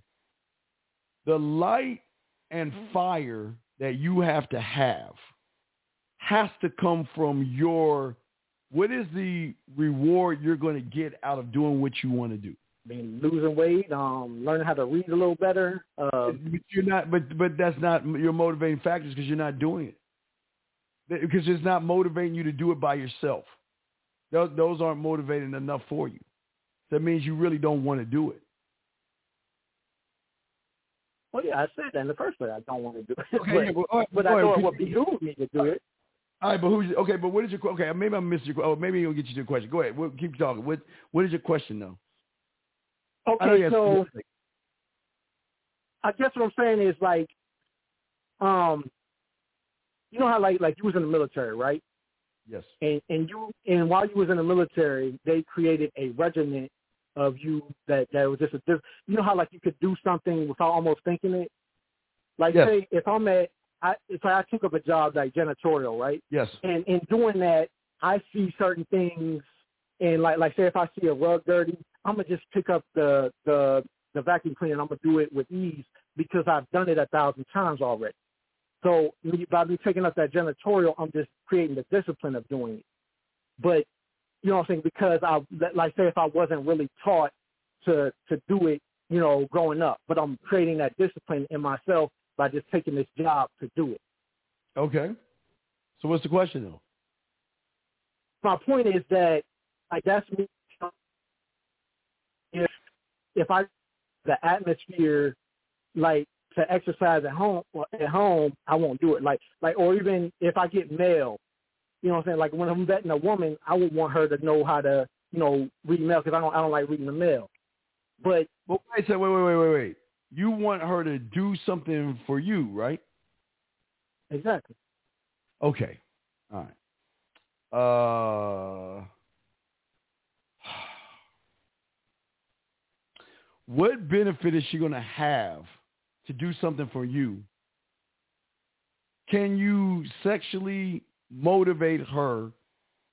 The light and mm-hmm. fire that you have to have has to come from your. What is the reward you're going to get out of doing what you want to do? Mean, losing weight, um, learning how to read a little better. Uh, But you're not. But but that's not your motivating factors because you're not doing it. Because it's not motivating you to do it by yourself. Those, those aren't motivating enough for you. That means you really don't want to do it. well, yeah, I said that in the first place. I don't want to do it, Okay, but, yeah, all right, but I right, know it could would behoove me to do it. All right, but who's okay? But what is your okay? Maybe I missed your. Oh, maybe he'll get you to the question. Go ahead. We'll keep talking. What What is your question though? I Okay, have so. I guess what I'm saying is like, um, you know how like like you was in the military, right? yes. And and you and while you was in the military, they created a regiment of you that that was just a you know how like you could do something without almost thinking it. Like Yes. say if I'm at I if I took up a job like janitorial, right? Yes. and in doing that, I see certain things, and like like say if I see a rug dirty, I'm gonna just pick up the the the vacuum cleaner. and I'm gonna do it with ease because I've done it a thousand times already. So by me taking up that janitorial, I'm just creating the discipline of doing it. But you know what I'm saying? Because I like say if I wasn't really taught to to do it, you know, growing up, but I'm creating that discipline in myself by just taking this job to do it. Okay. So what's the question though? My point is that like that's me. If I the atmosphere like to exercise at home at home, I won't do it. Like like or even if I get mail, you know what I'm saying? Like when I'm vetting a woman, I would want her to know how to you know read mail because I don't I don't like reading the mail. But well, wait, so wait, wait, wait, wait, wait. You want her to do something for you, right? Exactly. Okay. All right. Uh, what benefit is she going to have to do something for you? Can you sexually motivate her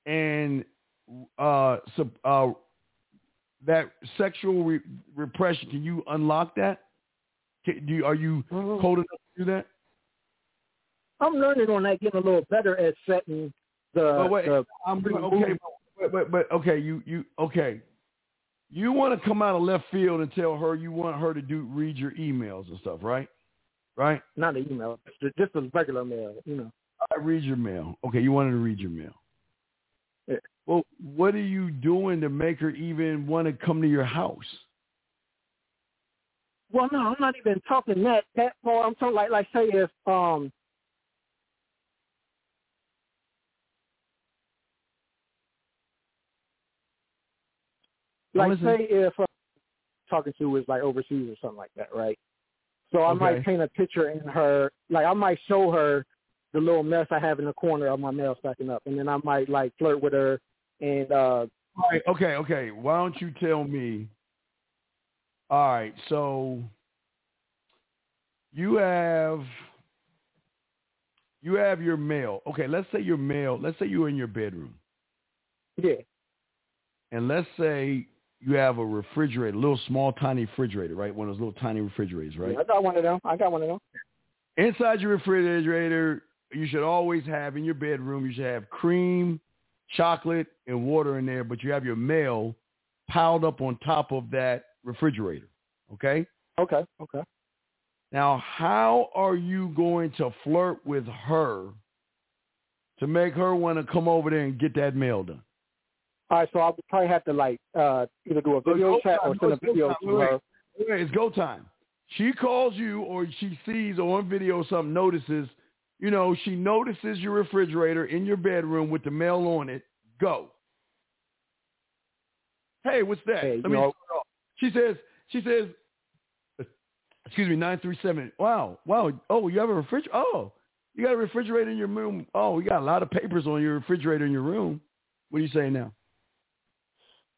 and uh, uh, that sexual re- repression? Can you unlock that? Can, do are you mm-hmm. cold enough to do that? I'm learning on that, getting a little better at setting the. But wait, the I'm okay, but, but but okay, you you okay. You want to come out of left field and tell her you want her to do read your emails and stuff, right? Right? Not the email, just the regular mail, you know. I read your mail. Okay, you wanted to read your mail. Yeah. Well, what are you doing to make her even want to come to your house? Well, no, I'm not even talking that that part. I'm talking like like say if um Like say if uh, talking to is like overseas or something like that, right? So I okay. might paint a picture in her, like I might show her the little mess I have in the corner of my mail stacking up, and then I might like flirt with her and. uh All right, okay, okay. Why don't you tell me? All right, so you have you have your mail. Okay, let's say your mail. Let's say you're in your bedroom. Yeah. And let's say you have a refrigerator, a little small, tiny refrigerator, right? One of those little tiny refrigerators, right? Yeah, I got one of them. I got one of them. Inside your refrigerator, you should always have in your bedroom, you should have cream, chocolate, and water in there, but you have your mail piled up on top of that refrigerator. Okay? Okay. Okay. Now, how are you going to flirt with her to make her want to come over there and get that mail done? All right, so I would probably have to like uh either do a video chat or send a video to her. Wait, it's go time. She calls you or she sees or on video something notices, you know, she notices your refrigerator in your bedroom with the mail on it. Go. Hey, what's that? Hey, Let me know, she says, she says, excuse me, 937. Wow, wow. Oh, you have a refrigerator? Oh, you got a refrigerator in your room. Oh, you got a lot of papers on your refrigerator in your room. What are you saying now?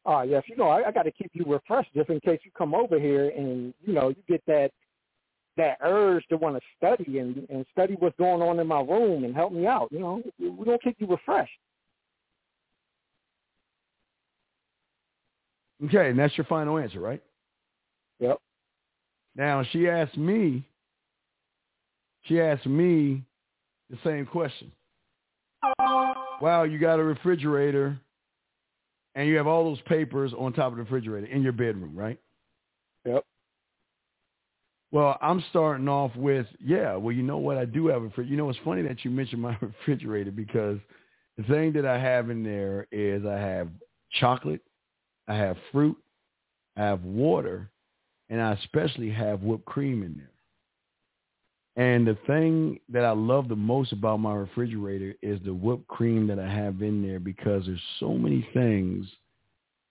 Uh, yes, you know, I, I got to keep you refreshed just in case you come over here and you know you get that that urge to want to study and and study what's going on in my room and help me out. You know, we're gonna keep you refreshed. Okay, and that's your final answer, right? Yep. Now she asked me. She asked me the same question. Wow, you got a refrigerator and you have all those papers on top of the refrigerator in your bedroom, right? Yep. Well, I'm starting off with, yeah, well, you know what? I do have a fridge. You know, it's funny that you mentioned my <laughs> refrigerator because the thing that I have in there is I have chocolate, I have fruit, I have water, and I especially have whipped cream in there. And the thing that I love the most about my refrigerator is the whipped cream that I have in there because there's so many things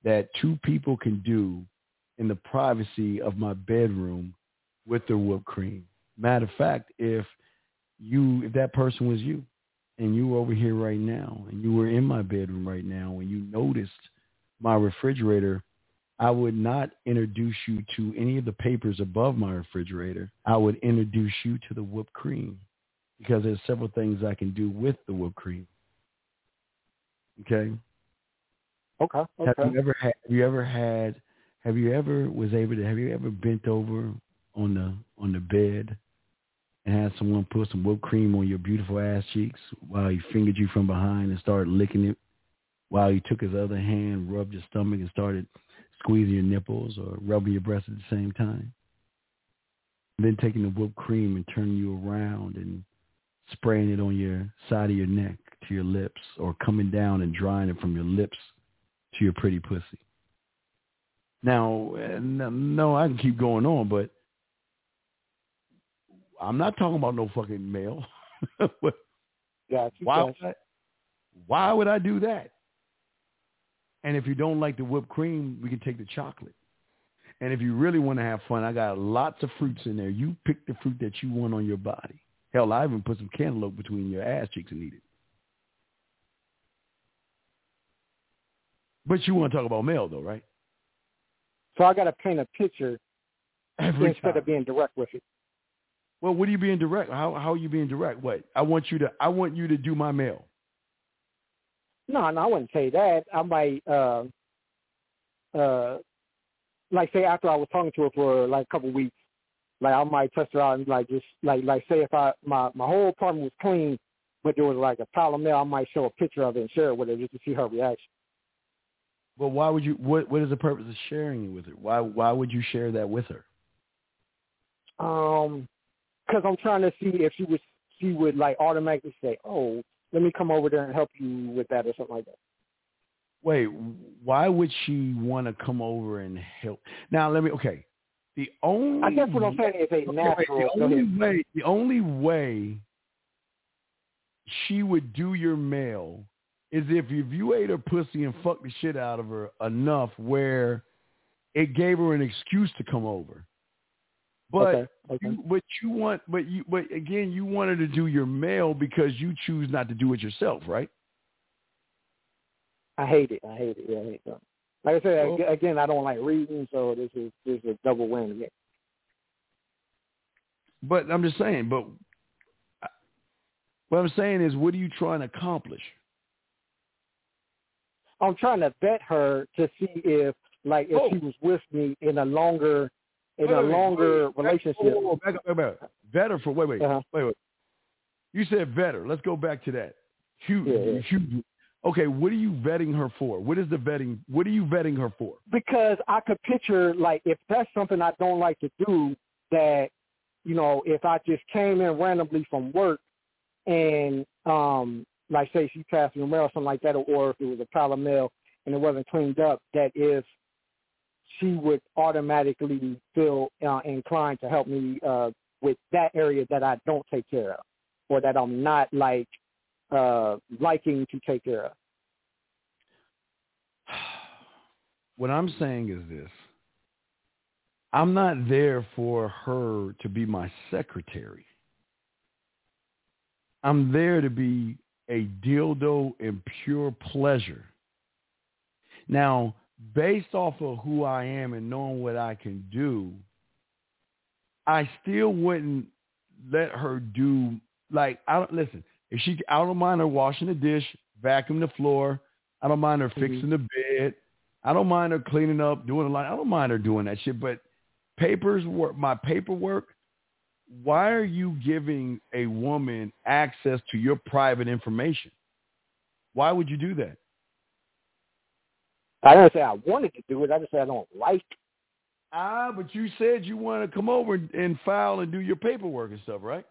that two people can do in the privacy of my bedroom with the whipped cream. Matter of fact, if you if that person was you and you were over here right now and you were in my bedroom right now and you noticed my refrigerator I would not introduce you to any of the papers above my refrigerator. I would introduce you to the whipped cream because there's several things I can do with the whipped cream. Okay. Okay. okay. Have you ever had? Have you ever had? Have you ever was able to? Have you ever bent over on the on the bed and had someone put some whipped cream on your beautiful ass cheeks while he fingered you from behind and started licking it, while he took his other hand, rubbed your stomach, and started squeezing your nipples or rubbing your breasts at the same time. And then taking the whipped cream and turning you around and spraying it on your side of your neck to your lips or coming down and drying it from your lips to your pretty pussy. Now, eh, no, I can keep going on, but I'm not talking about no fucking male. <laughs> yeah, why, would I, why would I do that? And if you don't like the whipped cream, we can take the chocolate. And if you really want to have fun, I got lots of fruits in there. You pick the fruit that you want on your body. Hell, I even put some cantaloupe between your ass cheeks and eat it. But you want to talk about male, though, right? So I got to paint a picture Every instead time. of being direct with it. Well, what are you being direct? How how are you being direct? What I want you to I want you to do my mail. No, no, I wouldn't say that. I might, uh, uh, like say after I was talking to her for like a couple of weeks, like I might test her out and like just like like say if I my my whole apartment was clean, but there was like a pile of mail, I might show a picture of it and share it with her just to see her reaction. Well, why would you? What what is the purpose of sharing it with her? Why why would you share that with her? Um, because I'm trying to see if she was she would like automatically say, "Oh, let me come over there and help you with that" or something like that. Wait, why would she want to come over and help? Now let me. Okay, the only I guess what I'm saying is a natural. Wait, the only way the only way she would do your mail is if if you ate her pussy and fucked the shit out of her enough where it gave her an excuse to come over. But okay, okay. you, but you want, but you, but again, you wanted to do your mail because you choose not to do it yourself, right? I hate it. I hate it. Yeah, I hate it. Like I said, well, again, I don't like reading, so this is this is a double win. But I'm just saying. But what I'm saying is, what are you trying to accomplish? I'm trying to vet her to see if, like, if oh. she was with me in a longer in wait, a wait, longer wait, relationship. Whoa, whoa, back up, back up. Vetter for wait, wait, uh-huh. wait, wait. You said vetter. Let's go back to that. Huge, yeah, yeah. huge. Okay, what are you vetting her for? What is the vetting? What are you vetting her for? Because I could picture like if that's something I don't like to do, that you know, if I just came in randomly from work and um like say she passed me mail or something like that, or if it was a pile of mail and it wasn't cleaned up, that if she would automatically feel uh, inclined to help me uh, with that area that I don't take care of, or that I'm not like uh, liking to take care of. <sighs> What I'm saying is this. I'm not there for her to be my secretary. I'm there to be a dildo in pure pleasure. Now, based off of who I am and knowing what I can do, I still wouldn't let her do like I don't listen. If she, I don't mind her washing the dish, vacuum the floor. I don't mind her Mm-hmm. fixing the bed. I don't mind her cleaning up, doing a lot. I don't mind her doing that shit. But papers work, my paperwork. Why are you giving a woman access to your private information? Why would you do that? I didn't say I wanted to do it. I just said I don't like. Ah, but you said you want to come over and file and do your paperwork and stuff, right?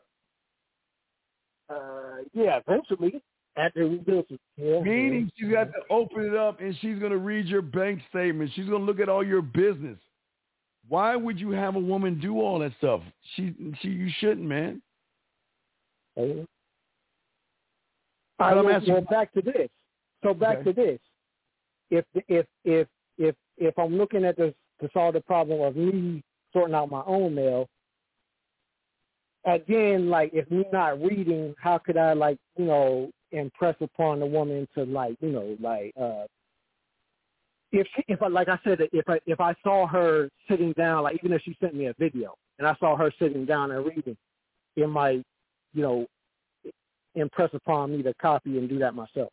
Uh, yeah, eventually after we do. Yeah, Meaning yeah. she's got to open it up and she's going to read your bank statement. She's going to look at all your business. Why would you have a woman do all that stuff? She, she, you shouldn't, man. Okay. All right, well, well, back to this. So back Okay. to this. If if if if if I'm looking at this to solve the problem of me sorting out my own mail, again, like if me not reading, how could I like you know impress upon the woman to like you know like uh if she, if I like I said if I if I saw her sitting down like even if she sent me a video and I saw her sitting down and reading, it might you know impress upon me to copy and do that myself.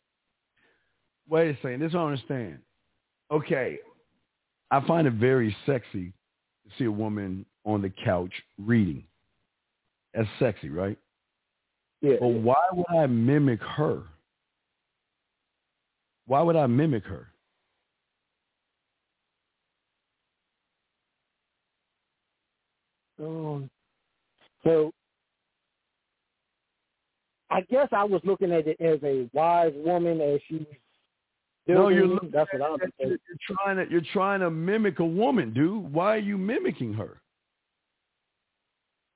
Wait a second. This I don't understand. Okay. I find it very sexy to see a woman on the couch reading. That's sexy, right? Yeah. But why would I mimic her? Why would I mimic her? Um, so I guess I was looking at it as a wise woman as she's no, you're looking, that's what I'm you're, trying to you're trying to mimic a woman, dude. Why are you mimicking her?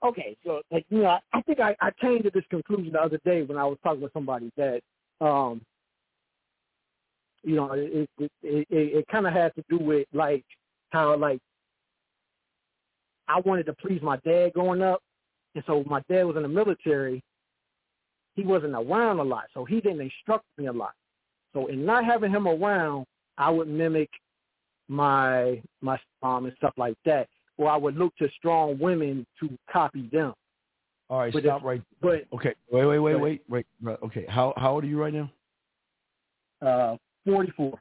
Okay, so like you know, I, I think I, I came to this conclusion the other day when I was talking with somebody that um you know it it it, it, it kind of had to do with like how like I wanted to please my dad growing up, and so my dad was in the military. He wasn't around a lot, so he didn't instruct me a lot. So in not having him around, I would mimic my my mom and stuff like that, or I would look to strong women to copy them. All right, But stop right. But Okay, wait, wait, wait, wait, wait. Okay, how how old are you right now? uh, 44.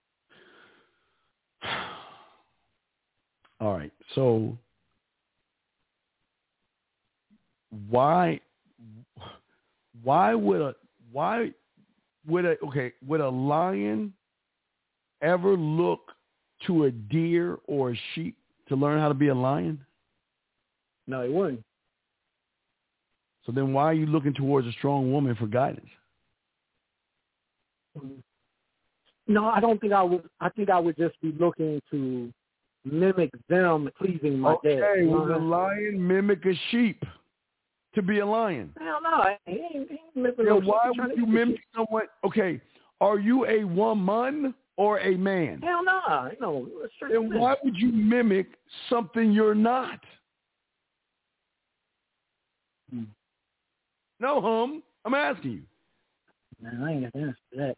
<sighs> All right, so why why would a why would a okay would a lion ever look to a deer or a sheep to learn how to be a lion? No, he wouldn't. So then why are you looking towards a strong woman for guidance? No, I don't think I would. I think I would just be looking to mimic them pleasing my okay, dad. You know would what uh-huh. lion mimic a sheep to be a lion? Hell no, he ain't, he ain't Then why shit. He trying would you mimic someone? Okay, are you a woman or a man? Hell no, you know, Then why would you mimic something you're not? Hmm. No, hum. I'm asking you. Man, I ain't got the answer to that.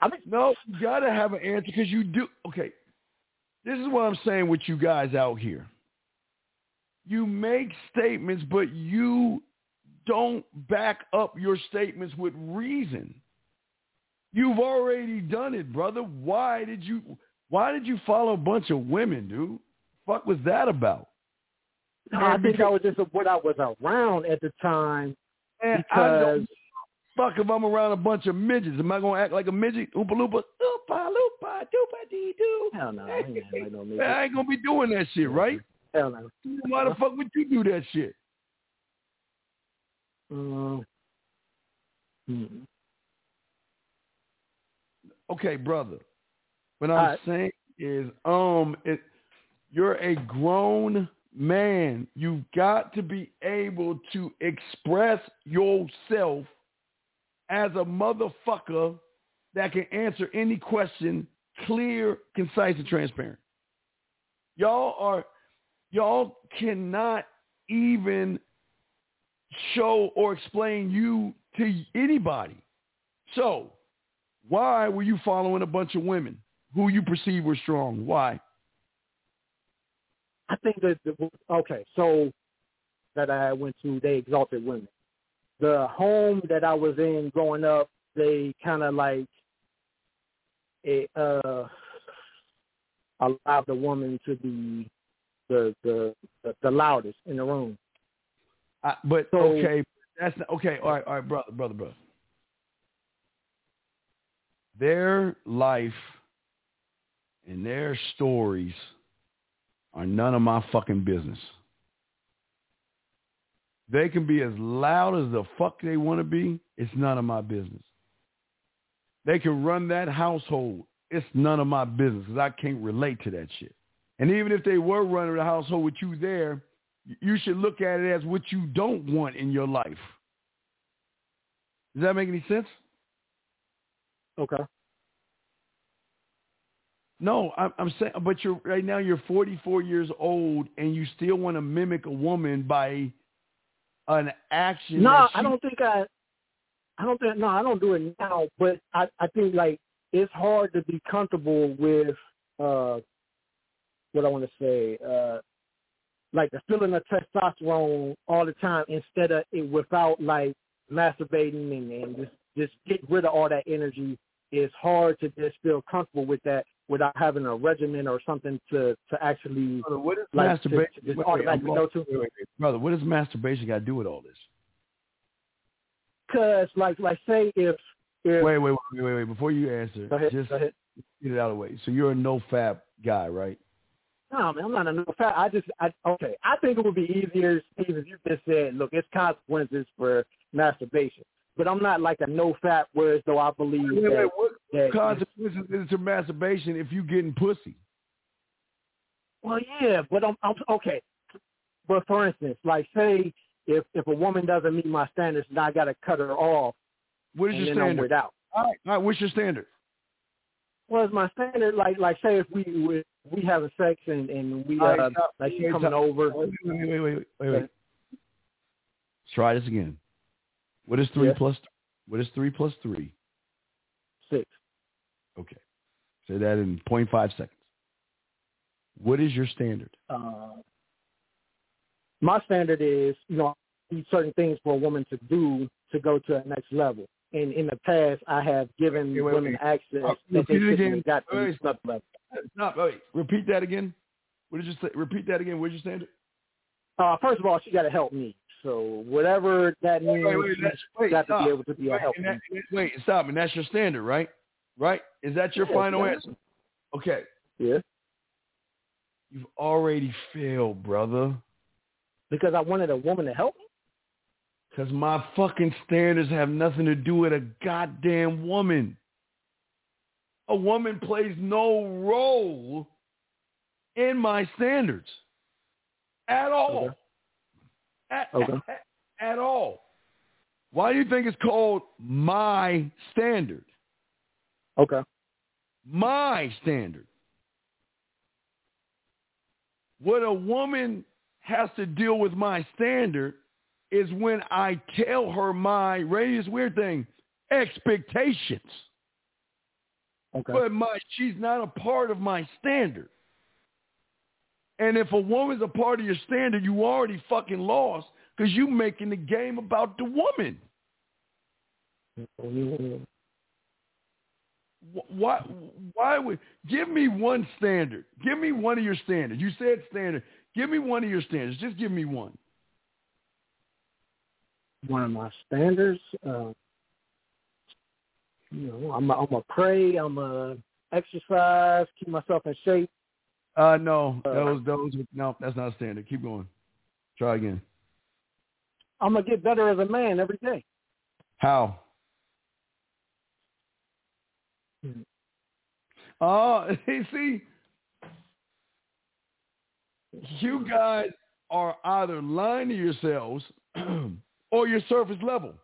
I mean, No, you gotta have an answer because you do. Okay, this is what I'm saying with you guys out here. You make statements, but you don't back up your statements with reason. You've already done it, brother. Why did you? Why did you follow a bunch of women, dude? Fuck was that about? no, I think I was just what I was around at the time don't because fuck if I'm around a bunch of midgets. Am I gonna act like a midget? Oompa loompa, oompa loompa, doopa dee doo. hell no, I ain't <laughs> like no Man. I ain't gonna be doing that shit, right? Hell no. Why the fuck would you do that shit? Um, hmm. Okay, brother. What I'm saying is, um, it, you're a grown man. You've got to be able to express yourself as a motherfucker that can answer any question clear, concise, and transparent. Y'all are, y'all cannot even show or explain you to anybody. So, why were you following a bunch of women who you perceive were strong? Why? I think that the, okay, so that I went to, they exalted women. The home that I was in growing up, they kind of like it uh allowed the woman to be the the the, the loudest in the room. I, but So- okay, that's not, okay. All right, all right, brother, brother, brother. Their life and their stories are none of my fucking business. They can be as loud as the fuck they want to be. It's none of my business. They can run that household. It's none of my business because I can't relate to that shit. And even if they were running the household with you there, you should look at it as what you don't want in your life. Does that make any sense? Okay. No, I'm, I'm saying, but you're right now. You're 44 years old, and you still want to mimic a woman by an action. No, that I don't think I. I don't think no, I don't do it now. But I, I think like it's hard to be comfortable with uh what I want to say, uh like the feeling of testosterone all the time instead of it without like masturbating and, and just just get rid of all that energy. It's hard to just feel comfortable with that without having a regimen or something to to actually Brother, what is like to, to just wait, wait, automatically I'm go to. Wait, wait, wait. Brother, what does masturbation got to do with all this? Because like like say if if Wait, wait, wait, wait, wait. Before you answer, ahead, just get it out of the way. So you're a no fap guy, right? No, man, I'm not a no fap. I just, I okay. I think it would be easier, Steve, if you just said, "Look, it's consequences for masturbation." but I'm not like a no fap. Whereas though I believe wait, that, wait, what that consequences is to masturbation if you getting pussy? Well, yeah, but I'm, I'm okay. But for instance, like say if if a woman doesn't meet my standards, then I got to cut her off, What is and your then I'm without. All right, all right, what's your standard? Well, is my standard like like say if we we, we having sex and and we All right, uh, stop. like she Wait, coming stop. over. Wait, wait, wait, wait, wait, wait. Okay. Let's try this again. What is three Yeah. plus? What is three plus three? Six. Okay. Say that in 0.5 seconds. What is your standard? Uh, my standard is, you know, need certain things for a woman to do to go to the next level. And in the past, I have given Wait, wait, women wait. access Oh, that they shouldn't again. have got to Wait, the next level. Stop. Wait. Repeat that again. What did you say? Repeat that again. What did you standard? Uh, first of all, she got to help me. So whatever that means, Wait, wait, she's that's- wait, got to stop. be able to be a Wait, help. and that- wait, stop. And that's your standard, right? Right? Is that your Yeah, final yeah. answer? Okay. Yeah, You've already failed, brother. because I wanted a woman to help me. Because my fucking standards have nothing to do with a goddamn woman. A woman plays no role in my standards at all. Okay. At, Okay. at, at all. Why do you think it's called my standard? Okay. My standard. What a woman has to deal with my standard is when I tell her my, ready this weird thing, expectations. Okay. But my, she's not a part of my standard. And if a woman's a part of your standard, you already fucking lost because you making the game about the woman. Why? Why would give me one standard? Give me one of your standards. You said standard. Give me one of your standards. Just give me one. One of my standards. Uh, you know, I'm a, I'm a pray. I'm a exercise. Keep myself in shape. Uh, no, Uh, those those no, that's not standard. Keep going. Try again. I'm gonna get better as a man every day. How? Hmm. Oh, <laughs> you see, you guys are either lying to yourselves <clears throat> or you're surface level.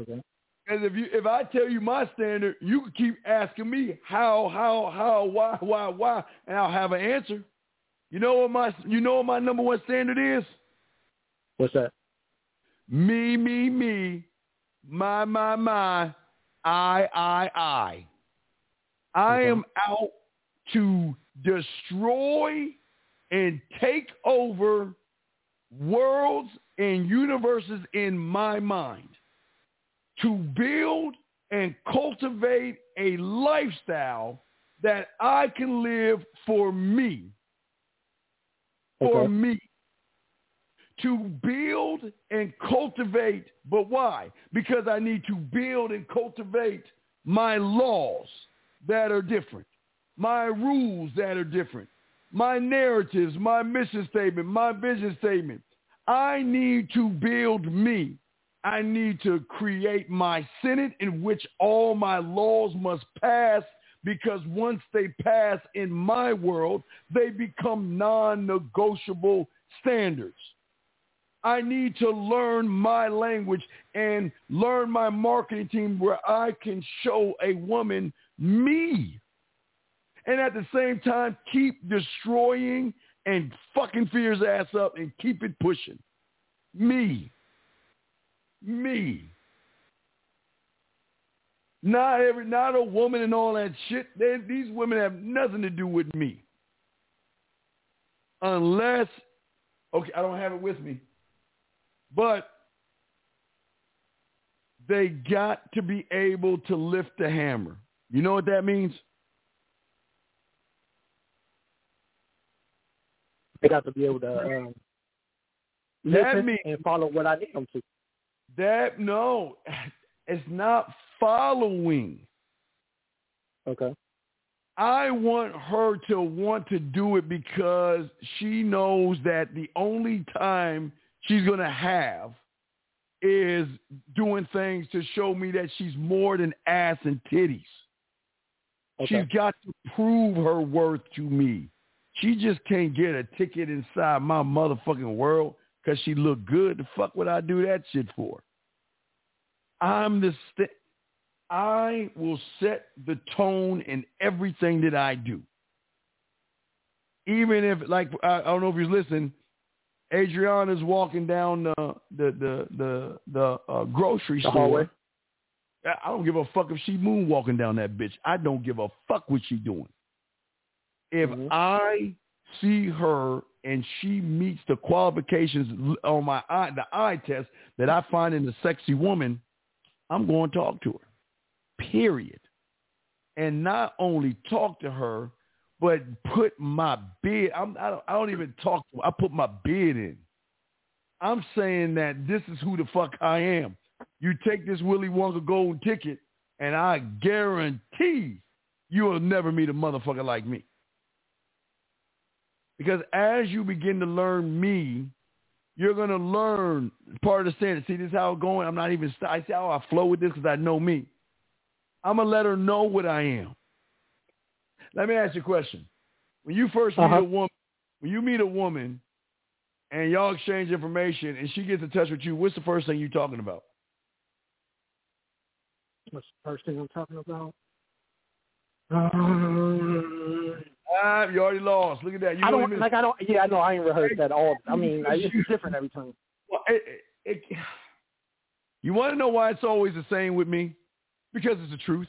Okay. Because if you if I tell you my standard, you can keep asking me how, how, how, why, why, why, and I'll have an answer. You know what my you know what my number one standard is? What's that? Me, me, me, my, my, my, I, I, I. I Okay. am out to destroy and take over worlds and universes in my mind. To build and cultivate a lifestyle that I can live for me. For Okay. me to build and cultivate. But why? Because I need to build and cultivate my laws that are different, my rules that are different, my narratives, my mission statement, my vision statement. I need to build me. I need to create my Senate in which all my laws must pass because once they pass in my world, they become non-negotiable standards. I need to learn my language and learn my marketing team where I can show a woman me. And at the same time, keep destroying and fucking fear's ass up and keep it pushing. Me. Me. Not every, not a woman and all that shit. They, these women have nothing to do with me. Unless, okay, I don't have it with me. But they got to be able to lift the hammer. You know what that means? They got to be able to um, That listen means- and follow what I need them to. That no, it's not following. Okay. I want her to want to do it because she knows that the only time she's going to have is doing things to show me that she's more than ass and titties. Okay. She's got to prove her worth to me. She just can't get a ticket inside my motherfucking world because she look good. The fuck would I do that shit for? I'm the st- I will set the tone in everything that I do. Even if, like, I, I don't know if you're listening, Adriana's walking down the the the the, the uh, grocery the store. Hallway. I don't give a fuck if she moonwalking down that bitch. I don't give a fuck what she doing. If mm-hmm. I see her and she meets the qualifications on my eye, the eye test that I find in a sexy woman, I'm going to talk to her. Period. And not only talk to her, but put my bid. I'm, I don't, I don't even talk. I put my bid in. I'm saying that this is who the fuck I am. You take this Willy Wonka golden ticket, and I guarantee you will never meet a motherfucker like me. Because as you begin to learn me, you're going to learn part of the standard. See, this is how it's going. I'm not even, I see how I flow with this because I know me. I'm going to let her know what I am. Let me ask you a question. When you 1st uh-huh. meet a woman, when you meet a woman and y'all exchange information and she gets in touch with you, what's the first thing you're talking about? What's the first thing I'm talking about? Um, ah, you already lost. Look at that. You I don't even... like. I don't. Yeah, I know. I ain't rehearsed that all. I mean, it's <laughs> different every time. Well, it, it, it, you want to know why it's always the same with me? Because it's the truth.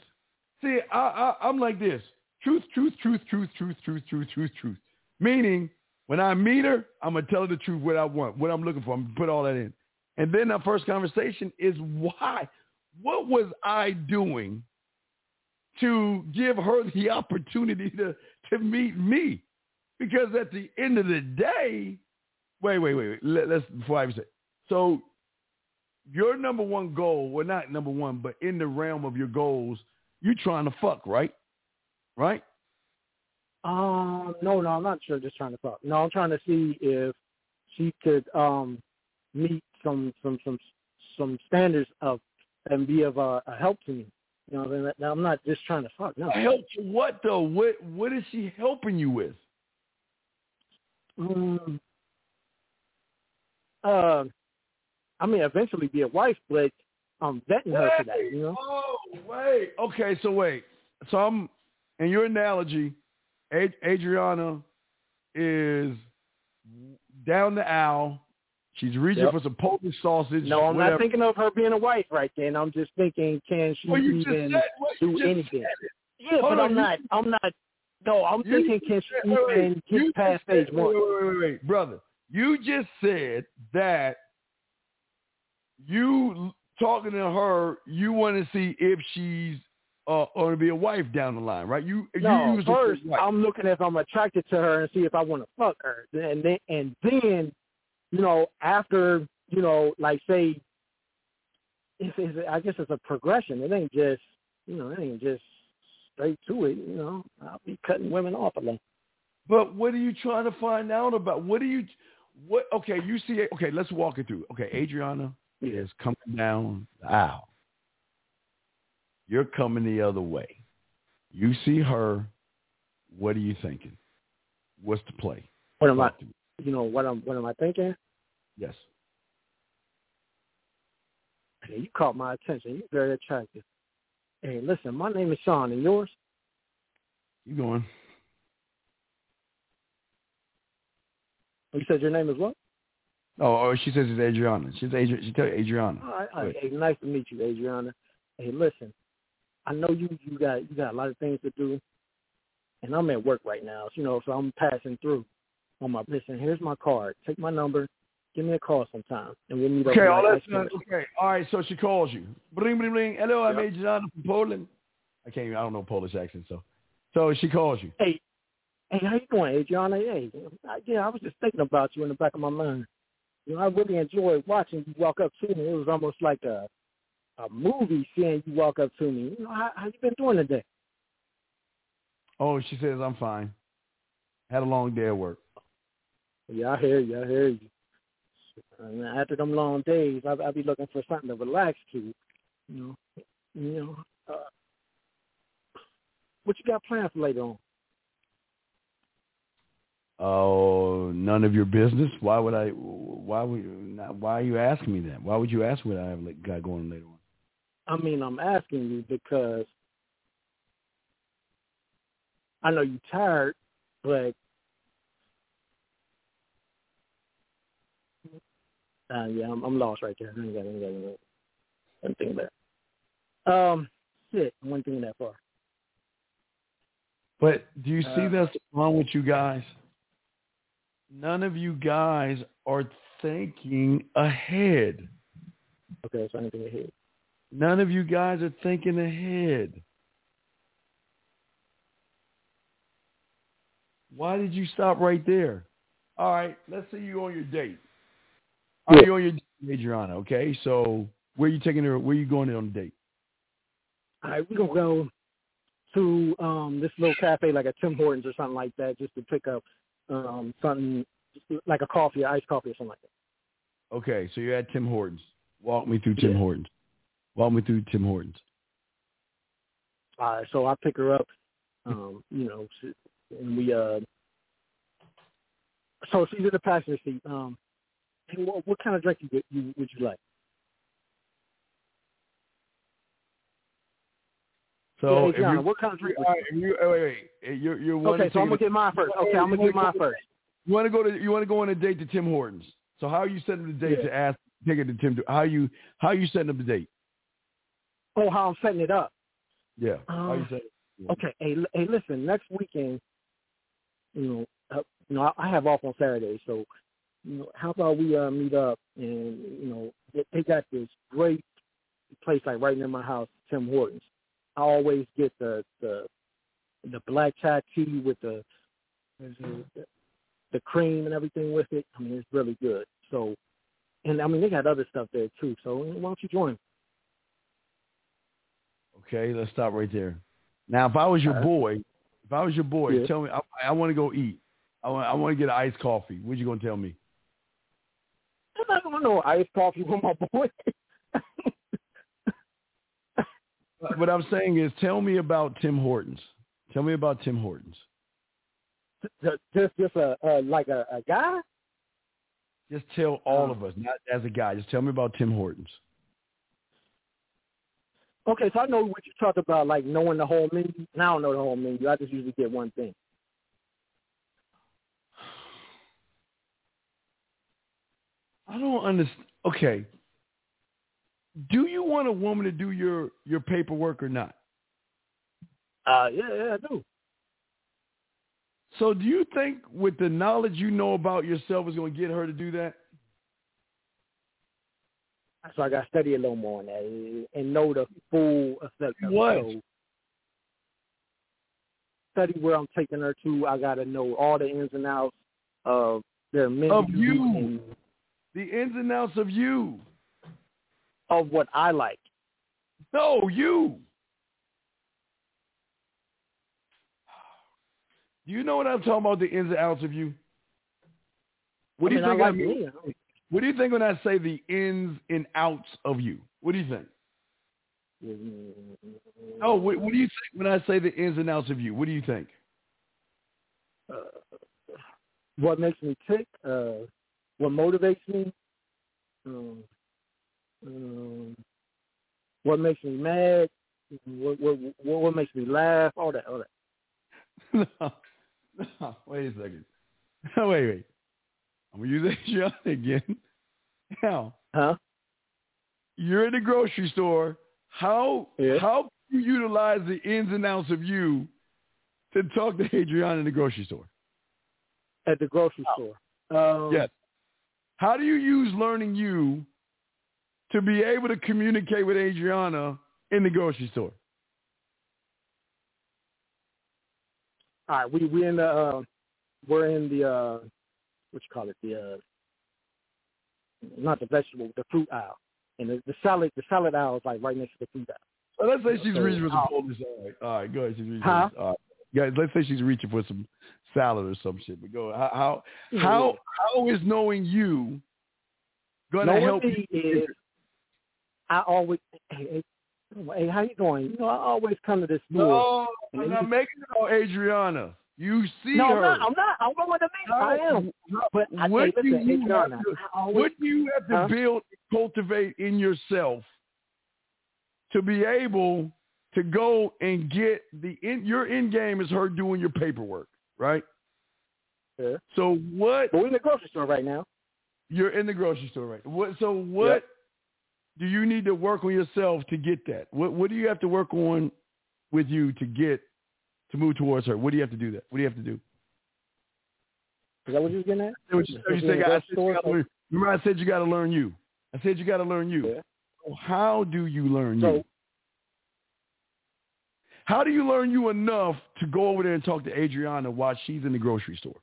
See, I, I, I'm like this. Truth, truth, truth, truth, truth, truth, truth, truth, truth. Meaning, when I meet her, I'm gonna tell her the truth, what I want, what I'm looking for. I'm gonna put all that in. And then our first conversation is why? What was I doing to give her the opportunity to to meet me? Because at the end of the day, wait, wait, wait, wait. Let, us before I even say. So, your number one goal, well, not number one, but in the realm of your goals, you're trying to fuck, right? right? Um, no, no, I'm not sure. Just trying to fuck. No, I'm trying to see if she could um meet some some some some standards of and be of uh, a help to me. You know, I'm not just trying to fuck. No. Help what though? What what is she helping you with? Um, uh, I mean, eventually be a wife, but I'm vetting wait, her for that. You know. Oh wait. Okay, so wait. So I'm in your analogy, Adriana is down the aisle. She's reaching yep. for some Polish sausage. No, I'm whatever. not thinking of her being a wife right then. I'm just thinking, can she well, even said, do anything? Yeah, Hold but on, I'm not. I'm not. No, I'm you, thinking, can she wait, even wait, get past stage one? Wait, wait, wait, wait, brother. You just said that you talking to her. You want to see if she's uh, or to be a wife down the line, right? You no, you use first I'm looking if I'm attracted to her and see if I want to fuck her, and then and then you know after you know like say it's, it's I guess it's a progression. It ain't just you know it ain't just straight to it. You know I'll be cutting women off a lot. But what are you trying to find out about? What are you? What? Okay, you see. Okay, let's walk it through. Okay, Adriana is coming down the aisle you're coming the other way. You see her. What are you thinking? What's the play? What am I? You know what am what am I thinking? Yes. Hey, you caught my attention. You're very attractive. Hey, listen, my name is Sean, and yours? You going? Oh, you said your name is what? Oh, oh she says it's Adriana. She's Adri- she tell you Adriana. All right. Hey, nice to meet you, Adriana. Hey, listen, I know you you got you got a lot of things to do, and I'm at work right now. You know, so I'm passing through. On my listen, here's my card. Take my number. Give me a call sometime, and we'll meet okay, up. Okay, all okay. All right, so she calls you. Bling, bling, bling. Hello, I'm yep. Adriana from Poland. I can't. Even, I don't know Polish accent, so so she calls you. Hey, hey, how you doing, Adriana? Hey, yeah, I was just thinking about you in the back of my mind. You know, I really enjoyed watching you walk up to me. It was almost like a a movie seeing you walk up to me. You know, how, how you been doing today? Oh, she says I'm fine. Had a long day at work. Yeah, I hear you. I hear you. And after them long days, I I be looking for something to relax to. You know, you know. Uh, what you got planned for later on? Oh, none of your business. Why would I? Why would? You? Why are you asking me that? Why would you ask what I have got going later on? I mean, I'm asking you because I know you're tired, but uh, yeah, I'm, I'm lost right there. I ain't got, I ain't got, I ain't got there. Um, shit, I wasn't thinking that far. But do you see Uh, that's wrong with you guys? None of you guys are thinking ahead. Okay, so anything ahead. None of you guys are thinking ahead. Why did you stop right there? All right, let's say you're on your date. Are Yeah. you on your date, Adriana? Okay, so where you taking her? Where you going on the date? All right, we're gonna go to um this little cafe like a Tim Hortons or something like that, just to pick up um something like a coffee, iced coffee or something like that. Okay, so you're at Tim Hortons. Walk me through Tim Yeah. Hortons. Walk me through Tim Hortons. All right, so I pick her up, um, you know, and we uh, so she's in the passenger seat. Um, what, what kind of drink you, would- you would you like? So yeah, Adriana, you, what kind of drink? all Would right, if you, wait, wait, wait. You're, you're you, okay, so I'm gonna get mine first. Okay, I'm gonna get mine first. You want to go to you want to go on a date to Tim Hortons. So how are you setting the date Yeah. to ask take it to Tim? How you how are you setting up the date? Oh, how I'm setting it up. Yeah. how you Um, setting? Okay, hey, hey, listen. Next weekend, you know, uh, you know, I have off on Saturday, so you know, how about we uh, meet up and you know, they, they got this great place like right near my house, Tim Hortons. I always get the the the black chai tea with the the, the cream and everything with it. I mean, it's really good. So, and I mean, they got other stuff there too. So, why don't you join? Okay, let's stop right there. Now, if I was your Uh, boy, if I was your boy, yeah. tell me I, I want to go eat. I want I want to get an iced coffee. What you gonna tell me? I'm not gonna know iced coffee with my boy. what I'm saying is, tell me about Tim Hortons. Tell me about Tim Hortons. just just, a, a like a, a guy. Just tell all Uh, of us, not as a guy. Just tell me about Tim Hortons. Okay, so I know what you talked about, like knowing the whole menu. Now I don't know the whole menu. I just usually get one thing. I don't understand. Okay. Do you want a woman to do your your paperwork or not? Uh, yeah, yeah, I do. So do you think with the knowledge you know about yourself is going to get her to do that? So I got to study a little more on that and- know the full effect of What? So study where I'm taking her to. I got to know all the ins and outs of their menu Of you. and The ins and outs of you. of what I like. No, you. Do you know what I'm talking about? The ins and outs of you. What do you mean, think I I mean? me. What do you think when I say the ins and outs of you? What do you think? Oh, what, what do you think when I say the ins and outs of you? What do you think? uh, what makes me tick, uh, what motivates me, um, um, what makes me mad, what, what what what makes me laugh, all that, all that. <laughs> no, no, wait a second. No, <laughs> wait, wait. I'm gonna use Adriana <laughs> again. Now, Huh? you're in the grocery store. How Yeah. how you utilize the ins and outs of you to talk to Adriana in the grocery store? At the grocery store. Um, Yes. How do you use learning you to be able to communicate with Adriana in the grocery store? All right, we we in the uh, we're in the uh, what you call it the uh, not the vegetable the fruit aisle, and the, the salad the salad aisle is like right next to the fruit aisle. So let's say she's So, reaching for some All right, all right, go ahead. She's reaching Huh? all right. Yeah, let's say she's reaching for some salad or some shit. But go how how how, how is knowing you gonna help me is I always hey, hey, how you doing? You know, I always come to this store. No, I'm not making it about Adriana. You see no, her. I'm not. I'm not. I'm going to meet. I am. But what I, listen, you Adriana, have to, always, what do you have to huh? build, cultivate in yourself to be able to go and get the in, your end game is her doing your paperwork, right? Yeah. So what? We're in the grocery store right now. You're in the grocery store, right? What? So what yep. do you need to work on yourself to get that? What What do you have to work on with you to get to move towards her? What do you have to do that? What do you have to do? Is that what you were getting at? You, you, you said, I said you learn, remember I said you got to learn you. I said you got to learn you. Yeah. So how do you learn so, you? How do you learn you enough to go over there and talk to Adriana while she's in the grocery store?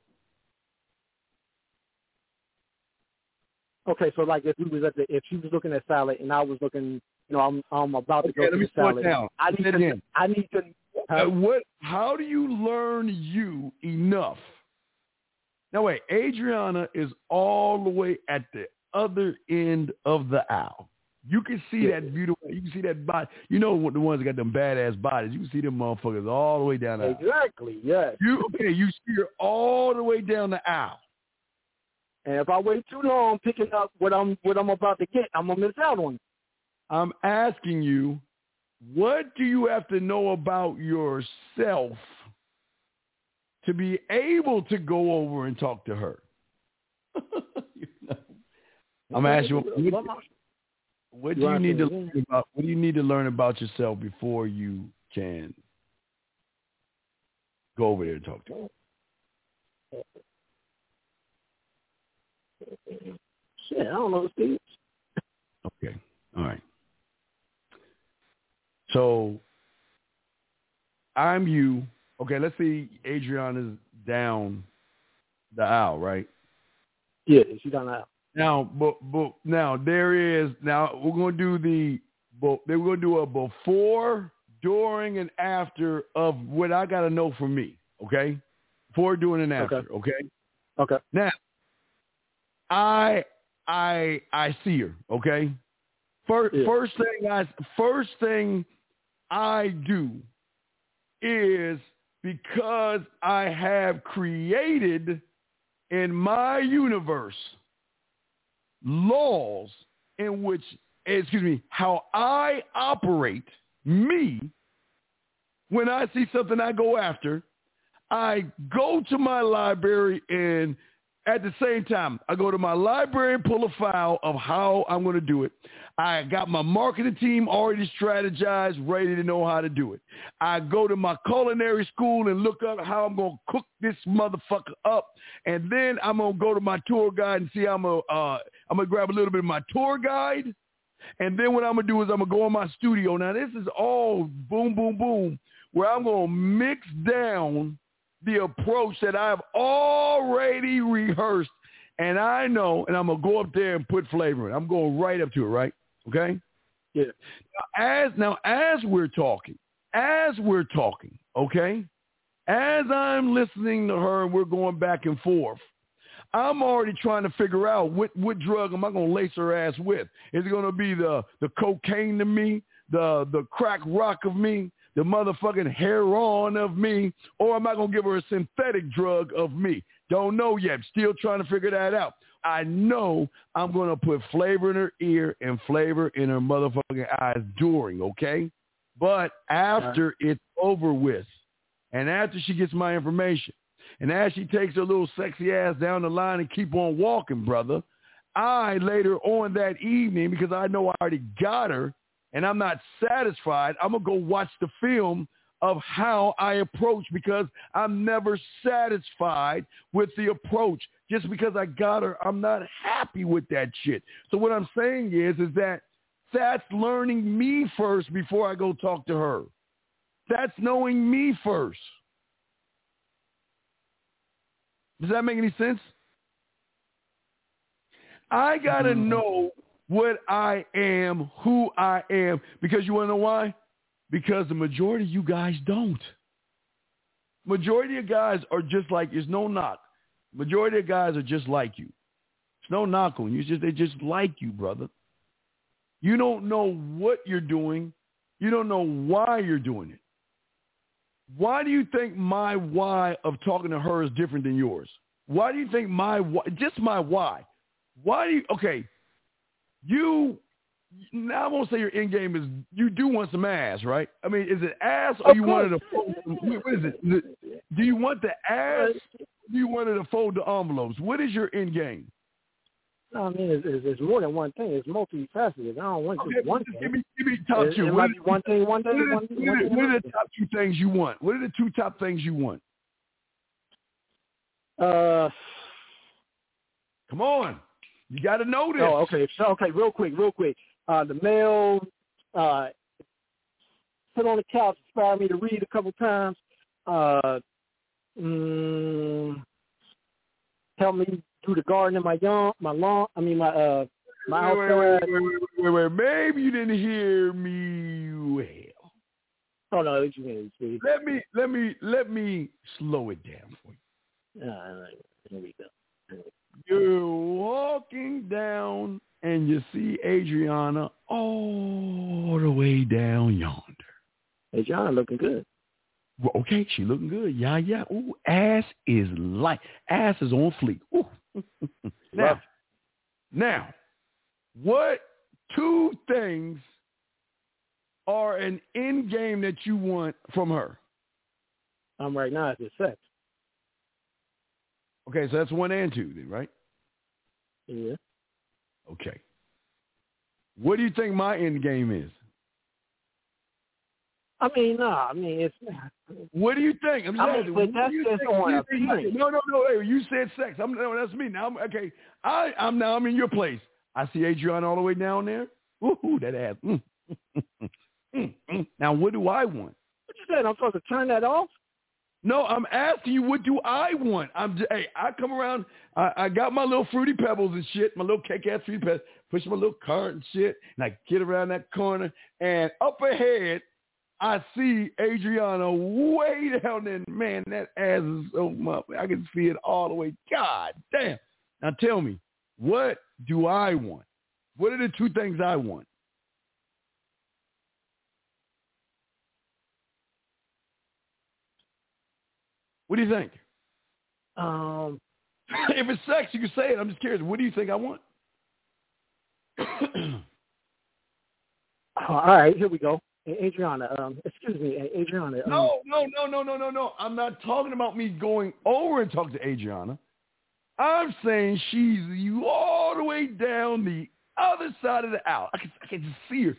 Okay, so like if we was at the if she was looking at salad and I was looking, you know, I'm I'm about to okay, go to the salad. Down. I need to. Again. I need to. Uh, what? How do you learn you enough? Now wait, Adriana is all the way at the other end of the aisle. You can see that beautiful. You can see that body. You know what the ones that got them badass bodies. You can see them motherfuckers all the way down the aisle. Exactly. Yes. You okay? You see her all the way down the aisle. And if I wait too long picking up what I'm what I'm about to get, I'm gonna miss out on. it. I'm asking you, what do you have to know about yourself to be able to go over and talk to her? <laughs> You know? I'm asking you, what, what do you need to learn about? What do you need to learn about yourself before you can go over there and talk to her? Shit, I don't know, Steve. Okay, all right. So I'm you. Okay, let's see. Adrian is down the aisle, right? Yeah, she's down the that. Now, but, but now there is now we're gonna do the but they're gonna do a before, during, and after of what I gotta know from me. Okay, before, during, and after. Okay. Okay. Okay. Now, I I I see her. Okay. First, Yeah. first thing I first thing I do is because I have created in my universe laws in which, excuse me, how I operate, me, when I see something I go after, I go to my library and at the same time, I go to my library and pull a file of how I'm going to do it. I got my marketing team already strategized, ready to know how to do it. I go to my culinary school and look up how I'm going to cook this motherfucker up. And then I'm going to go to my tour guide and see how I'm going to, uh, I'm going to grab a little bit of my tour guide. And then what I'm going to do is I'm going to go in my studio. Now, this is all boom, boom, boom, where I'm going to mix down the approach that I've already rehearsed. And I know, and I'm going to go up there and put flavor in. I'm going right up to it, right? Okay? Yeah. Now, as, now, as we're talking, as we're talking, okay? As I'm listening to her and we're going back and forth, I'm already trying to figure out what, what drug am I going to lace her ass with? Is it going to be the, the cocaine to me, the, the crack rock of me, the motherfucking heroin of me, or am I going to give her a synthetic drug of me? Don't know yet. Still trying to figure that out. I know I'm going to put flavor in her ear and flavor in her motherfucking eyes during, okay? But after it's over with, and after she gets my information, and as she takes her little sexy ass down the line and keep on walking, brother, I later on that evening, because I know I already got her, and I'm not satisfied, I'm going to go watch the film of how I approach because I'm never satisfied with the approach. Just because I got her, I'm not happy with that shit. So what I'm saying is, is that that's learning me first before I go talk to her. That's knowing me first. Does that make any sense? I got to mm-hmm. know what I am, who I am, because you want to know why? Because the majority of you guys don't. Majority of guys are just like, there's no knock. Majority of guys are just like you. It's no knock on you. It's just they just like you, brother. You don't know what you're doing. You don't know why you're doing it. Why do you think my why of talking to her is different than yours? Why do you think my why, just my why? Why do you, okay, you, now I won't say your end game is, you do want some ass, right? I mean, is it ass or Of you course. wanted to fold, what is it? Is it- Do you want the ass or do you wanted to fold the envelopes? What is your end game? No, I mean, it's, it's, it's more than one thing. It's multifaceted. I don't want Okay, just one just thing. give me, give me top It, two. it What might be one thing one are one, the- what are the- what are the top two things you want? What are the two top things you want? Uh, Come on. You got to know this. oh, okay. So, okay, real quick, real quick. Uh, the mail, uh, sit on the couch, inspired me to read a couple times. Uh, mm, help me do the garden in my yawn, my lawn. I mean, my uh, my wait, wait, outside. wait, wait, wait, wait, wait. Maybe you didn't hear me well. Oh no, what you mean? See, Let me let me let me slow it down for you. uh, here we go. You're walking down and you see Adriana all the way down yonder. John, looking good. Well, okay, she looking good. Yeah, yeah. Ooh, ass is light. Ass is on fleek. Ooh. <laughs> now, now, what two things are an end game that you want from her? I'm right now. It's just sex. Okay, so that's one and two, then, right? Yeah. Okay. What do you think my end game is? I mean, no. I mean, it's <laughs> What do you think? I'm I mean, what that's just think? on What do you a think? No, no, no. Hey, you said sex. I'm no, that's me. Now, I'm, okay. I, I'm now. I'm in your place. I see Adriana all the way down there. Ooh, that ass. Mm. <laughs> Mm, mm. Now, what do I want? what you said. I'm supposed to turn that off. No, I'm asking you, what do I want? I'm just, hey, I come around, I, I got my little fruity pebbles and shit, my little cake ass fruity pebbles, push my little cart and shit, and I get around that corner, and up ahead, I see Adriana way down there. Man, that ass is so much. I can see it all the way. God damn. Now tell me, what do I want? What are the two things I want? What do you think? Um, <laughs> if it's sex, you can say it. I'm just curious. What do you think I want? <clears throat> all right, here we go. Adriana, um, excuse me, Adriana. Um, no, no, no, no, no, no, no. I'm not talking about me going over and talking to Adriana. I'm saying she's you all the way down the other side of the aisle. I can, I can just see her.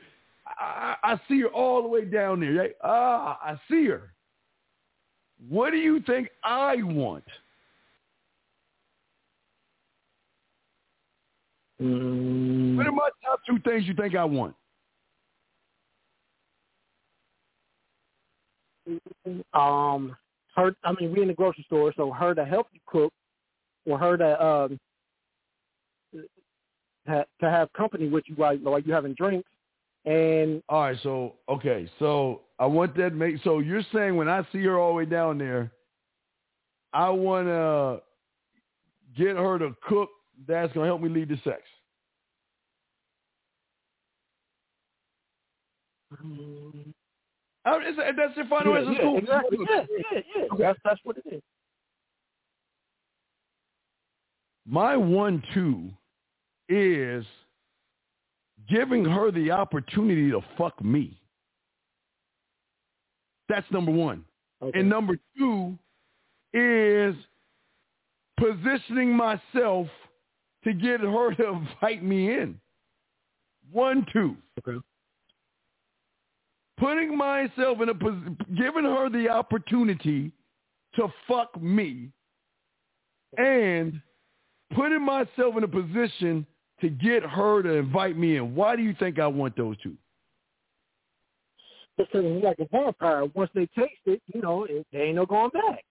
I, I I see her all the way down there. Right? Ah, I see her. What do you think I want? mm, What are my top two things you think I want? Um, her. I mean, we in the grocery store, so her to help you cook, or her to um, ha- to have company with you while while you having drinks, and All right, so okay, so I want that make so you're saying when I see her all the way down there, I want to get her to cook. That's gonna help me lead to sex. um, I, it's, that's your final yeah, answer. yeah, Cool. exactly. Yeah, yeah, yeah. That's that's what it is. My one-two is giving her the opportunity to fuck me. That's number one. Okay. And number two is positioning myself to get her to <laughs> invite me in. One, two. Okay. Putting myself in a position, giving her the opportunity to fuck me and putting myself in a position to get her to invite me in. Why do you think I want those two? because it's like a vampire. Once they taste it, you know, it, they ain't no going back.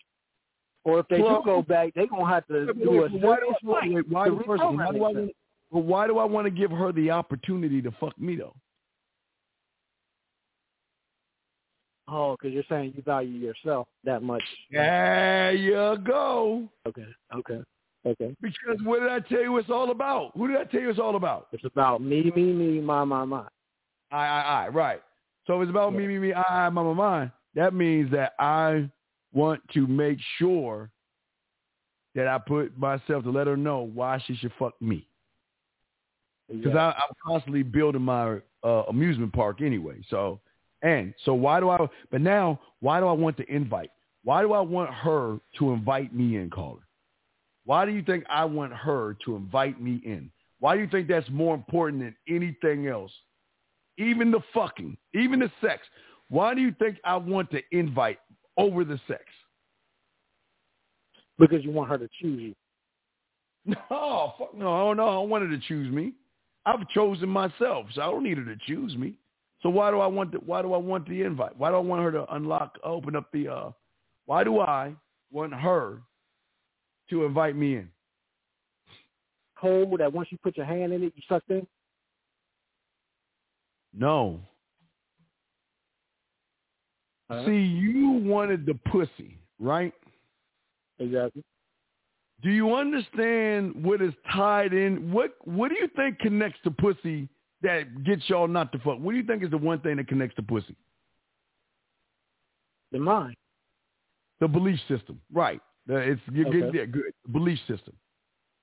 Or if they Well- do go back, they gonna have to do a why serious fight why, why reprogram do I, themselves. well, why do I want to give her the opportunity to fuck me though? Oh, because you're saying you value yourself that much. There you go. Okay. Okay. Okay. Because what did I tell you it's all about? Who did I tell you it's all about? It's about me, me, me, my, my, my. I, I, I. Right. So if it's about yeah. me, me, me, I, I, my, my, my. That means that I want to make sure that I put myself to let her know why she should fuck me. Because yeah. I'm constantly building my uh, amusement park anyway. So, and so why do I? But now, why do I want to invite? Why do I want her to invite me in, caller? Why do you think I want her to invite me in? Why do you think that's more important than anything else? Even the fucking, even the sex. Why do you think I want to invite over the sex? Because you want her to choose you. <laughs> No, fuck no, no, I don't know. I want her to choose me. I've chosen myself, so I don't need her to choose me. So why do I want the why do I want the invite? Why do I want her to unlock open up the uh why do I want her to invite me in? Hole that once you put your hand in it, you sucked in? No. Uh-huh. See, you wanted the pussy, right? Exactly. Do you understand what is tied in? What What do you think connects to pussy that gets y'all not to fuck? What do you think is the one thing that connects to pussy? The mind. The belief system, right? It's you okay. get yeah, good belief system.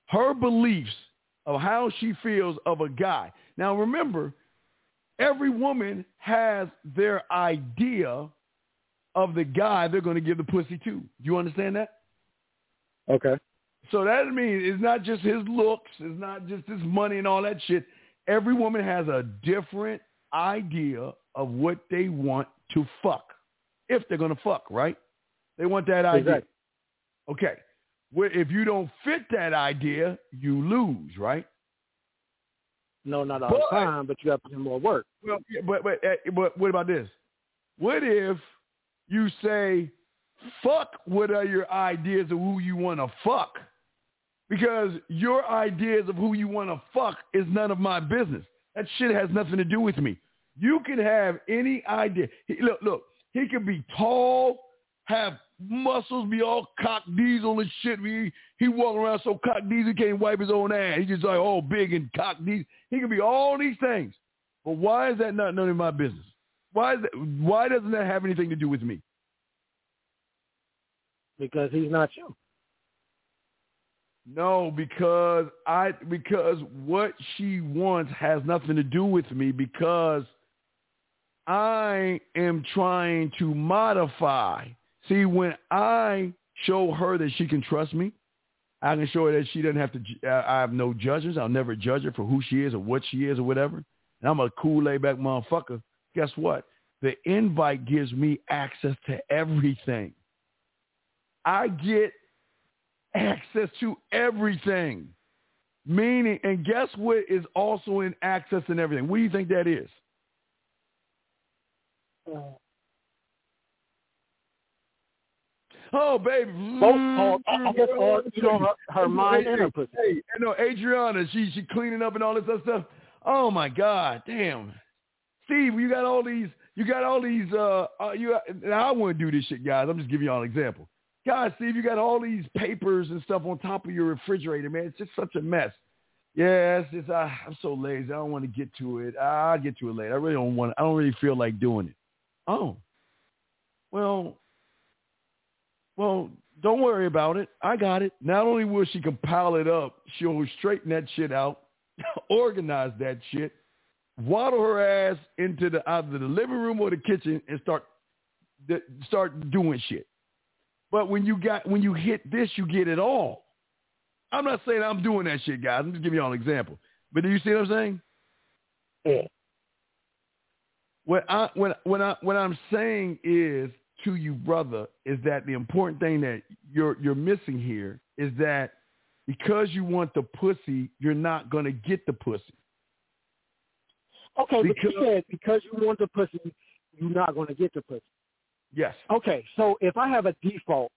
Her beliefs of how she feels of a guy. Now remember, every woman has their idea of the guy they're going to give the pussy to. Do you understand that? Okay. So that means it's not just his looks, it's not just his money and all that shit. Every woman has a different idea of what they want to fuck. If they're going to fuck, right? They want that idea. Exactly. Okay. Well, if you don't fit that idea, you lose, right? No, not all but, the time, but you got to put in more work. Well, but, but eh, but what about this? What if you say, "Fuck"? What are your ideas of who you want to fuck? Because your ideas of who you want to fuck is none of my business. That shit has nothing to do with me. You can have any idea. He, look, look. He can be tall, have muscles, be all cock diesel and shit. He he walk around so cock diesel he can't wipe his own ass. He just like all big and cock diesel. He can be all these things. But why is that not none of my business? Why is that, why doesn't that have anything to do with me? Because he's not you. No, because I because what she wants has nothing to do with me because I am trying to modify. See, when I show her that she can trust me, I can show her that she doesn't have to. I have no judgments. I'll never judge her for who she is or what she is or whatever. And I'm a cool, laid back motherfucker. Guess what? The invite gives me access to everything. I get access to everything. Meaning, and guess what is also in access and everything? What do you think that is? Oh, baby. Both, oh, I guess all, you know, her, her mind and her pussy. Hey, you know, Adriana, she she cleaning up and all this other stuff. Oh my God, damn. Steve, you got all these, you got all these, uh, uh you, I wouldn't do this shit, guys. I'm just giving y'all an example. God, Steve, you got all these papers and stuff on top of your refrigerator, man. It's just such a mess. Yeah, it's just I, I'm so lazy. I don't want to get to it. I'll get to it later. I really don't want. I don't really feel like doing it. Oh, well, well, don't worry about it. I got it. Not only will she compile it up, she'll straighten that shit out, <laughs> organize that shit, waddle her ass into the either the living room or the kitchen and start start doing shit. But when you got when you hit this, you get it all. I'm not saying I'm doing that shit, guys. I'm just giving y'all an example. But do you see what I'm saying? Yeah. What I when when I what I'm saying is to you, brother, is that the important thing that you're you're missing here is that because you want the pussy, you're not gonna get the pussy. Okay, because, but you said because you want the pussy, you're not gonna get the pussy. Yes. Okay, so if I have a default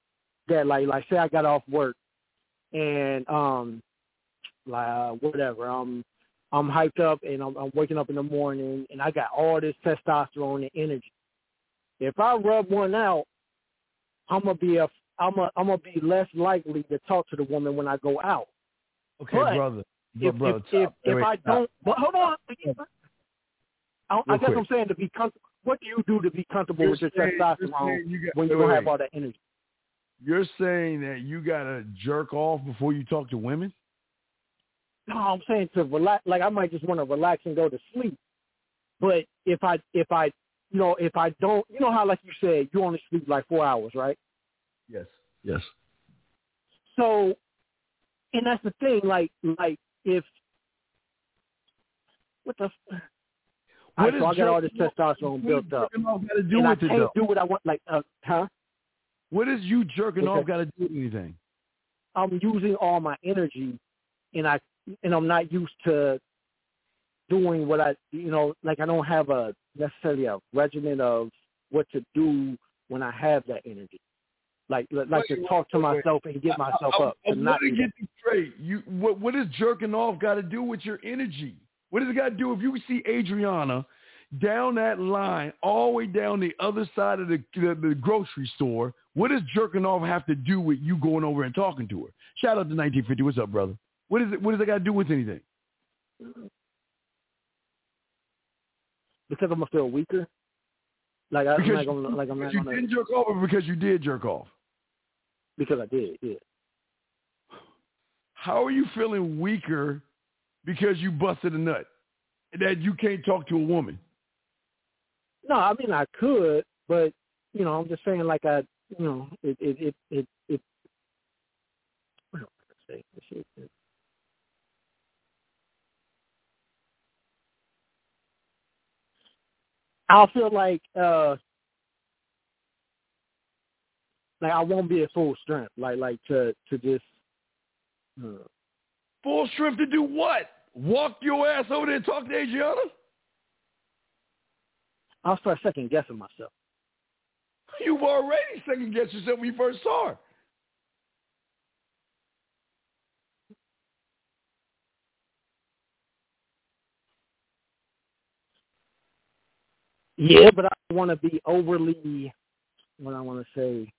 that like like say I got off work and um like uh, whatever um I'm hyped up and I'm, I'm waking up in the morning and I got all this testosterone and energy. If I rub one out, I'm gonna be a I'm a, I'm gonna be less likely to talk to the woman when I go out. Okay, But brother. If brother, if if, if I don't, but hold on. I, I guess quick. I'm saying to be comfortable. What do you do to be comfortable You're with your saying- you're testosterone you got- when you don't wait. have all that energy? You're saying that you gotta jerk off before you talk to women? No, I'm saying to relax. Like I might just want to relax and go to sleep. But if I if I you know if I don't you know how like you said you only sleep like four hours right? Yes. Yes. So, and that's the thing. Like like if what the. All right, so I is got all this testosterone built up, got to do and with it, can't though? do what I want. Like, uh, huh? What is you jerking off got to do with anything? I'm using all my energy, and I and I'm not used to doing what I you know like I don't have a necessarily a regimen of what to do when I have that energy. Like like Wait, to talk to myself and get myself I, up I, I not want to get this straight. You what what does jerking off got to do with your energy? What does it got to do if you see Adriana down that line, all the way down the other side of the, the the grocery store? What does jerking off have to do with you going over and talking to her? Shout out to 1950. What's up, brother? What is it? What does it got to do with anything? because I'm gonna feel weaker. Like I, I'm Because not gonna like I'm not you gonna didn't jerk off, or because you did jerk off? because I did. Yeah. How are you feeling weaker because you busted a nut that you can't talk to a woman? No, I mean I could, but you know, I'm just saying like I, you know, it it it it, it what am I gonna say? Is- I'll feel like uh like I won't be at full strength, like like to to just uh, Full strength to do what? Walk your ass over there and talk to Adriana? I'll start second guessing myself. You've already second guessed yourself when you first saw her. Yeah, but I want to be overly, what I want to say.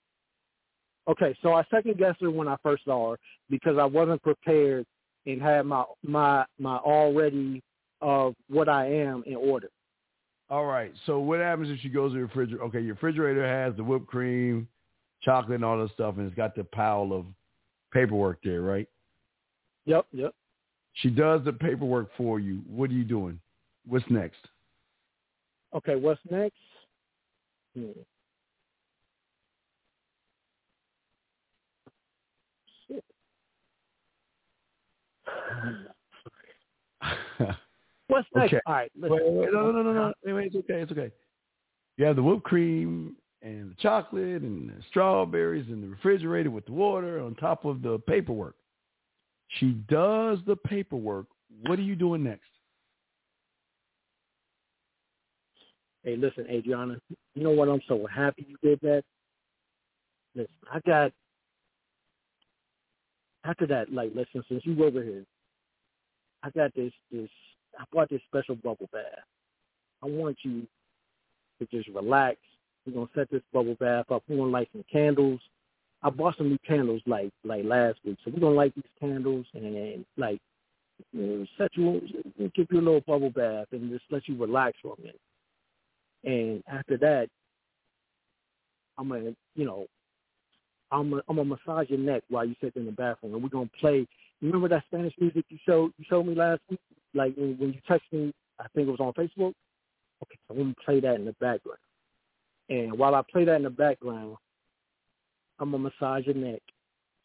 Okay, so I second guessed her when I first saw her because I wasn't prepared and have my my my already of what I am in order. All right. So what happens if she goes to the refrigerator? Okay, your refrigerator has the whipped cream, chocolate, and all that stuff, and it's got the pile of paperwork there, right? Yep, yep. She does the paperwork for you. What are you doing? What's next? Okay, what's next? Hmm. <laughs> What's next? Okay. All right, listen. Wait, wait, no, no, no, no. Wait, it's okay. It's okay. You have the whipped cream and the chocolate and the strawberries in the refrigerator with the water on top of the paperwork. She does the paperwork. What are you doing next? Hey, listen, Adriana, you know what? I'm so happy you did that. Listen, I got after that. Like, listen, since you were over here, I got this. This I bought this special bubble bath. I want you to just relax. We're gonna set this bubble bath up. We're gonna light some candles. I bought some new candles like like last week, so we're gonna light these candles and like you know, set you give you a little bubble bath and just let you relax for a minute. And after that, I'm gonna, you know, I'm gonna, I'm gonna massage your neck while you sit in the bathroom, and we're gonna play. You remember that Spanish music you showed you showed me last week? Like when, when you touched me, I think it was on Facebook. Okay, so I'm gonna play that in the background. And while I play that in the background, I'm gonna massage your neck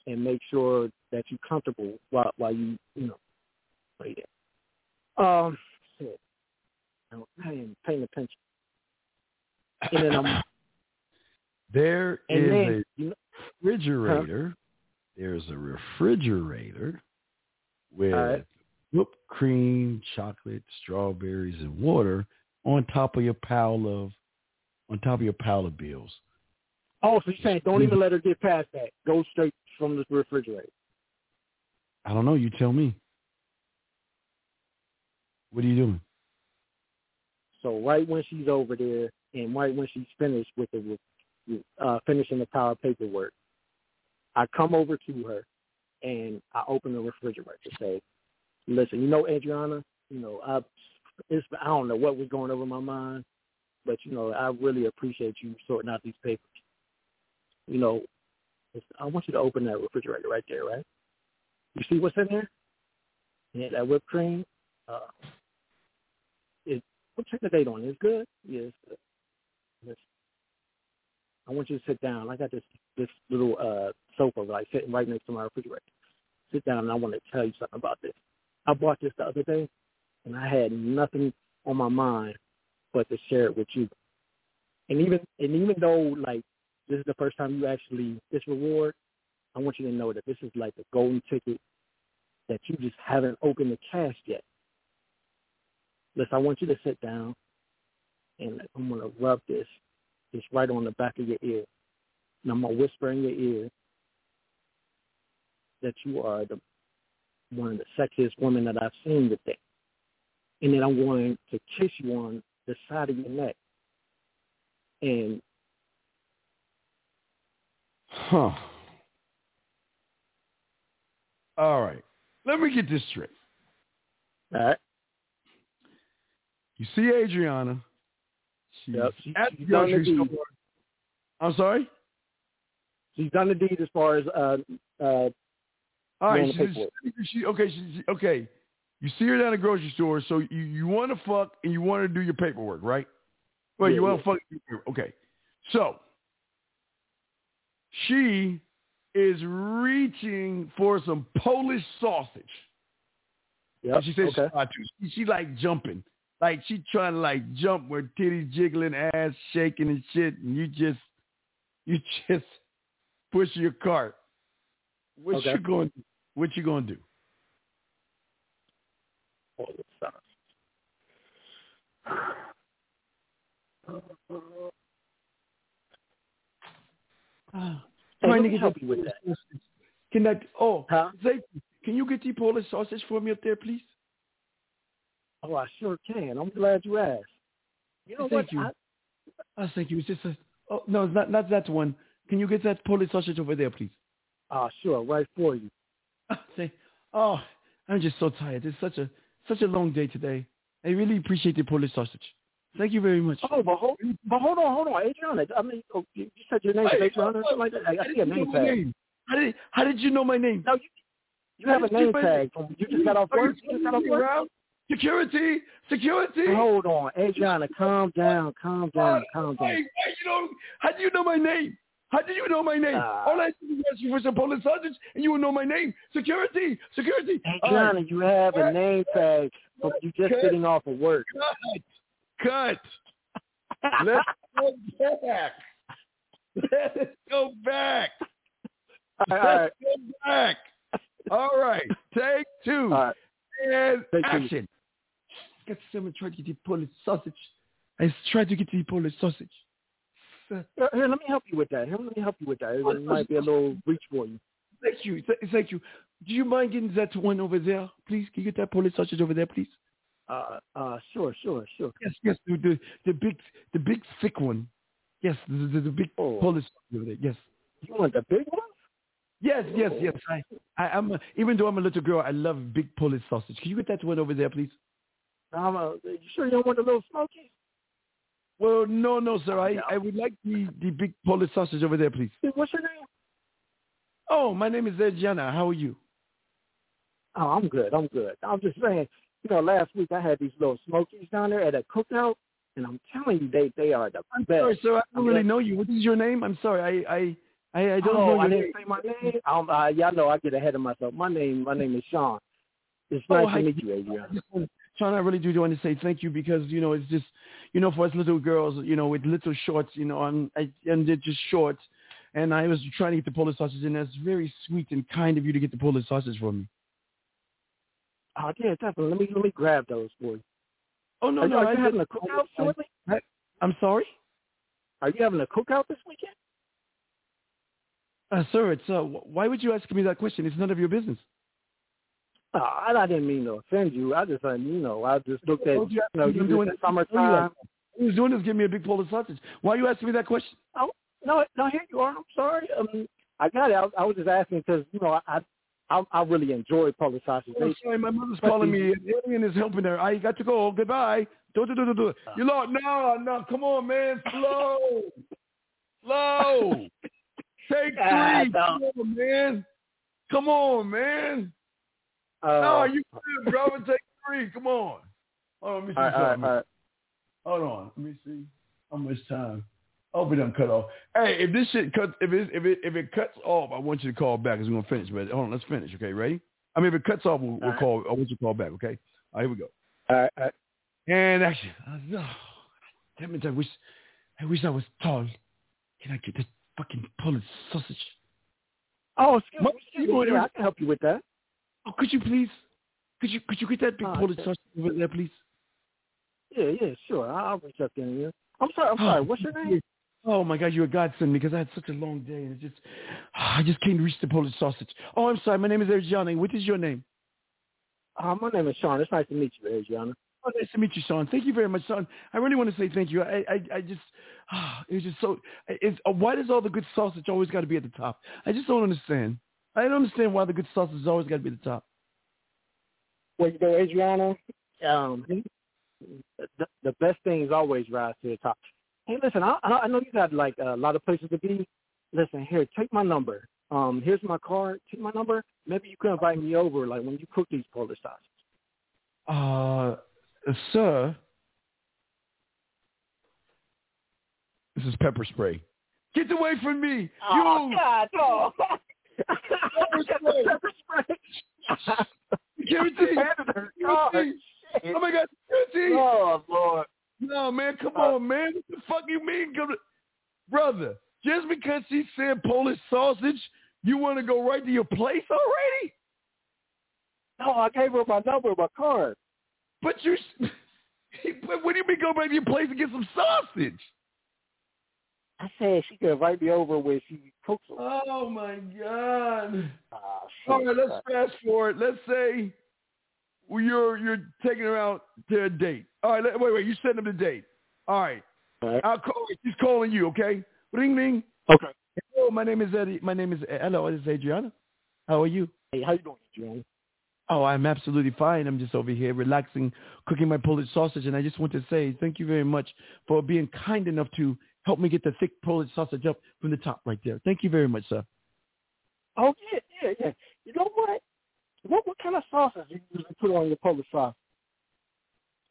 and make sure that you're comfortable while while you, you know, play that. Um, shit. I ain't paying attention. And then I'm <laughs> There and is then a you know, refrigerator. There's a refrigerator with right. whipped cream, chocolate, strawberries, and water on top of your pile of on top of your pile of bills. Oh, so you're saying don't even let her get past that. Go straight from the refrigerator. I don't know. You tell me. What are you doing? So right when she's over there, and right when she's finished with the uh, finishing the power paperwork, I come over to her and I open the refrigerator to say, "Listen, you know, Adriana, you know, I it's I don't know what was going over my mind, but you know, I really appreciate you sorting out these papers. You know, I want you to open that refrigerator right there, right? You see what's in there? Yeah, that whipped cream. Uh, it. We'll check the date on it. It's good. Yes. Yeah, I want you to sit down. I got this this little uh sofa like sitting right next to my refrigerator. Sit down, and I want to tell you something about this. I bought this the other day, and I had nothing on my mind but to share it with you. And even and even though like this is the first time you actually this reward, I want you to know that this is like a golden ticket that you just haven't opened the cash yet. Listen, I want you to sit down and I'm gonna rub this just right on the back of your ear. And I'm gonna whisper in your ear that you are the one of the sexiest women that I've seen today. And then I'm going to kiss you on the side of your neck. And Huh. All right. Let me get this straight. All right. You see Adriana. She's yep. at the grocery store. I'm sorry? She's done the deed as far as uh uh all right, she, she, okay, she, okay. You see her down at the grocery store, so you, you want to fuck and you want to do your paperwork, right? Well, yeah, you want to yeah. to fuck. Okay, so she is reaching for some Polish sausage. Yeah, she says okay. she, she like jumping, like she trying to like jump with titties jiggling, ass shaking and shit, and you just you <laughs> just push your cart. What okay. you going? What you gonna do? Uh, trying to help you with that. Can that? Oh, huh? Say, can you get the Polish sausage for me up there, please? Oh, I sure can. I'm glad you asked. You know thank what? You. I, oh, thank you. It's just a. Oh no, it's not not that one. Can you get that Polish sausage over there, please? Ah, uh, sure, right for you. Say, oh, I'm just so tired. It's such a such a long day today. I really appreciate the Polish sausage. Thank you very much. Oh, but hold, but hold on, hold on, Adriana. I mean, oh, you said your name is Adriana or something like that. I, I see a name tag. Name? How did how did you know my name? No, you you have a name tag. Name? You just got off work. You just got off work. Security, security. Hold on, Adriana. Calm down, calm down, calm down. Hey, hey, you know, how do you know my name? How do you know my name? Uh, All I did was ask you for some Polish sausage, and you would know my name. Security, security. Hey Adriana, you have a name tag, but you're just Cut. getting off of work. Cut. Cut. <laughs> Let's go back. Let's go back. All Let's go back. All right. Take two. Right. And Take two. action. Got someone trying to get the Polish sausage. I tried to get the Polish sausage. Here, here, let me help you with that. Here, let me help you with that. It might be a little reach for you. Thank you. Th- Thank you. Do you mind getting that one over there, please? Can you get that Polish sausage over there, please? Uh, uh, sure, sure, sure. Yes, yes. The the, the big the big thick one. Yes, the the, the big Oh. Polish sausage over there. Yes. You want the big one? Yes, yes, yes. I, I I'm a, even though I'm a little girl, I love big Polish sausage. Can you get that one over there, please? I'm a, you sure you don't want the little smoky? Well, no, no, sir. I, I would like the, the big Polish sausage over there, please. What's your name? Oh, my name is Adriana. How are you? Oh, I'm good. I'm good. I'm just saying, you know, last week I had these little smokies down there at a cookout, and I'm telling you, they they are the I'm best. sorry, sir. I don't I'm really glad- know you. What is your name? I'm sorry. I I I, I don't oh, know your I name. didn't say my name. Um, uh, y'all know I get ahead of myself. My name, my name is Sean. It's Oh, nice hi. to meet you, Adriana. Sean, I really do want to say thank you because you know it's just you know for us little girls you know with little shorts you know and I, and they're just short, and I was trying to get the Polish sausage and that's very sweet and kind of you to get the Polish sausage for me. Oh, yeah, definitely. Let me let me grab those for you. Oh no are, no are I you did- having a cookout I- shortly? I'm sorry, Are you having a cookout this weekend? uh, sir. It's uh, why would you ask me that question? It's none of your business. Oh, I, I didn't mean to offend you. I just, uh, you know, I just looked at, Oh, you know, you're doing it. summertime. All he's doing is giving me a big Polish sausage. Why are you asking me that question? Oh, no, no, here you are. I'm sorry. Um, I got it. I, I was just asking because you know I I, I really enjoy sausage. Oh, sorry, my mother's calling me. An alien is helping her. I got to go. Goodbye. Do do do do do. You know, no, no. Come on, man. Slow, slow. <laughs> Take three. Come on, man. Come on, man. Uh, no, you good, brother. Take three. Come on. Hold on, let me see all right, all right, all right. Hold on. Let me see. How much time? I hope it doesn't cut off. Hey, if this shit cuts, if it if it if it cuts off, I want you to call back because we're gonna finish. But hold on, let's finish. Okay, ready? I mean, if it cuts off, we'll, we'll call. I want you to call back. Okay. All right, here we go. All right. All right. And actually, oh, damn it! I wish, I wish I was tall. Can I get this fucking Polish sausage? Oh, excuse me. Excuse me. I can help you with that. Oh, could you please? Could you could you get that big uh, Polish sausage over there, please? Yeah, yeah, sure. I'll reach up there. I'm sorry. I'm sorry. What's your name? Oh my God, you're a godsend because I had such a long day and it just <sighs> I just can't reach the Polish sausage. Oh, I'm sorry. My name is Adriana. What is your name? Uh, my name is Sean. It's nice to meet you, Adriana. Oh, nice to meet you, Sean. Thank you very much, Sean. I really want to say thank you. I, I, I just, oh, <sighs> it was just so. It's uh, why does all the good sausage always got to be at the top? I just don't understand. I don't understand why the good sausage always got to be at the top. Well, you know, Adriana, um, the, the best things always rise to the top hey, listen, I, I know you got like a lot of places to be. Listen, here, take my number. Um, here's my card. Take my number. Maybe you can invite me over, like when you cook these Polish sausages. Uh, sir, this is pepper spray. Get away from me! Oh you! God, no! <laughs> pepper spray. Security! Oh, oh my God! Security! Oh Lord! No, man, come uh, on, man. What the fuck you mean? Brother, just because she said Polish sausage, you want to go right to your place already? No, I gave her my number, my card. But you, <laughs> what do you mean go back to your place and get some sausage? I said she could invite me over when she cooks. Oh my god! Oh, All right, let's fast forward. Let's say you're you're taking her out to a date. All right, wait, wait. You send him the date. All right. All right. I'll call. She's calling you. Okay. Ring, ring. Okay. Hello, my name is Eddie. My name is hello. This is Adriana. How are you? Hey, how you doing, Adriana? Oh, I'm absolutely fine. I'm just over here relaxing, cooking my Polish sausage, and I just want to say thank you very much for being kind enough to help me get the thick Polish sausage up from the top right there. Thank you very much, sir. Oh yeah, yeah, yeah. You know what? What what kind of sauces do you usually put on your Polish sauce?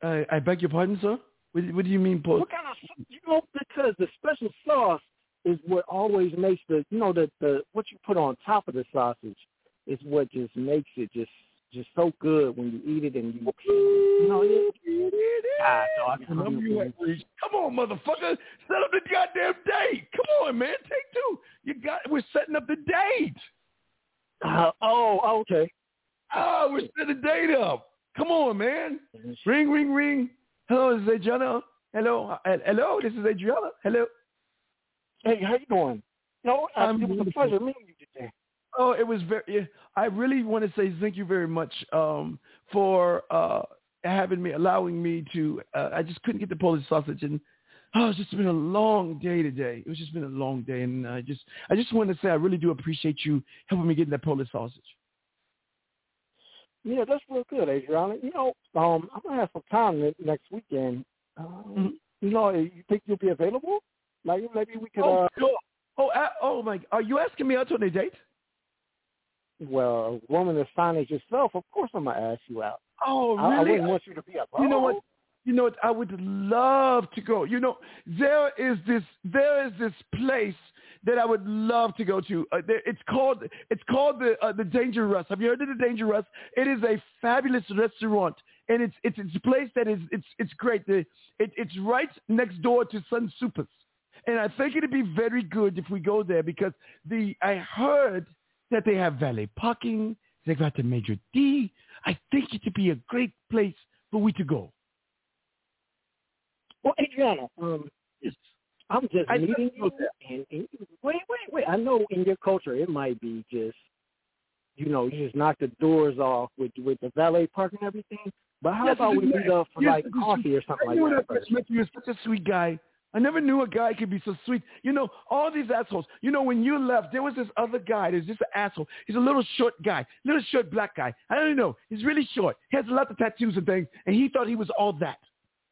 I, I beg your pardon, sir. What, what do you mean, Polish? What kind of you know because the special sauce is what always makes the you know the the what you put on top of the sausage is what just makes it just just so good when you eat it and you <laughs> you know it. Ah, dog, come on, motherfucker! Set up the goddamn date. Come on, man. Take two. You got. We're setting up the date. Uh, oh, okay. Oh, we're setting the date up. Come on, man. Ring, ring, ring. Hello, this is Adriana. Hello, uh, hello. This is Adriana. Hello. Hey, how you doing? No, uh, it was a pleasure meeting you today. Oh, it was very. I really want to say thank you very much um, for uh, having me, allowing me to. Uh, I just couldn't get the Polish sausage, and oh, it's just been a long day today. It was just been a long day, and I just, I just want to say I really do appreciate you helping me get that Polish sausage. Yeah, that's real good, Adriana. You know, um, I'm gonna have some time next weekend. Um, mm-hmm. You know, you think you'll be available? Like maybe we could. Oh, uh, cool. oh, uh, oh my! Are you asking me out on a date? Well, a woman as fine as yourself, of course I'm gonna ask you out. Oh, really? I, I wouldn't want you to be alone. You know what? You know what? I would love to go. You know, there is this there is this place that I would love to go to. Uh, it's called it's called the uh, the Danger Rust. Have you heard of the Danger Rust? It is a fabulous restaurant, and it's it's it's a place that is it's it's great. The, it, it's right next door to Sun Supers, and I think it'd be very good if we go there because the I heard that they have valet parking. They got the Major D. I think it would be a great place for we to go. Well, Adriana, um, I'm just I meeting you. And, and wait, wait, wait. I know in your culture it might be just, you know, you just knock the doors off with with the valet park and everything. But how yes, about we meet up for yes, like coffee or something like that? First. You're such a sweet guy. I never knew a guy could be so sweet. You know, all these assholes. You know, when you left, there was this other guy. There's just an asshole. He's a little short guy, little short black guy. I don't know. He's really short. He has a lot of tattoos and things, and he thought he was all that.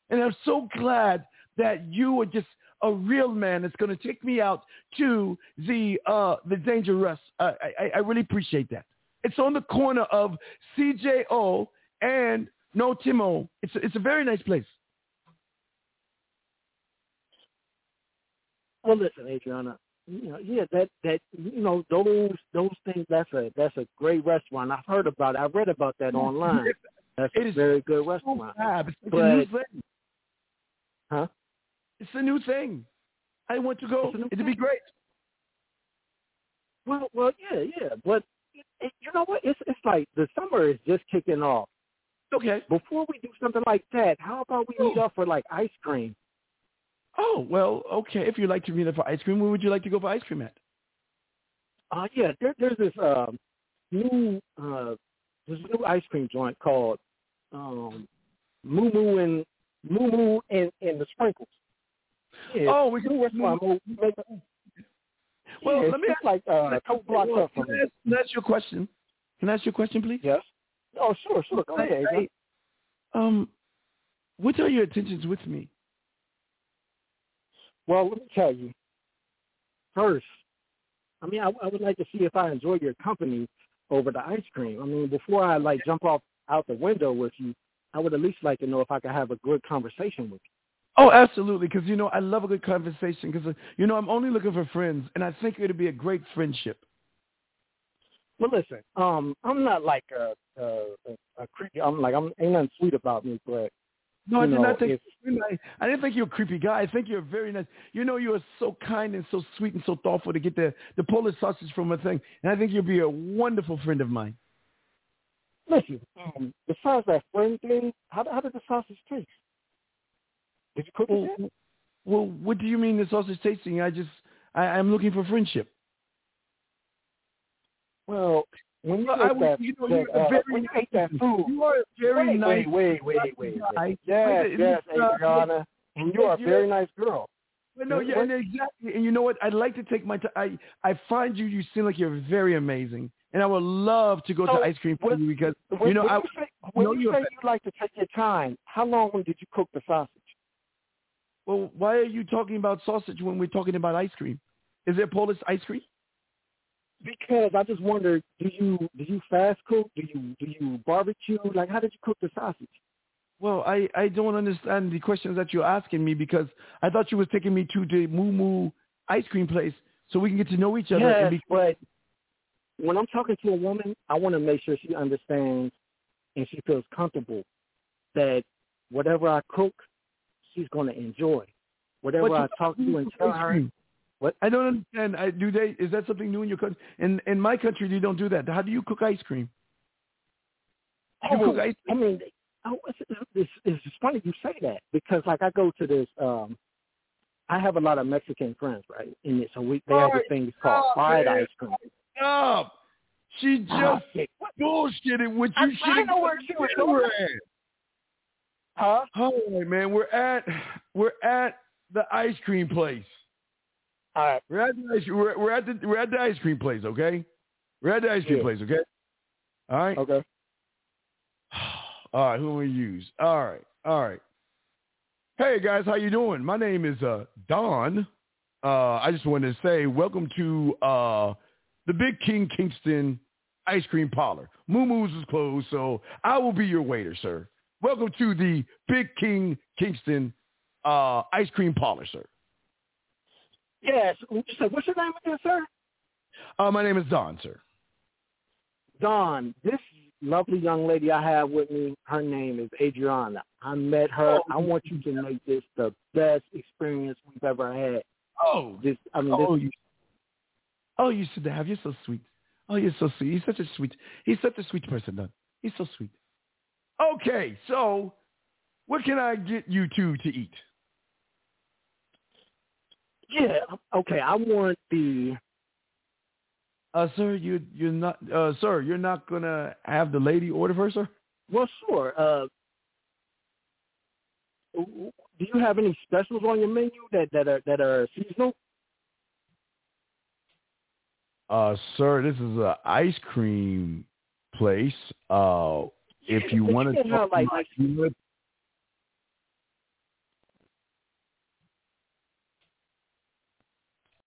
And I'm so glad that you are just a real man that's going to take me out to the uh, the dangerous. Uh, I, I really appreciate that. It's on the corner of CJO and No Timo. It's a, it's a very nice place. Well, listen, Adriana. You know, yeah, that that you know those those things. That's a that's a great restaurant. I've heard about. it. I've read about that mm-hmm. online. That's it a very good restaurant. It's But- a new thing. Huh? It's a new thing. I want to go. It'd be great. Well, well, yeah, yeah. But it, it, you know what? It's it's like the summer is just kicking off. Okay. Before we do something like that, how about we meet oh. up for like ice cream? Oh well, okay. If you'd like to meet up for ice cream, where would you like to go for ice cream at? Uh, yeah, there, there's this um, new uh, this new ice cream joint called um, Moo Moo and Moo Moo and, and the Sprinkles. Yeah, Oh, we can. Moo- Moo- Well, yeah, let me it's like uh, a couple blocks up from can, ask, can I ask you a question? Can I ask you a question, please? Yes. Oh, sure, sure. Go ahead. Um, what are your intentions with me? Well, let me tell you. First, I mean, I, I would like to see if I enjoy your company over the ice cream. I mean, before I like jump off out the window with you, I would at least like to know if I could have a good conversation with you. Oh, absolutely. Because you know, I love a good conversation. Because you know, I'm only looking for friends, and I think it'd be a great friendship. Well, listen, um, I'm not like a a, a, a creepy. I'm like I'm ain't nothing sweet about me, but No, I did know, not think. if- I, I didn't think you're a creepy guy. I think you're very nice. You know, you are so kind and so sweet and so thoughtful to get the the Polish sausage from a thing, and I think you'll be a wonderful friend of mine. listen. Um, besides that friend thing, how how did the sausage taste? Did you cook it? Well, yet? well, what do you mean the sausage tasting? I just, I, I'm looking for friendship. Well, when you I that, you know, that, uh, very when you ate that food, You are a very wait, nice. wait, wait, wait, wait, wait. Yes, yes, Adriana, and you are a very nice girl. Well, no, yeah, and exactly. And you know what? I'd like to take my time. I I find you. You seem like you're very amazing, and I would love to go So, to ice cream for you because When, you know when I. you say, when know you say you like to take your time, how long did you cook the sausage? Well, why are you talking about sausage when we're talking about ice cream? Is there Polish ice cream? Because I just wondered, do you do you fast cook? Do you do you barbecue? Like, how did you cook the sausage? Well, I, I don't understand the questions that you're asking me because I thought you was taking me to the Moo Moo ice cream place so we can get to know each other. Yes, and be, but when I'm talking to a woman, I want to make sure she understands and she feels comfortable that whatever I cook, she's going to enjoy. Whatever I talk to and tell her. What? I don't understand. I, do they? Is that something new in your country? In in my country, they don't do that. How do you cook ice cream? Oh, cook ice I mean, oh, it's, it's, it's funny you say that because like I go to this, um I have a lot of Mexican friends, right? And a week they have this thing called fried man. ice cream. Stop. She just. What? bullshitted I- you I should know where she was going. Huh? All right, man. We're at we're at the ice cream place. All right. We're at the ice, we're, we're at the we're at the ice cream place, okay? We're at the ice cream Yeah. place, okay? All right. Okay. <sighs> All right, who we use? All right, all right. Hey guys, how you doing? My name is uh, Don. Uh, I just wanted to say welcome to uh, the Big King Kingston Ice Cream Parlor. Moo Moo's is closed, so I will be your waiter, sir. Welcome to the Big King Kingston uh, Ice Cream Parlor, sir. Yes. Said, what's your name again, sir? Uh, my name is Don, sir. Don, this lovely young lady I have with me, her name is Adriana. I met her. I want you to make this the best experience we've ever had. Oh, This, I mean, oh, this, you, oh, you should have. You're so sweet. Oh, you're so sweet. He's such a sweet. He's such a sweet person, Don. He's so sweet. Okay, so what can I get you two to eat? Yeah. Okay, I want the. Uh, sir, you you're not, uh, sir, you're not gonna have the lady order for her, sir. Well, sure. Uh, do you have any specials on your menu that that are that are seasonal? Uh, sir, this is an ice cream place. Uh, if you want to like, like,